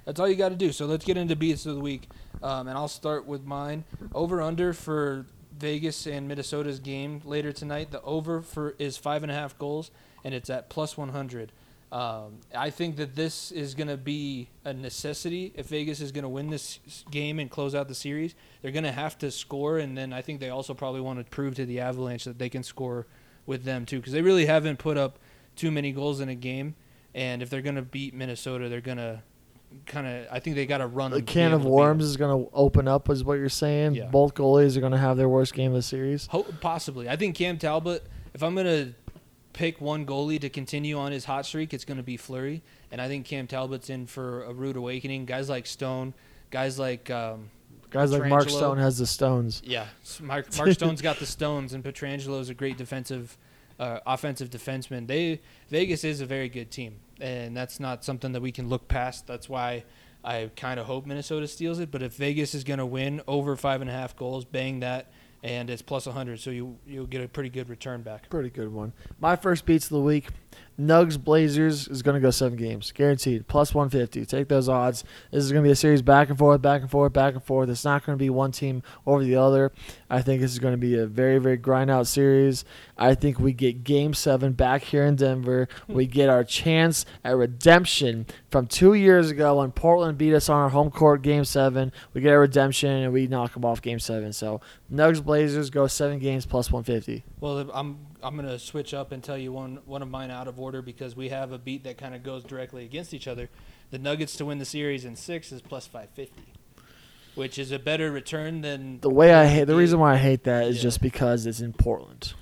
That's all you got to do. So let's get into beats of the week, um, and I'll start with mine. Over under for Vegas and Minnesota's game later tonight. The over for is five and a half goals, and it's at plus one hundred. Um, I think that this is going to be a necessity if Vegas is going to win this game and close out the series. They're going to have to score, and then I think they also probably want to prove to the Avalanche that they can score with them too, because they really haven't put up too many goals in a game. And if they're going to beat Minnesota, they're going to kind of. I think they got to run. The them to be can of worms is going to open up, is what you're saying. Yeah. Both goalies are going to have their worst game of the series. Ho- possibly. I think Cam Talbot. If I'm going to pick one goalie to continue on his hot streak, it's going to be Fleury, and I think Cam Talbot's in for a rude awakening. Guys like Stone, guys like. Um, Guys like Mark Stone has the stones. Yeah, Mark, [LAUGHS] Mark Stone's got the stones, and Pietrangelo is a great defensive uh, offensive defensemen. They Vegas is a very good team, and that's not something that we can look past. That's why I kind of hope Minnesota steals it. But if Vegas is going to win over five and a half goals, bang that, and it's plus 100, so you you'll get a pretty good return back. Pretty good one. My first beats of the week. Nugs Blazers is going to go seven games, guaranteed, plus 150. Take those odds. This is going to be a series back and forth, back and forth, back and forth. It's not going to be one team over the other. I think this is going to be a very, very grind out series. I think we get game seven back here in Denver. Hmm. We get our chance at redemption from two years ago when Portland beat us on our home court game seven. We get a redemption and we knock them off game seven. So Nugs Blazers go seven games plus 150. Well, I'm I'm gonna switch up and tell you one one of mine out of order because we have a beat that kind of goes directly against each other. The Nuggets to win the series in six is plus 550, which is a better return than The way I hate the reason why I hate that is Yeah. just because it's in Portland.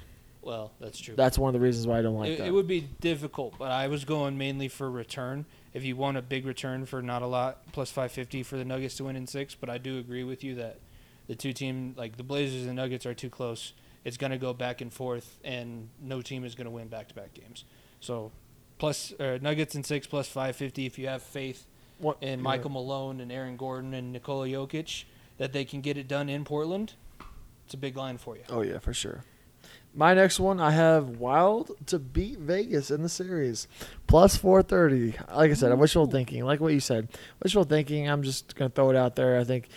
Well, that's true. That's one of the reasons why I don't like it, that. it would be difficult, but I was going mainly for return. If you want a big return for not a lot, plus 550 for the Nuggets to win in six. But I do agree with you that the two team, like the Blazers and Nuggets, are too close. It's going to go back and forth, and no team is going to win back to back games. So, plus uh, Nuggets in six plus 550. If you have faith What- in yeah. Michael Malone and Aaron Gordon and Nikola Jokic that they can get it done in Portland, it's a big line for you. Oh yeah, for sure. My next one, I have Wild to beat Vegas in the series, plus four thirty. Like I said, I'm wishful thinking. Like what you said, wishful thinking. I'm just gonna throw it out there. I think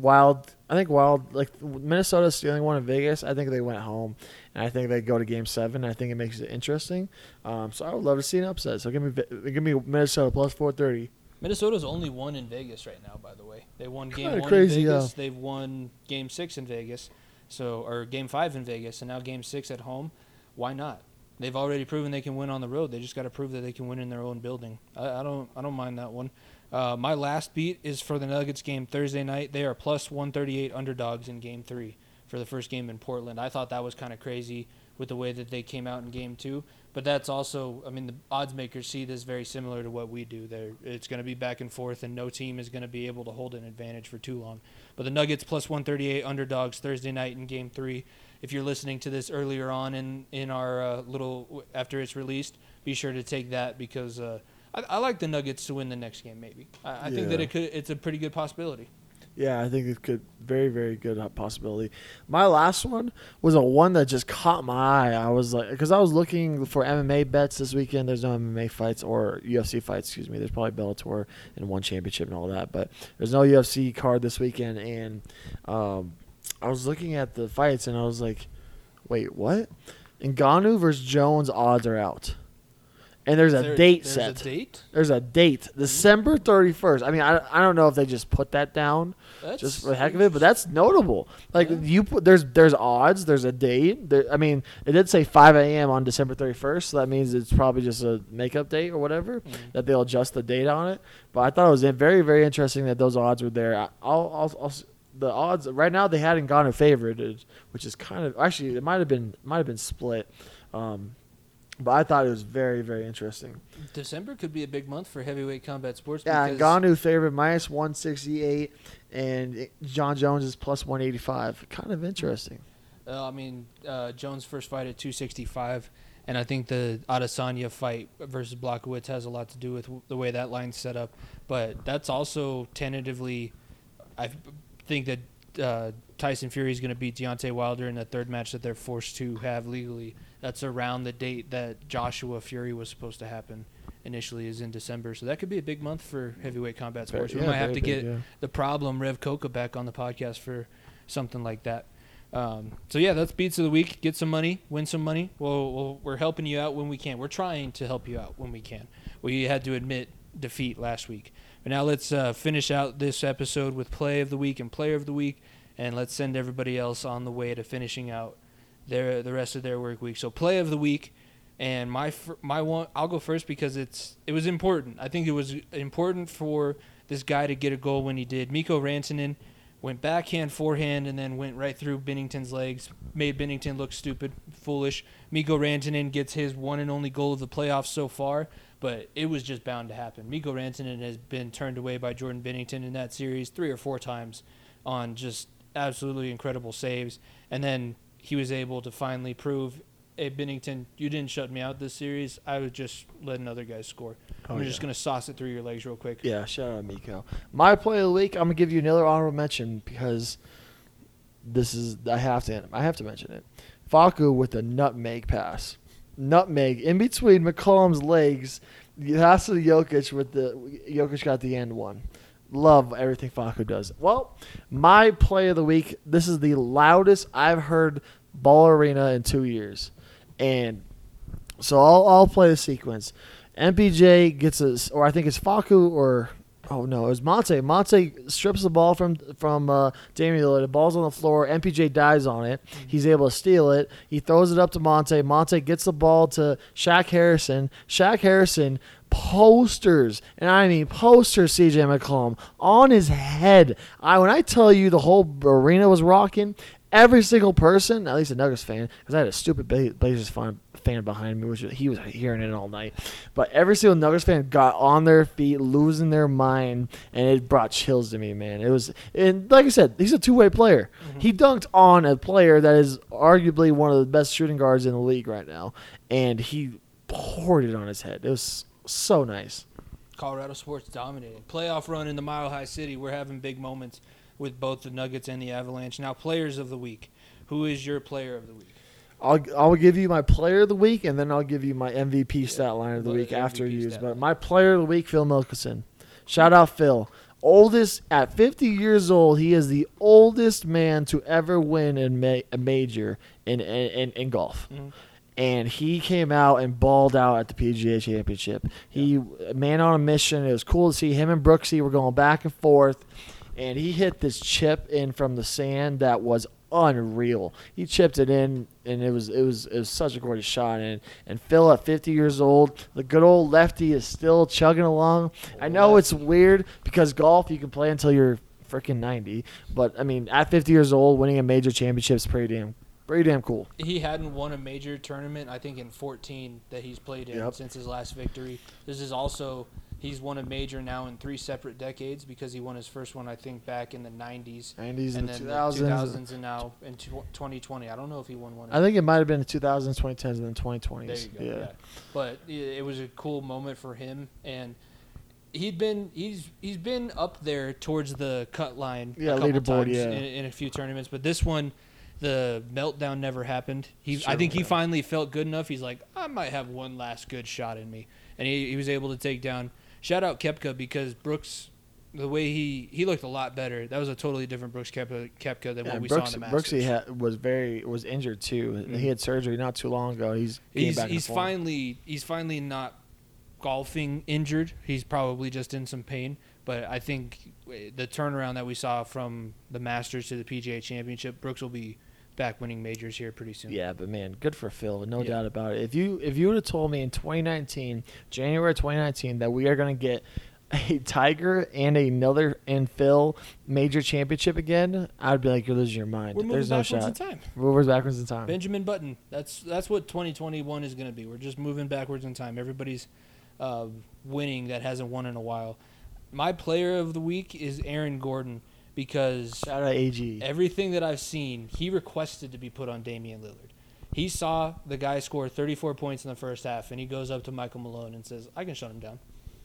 Wild. I think Wild. Like Minnesota stealing one in Vegas. I think they went home, and I think they go to Game Seven. I think it makes it interesting. Um, so I would love to see an upset. So give me Ve- give me Minnesota plus four thirty. Minnesota's only won in Vegas right now, by the way. They won game Kinda one crazy, in Vegas. yeah. They've won game six in Vegas, so or game five in Vegas, and now game six at home. Why not? They've already proven they can win on the road. They just got to prove that they can win in their own building. I, I don't. I don't mind that one. Uh, my last beat is for the Nuggets game Thursday night. They are plus 138 underdogs in game three for the first game in Portland. I thought that was kind of crazy with the way that they came out in game two. But that's also, I mean, the odds makers see this very similar to what we do. There, it's going to be back and forth, and no team is going to be able to hold an advantage for too long. But the Nuggets plus 138 underdogs Thursday night in Game Three. If you're listening to this earlier on in in our uh, little after it's released, be sure to take that because uh, I, I like the Nuggets to win the next game. Maybe I, I think that it could. It's a pretty good possibility. Yeah, I think it could very, very good possibility. My last one was a one that just caught my eye. I was like, because I was looking for MMA bets this weekend. There's no MMA fights or UFC fights. Excuse me. There's probably Bellator and one championship and all that, but there's no UFC card this weekend. And um, I was looking at the fights and I was like, wait, what? Ngannou versus Jones odds are out, and there's a There- date there's set. A date. There's a date, December 31st. I mean, I, I don't know if they just put that down That's just for the heck of it, but that's notable. Like Yeah. you put there's there's odds, there's a date. There, I mean, it did say 5 a.m. on December 31st, so that means it's probably just a makeup date or whatever Mhm. that they'll adjust the date on it. But I thought it was very very interesting that those odds were there. I- I'll, I'll, I'll the odds right now they hadn't gone in favorited, which is kind of actually it might have been might have been split. Um, but I thought it was very very interesting. December could be a big month for heavyweight combat sports. Yeah, Ngannou favorite minus 168, and Jon Jones is plus 185. Kind of interesting. Uh, I mean, uh, Jones' first fight at 265, and I think the Adesanya fight versus Blachowicz has a lot to do with the way that line's set up. But that's also tentatively, I think that uh, Tyson Fury is going to beat Deontay Wilder in the third match that they're forced to have legally. That's around the date that Joshua Fury was supposed to happen. Initially, is in December, so that could be a big month for heavyweight combat sports. we Yeah, might have to big, get yeah. the problem Rev Coca back on the podcast for something like that. Um, so yeah, that's beats of the week. Get some money, win some money. Well, well, we're helping you out when we can. We're trying to help you out when we can. We had to admit defeat last week, but now let's uh, finish out this episode with play of the week and player of the week, and let's send everybody else on the way to finishing out their the rest of their work week. So play of the week, and my my one I'll go first because it's it was important. I think it was important for this guy to get a goal when he did. Miko Rantanen went backhand, forehand, and then went right through Binnington's legs. Made Binnington look stupid, foolish. Miko Rantanen gets his one and only goal of the playoffs so far, but it was just bound to happen. Miko Rantanen has been turned away by Jordan Binnington in that series three or four times on just absolutely incredible saves, and then he was able to finally prove "Hey, Binnington, you didn't shut me out this series. I was just letting other guys score. Oh, I'm yeah. just gonna sauce it through your legs real quick." Yeah, shout out Miko. My play of the week, I'm gonna give you another honorable mention because this is I have to I have to mention it. Facu with the nutmeg pass, nutmeg in between McCollum's legs. That's the Jokic with the Jokic got the end one. Love everything Facu does. Well, my play of the week. This is the loudest I've heard Ball Arena in two years, and so I'll I'll play the sequence. MPJ gets a, or I think it's Facu or oh no, it was Monte. Monte strips the ball from from uh, Damian Lillard. The ball's on the floor. MPJ dives on it. He's able to steal it. He throws it up to Monte. Monte gets the ball to Shaq Harrison. Shaq Harrison posters, and I mean posters. CJ McCollum on his head. I when I tell you the whole arena was rocking. Every single person, at least a Nuggets fan, because I had a stupid Blazers fan, fan behind me, which he was hearing it all night. But every single Nuggets fan got on their feet, losing their mind, and it brought chills to me, man. It was, and like I said, he's a two-way player. Mm-hmm. He dunked on a player that is arguably one of the best shooting guards in the league right now, and he poured it on his head. It was so nice. Colorado sports dominating. Playoff run in the Mile High City. We're having big moments with both the Nuggets and the Avalanche. Now, players of the week. Who is your player of the week? I'll I'll give you my player of the week, and then I'll give you my MVP stat line of the week after you. But my player of the week, Phil Mickelson. Shout out Phil. Oldest at 50 years old, he is the oldest man to ever win in ma- a major in in, in, in golf. Mhm. And he came out and balled out at the PGA Championship. He man on a mission. It was cool to see him and Brooksy were going back and forth, and he hit this chip in from the sand that was unreal. He chipped it in, and it was it was it was such a gorgeous shot. And and Phil at 50 years old, the good old lefty is still chugging along. I know it's weird because golf you can play until you're freaking 90, but I mean at 50 years old, winning a major championship is pretty damn pretty damn cool. He hadn't won a major tournament, I think, in 14 that he's played in Yep. since his last victory. This is also he's won a major now in three separate decades because he won his first one, I think, back in the 90s. 90s and and then the the 2000s. 2000s and now in 2020. I don't know if he won one. I think it might have been the 2000s, 2010s, and then 2020s. There you go. yeah. Yeah. But it, was a cool moment for him, and he'd been he's he's been up there towards the cut line. Yeah, a couple leaderboard, times yeah. in, in a few tournaments, but this one. The meltdown never happened. He, I Sure, think he finally felt good enough. He's like, I might have one last good shot in me, and he, he was able to take down. Shout out Koepka because Brooks, the way he he looked a lot better. That was a totally different Brooks Koepka, Koepka than Yeah, what we Brooks, saw in the Masters. Brooksy had, was very was injured too. Mhm. He had surgery not too long ago. He's he's he's finally he's finally not golfing injured. He's probably just in some pain. But I think the turnaround that we saw from the Masters to the PGA Championship, Brooks will be back winning majors here pretty soon. Yeah, but man, good for Phil, no Yeah. doubt about it. If you if you would have told me in 2019, January 2019, that we are going to get a Tiger and another and Phil major championship again, I'd be like, you're losing your mind. We're There's no backwards in shot. time. Movers backwards in time. Benjamin Button. That's that's what 2021 is going to be. We're just moving backwards in time. Everybody's uh, winning that hasn't won in a while. My player of the week is Aaron Gordon because Shout out AG. everything that I've seen, he requested to be put on Damian Lillard. He saw the guy score 34 points in the first half, and he goes up to Michael Malone and says, "I can shut him down,"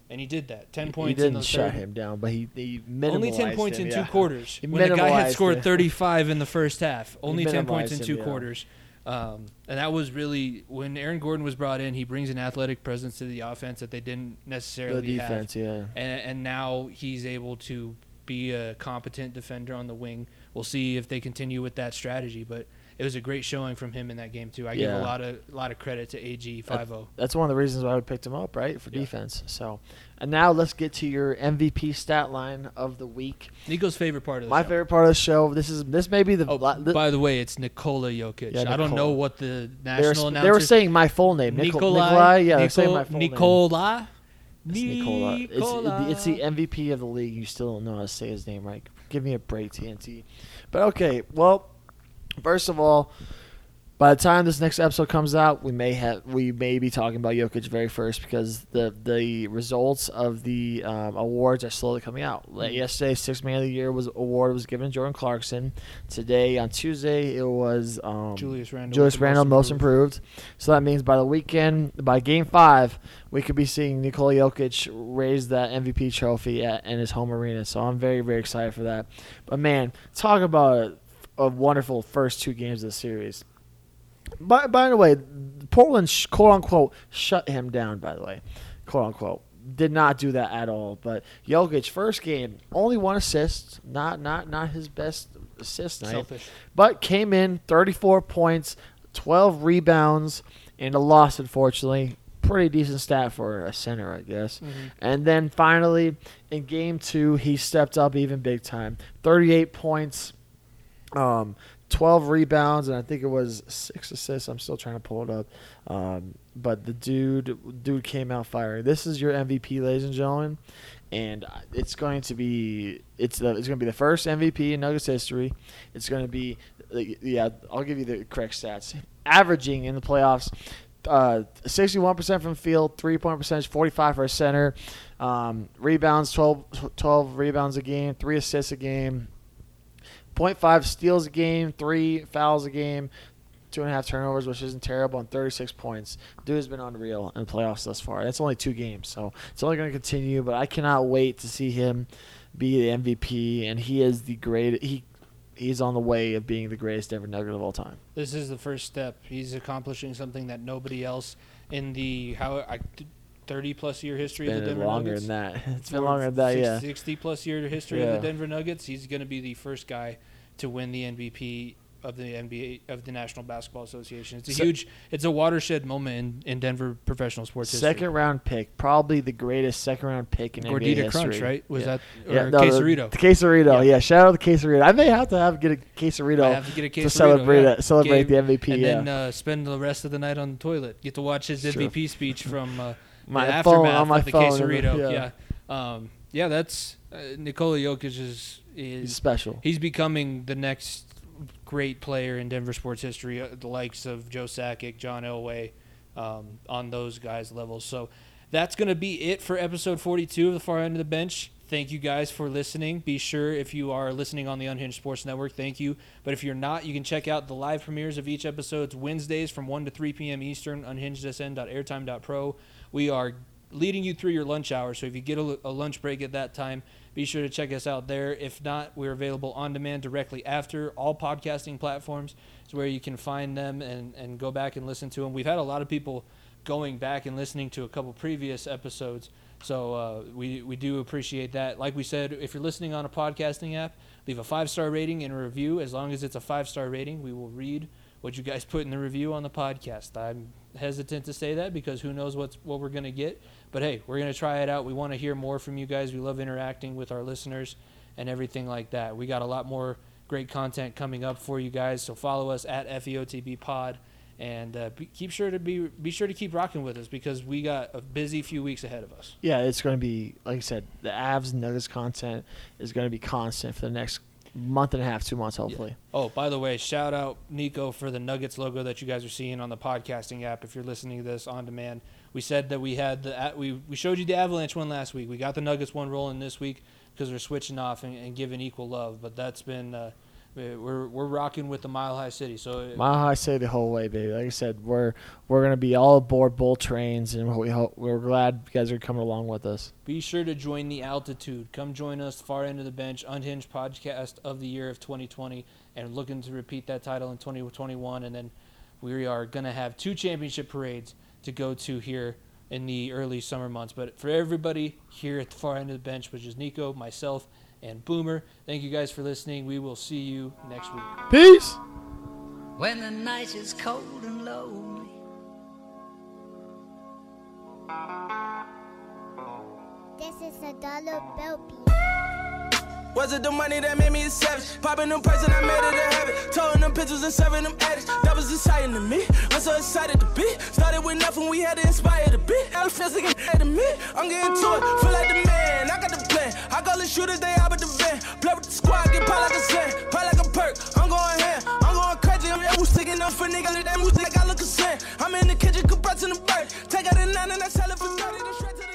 and he did that. 10 he points didn't in the shut third. him down, but he, he Only 10 points him, in yeah. two quarters. [LAUGHS] He when the guy had scored him. 35 in the first half. Only 10 points in two him, yeah. quarters. Um, and that was really when Aaron Gordon was brought in. He brings an athletic presence to the offense that they didn't The necessarily have defense, yeah. and, and now he's able to be a competent defender on the wing. We'll see if they continue with that strategy, but it was a great showing from him in that game too. I give a lot of lot of credit to AG 5 That's one of the reasons why I would picked him up, right, for Yeah. defense. So, and now let's get to your MVP stat line of the week. Nico's favorite part of the My show. favorite part of the show. This is this may be the. Oh, the- by the way, it's Nikola Jokic. Yeah, I don't know what the they, were, national they were saying my full name, Nicol- Nikolai. Yeah, they're saying my full name. Nicola. It's Nicola. Nicola. It's, it's the MVP of the league. You still don't know how to say his name right. Give me a break, TNT. But okay, well, first of all, by the time this next episode comes out, we may have we may be talking about Jokic very first because the the results of the um, awards are slowly coming out. Like Mhm. yesterday, Six Man of the Year was award was given to Jordan Clarkson. Today on Tuesday, it was um, Julius Randle. Julius Randle most improved. So that means by the weekend, by Game Five, we could be seeing Nikola Jokic raise that MVP trophy at in his home arena. So I'm very very excited for that. But man, talk about a, a wonderful first two games of the series. By, by the way, Portland, quote unquote, shut him down, by the way. Quote unquote. Did not do that at all. But Jokic, first game, only one assist. Not not not his best assist night. Selfish. But came in 34 points, 12 rebounds, and a loss, unfortunately. Pretty decent stat for a center, I guess. Mhm. And then finally, in game two, he stepped up even big time. 38 points, um, 12 rebounds, and I think it was six assists. I'm still trying to pull it up. Um, but the dude, dude came out firing. This is your MVP, ladies and gentlemen, and it's going to be it's the it's going to be the first MVP in Nuggets history. It's going to be yeah. I'll give you the correct stats. Averaging in the playoffs. Uh, 61% from field, three point percentage, 45 for a center, um, rebounds 12, 12 rebounds a game, three assists a game, 0.5 steals a game, three fouls a game, two and a half turnovers, which isn't terrible, and 36 points. Dude has been unreal in the playoffs thus far. That's only two games, so it's only going to continue. But I cannot wait to see him be the MVP, and he is the great. He he's on the way of being the greatest ever Nugget of all time. This is the first step. He's accomplishing something that nobody else in the how I, 30 plus year history of the Been Denver longer Nuggets. than that. [LAUGHS] It's been longer than that. Yeah. 60 plus year history of the Denver Nuggets. He's going to be the first guy to win the MVP of the NBA of the National Basketball Association. It's a Se- huge, it's a watershed moment in, in Denver professional sports Second history. round pick, probably the greatest second round pick in NBA Gordita history. Crunch, right? Was Yeah. that or Yeah, no, the- Quesarito? The, quesarito, Yeah. yeah. Shout out to quesarito. I may have to have get a quesarito I have to get a to quesarito, celebrate yeah. it, celebrate Gabe- the MVP. and yeah. then uh, spend the rest of the night on the toilet. Get to watch his Sure. MVP speech from uh, my the phone aftermath on my of the phone. quesarito. Yeah. Yeah, um, yeah. That's uh, Nikola Jokic is He's special. he's becoming the next great player in Denver sports history, uh, the likes of Joe Sakic, John Elway, um, on those guys' levels. So that's going to be it for episode 42 of the Far End of the Bench. Thank you guys for listening. Be sure if you are listening on the Unhinged Sports Network, thank you. But if you're not, you can check out the live premieres of each episode's Wednesdays from 1 to 3 p.m. Eastern, unhingedsn.airtime.pro. We are leading you through your lunch hour, so if you get a, a lunch break at that time, be sure to check us out there. If not, we're available on demand directly after all podcasting platforms. Is where you can find them and, and go back and listen to them. We've had a lot of people going back and listening to a couple previous episodes, so uh, we we do appreciate that. Like we said, if you're listening on a podcasting app, leave a five star rating and a review. As long as it's a five star rating, we will read what you guys put in the review on the podcast. I'm hesitant to say that because who knows what's what we're gonna get. But hey, we're gonna try it out. We want to hear more from you guys. We love interacting with our listeners and everything like that. We got a lot more great content coming up for you guys. So follow us at FEOTB Pod and uh, be, keep sure to be be sure to keep rocking with us because we got a busy few weeks ahead of us. Yeah, it's going to be like I said. The Avs Nuggets content is going to be constant for the next month and a half, two months, hopefully. Oh, by the way, shout out Nico for the Nuggets logo that you guys are seeing on the podcasting app. If you're listening to this on demand, we said that we had the we we showed you the Avalanche one last week. We got the Nuggets one rolling this week because we're switching off and, and giving equal love. But that's been uh, we're we're rocking with the Mile High City. So Mile High City the whole way, baby. Like I said, we're we're gonna be all aboard both trains, and we hope we're glad you guys are coming along with us. Be sure to join the altitude. Come join us, far end of the bench, unhinged podcast of the year of 2020, and looking to repeat that title in 2021. And then we are going to have two championship parades to go to here in the early summer months. But for everybody here at the far end of the bench, which is Nico, myself, and Boomer, thank you guys for listening. We will see you next week. Peace. when the night is cold and lonely. This is a dollar bill beat. Was it the money that made me a savage? Popping them perks and I made it a habit. Towing them pictures and serving them addicts. That was exciting to me. I'm so excited to be. Started with nothing, we had to inspire the beat. The like it to me. I'm getting to it, feel like the man. I got the plan. I call the shooters, they out with the van. Play with the squad, get pop like a sand. Pop like a perk. I'm going ham. I'm going crazy. I'm music up for nigga, that music, I got look I'm in the kitchen, compressing the bird. Take out a nine and I sell it.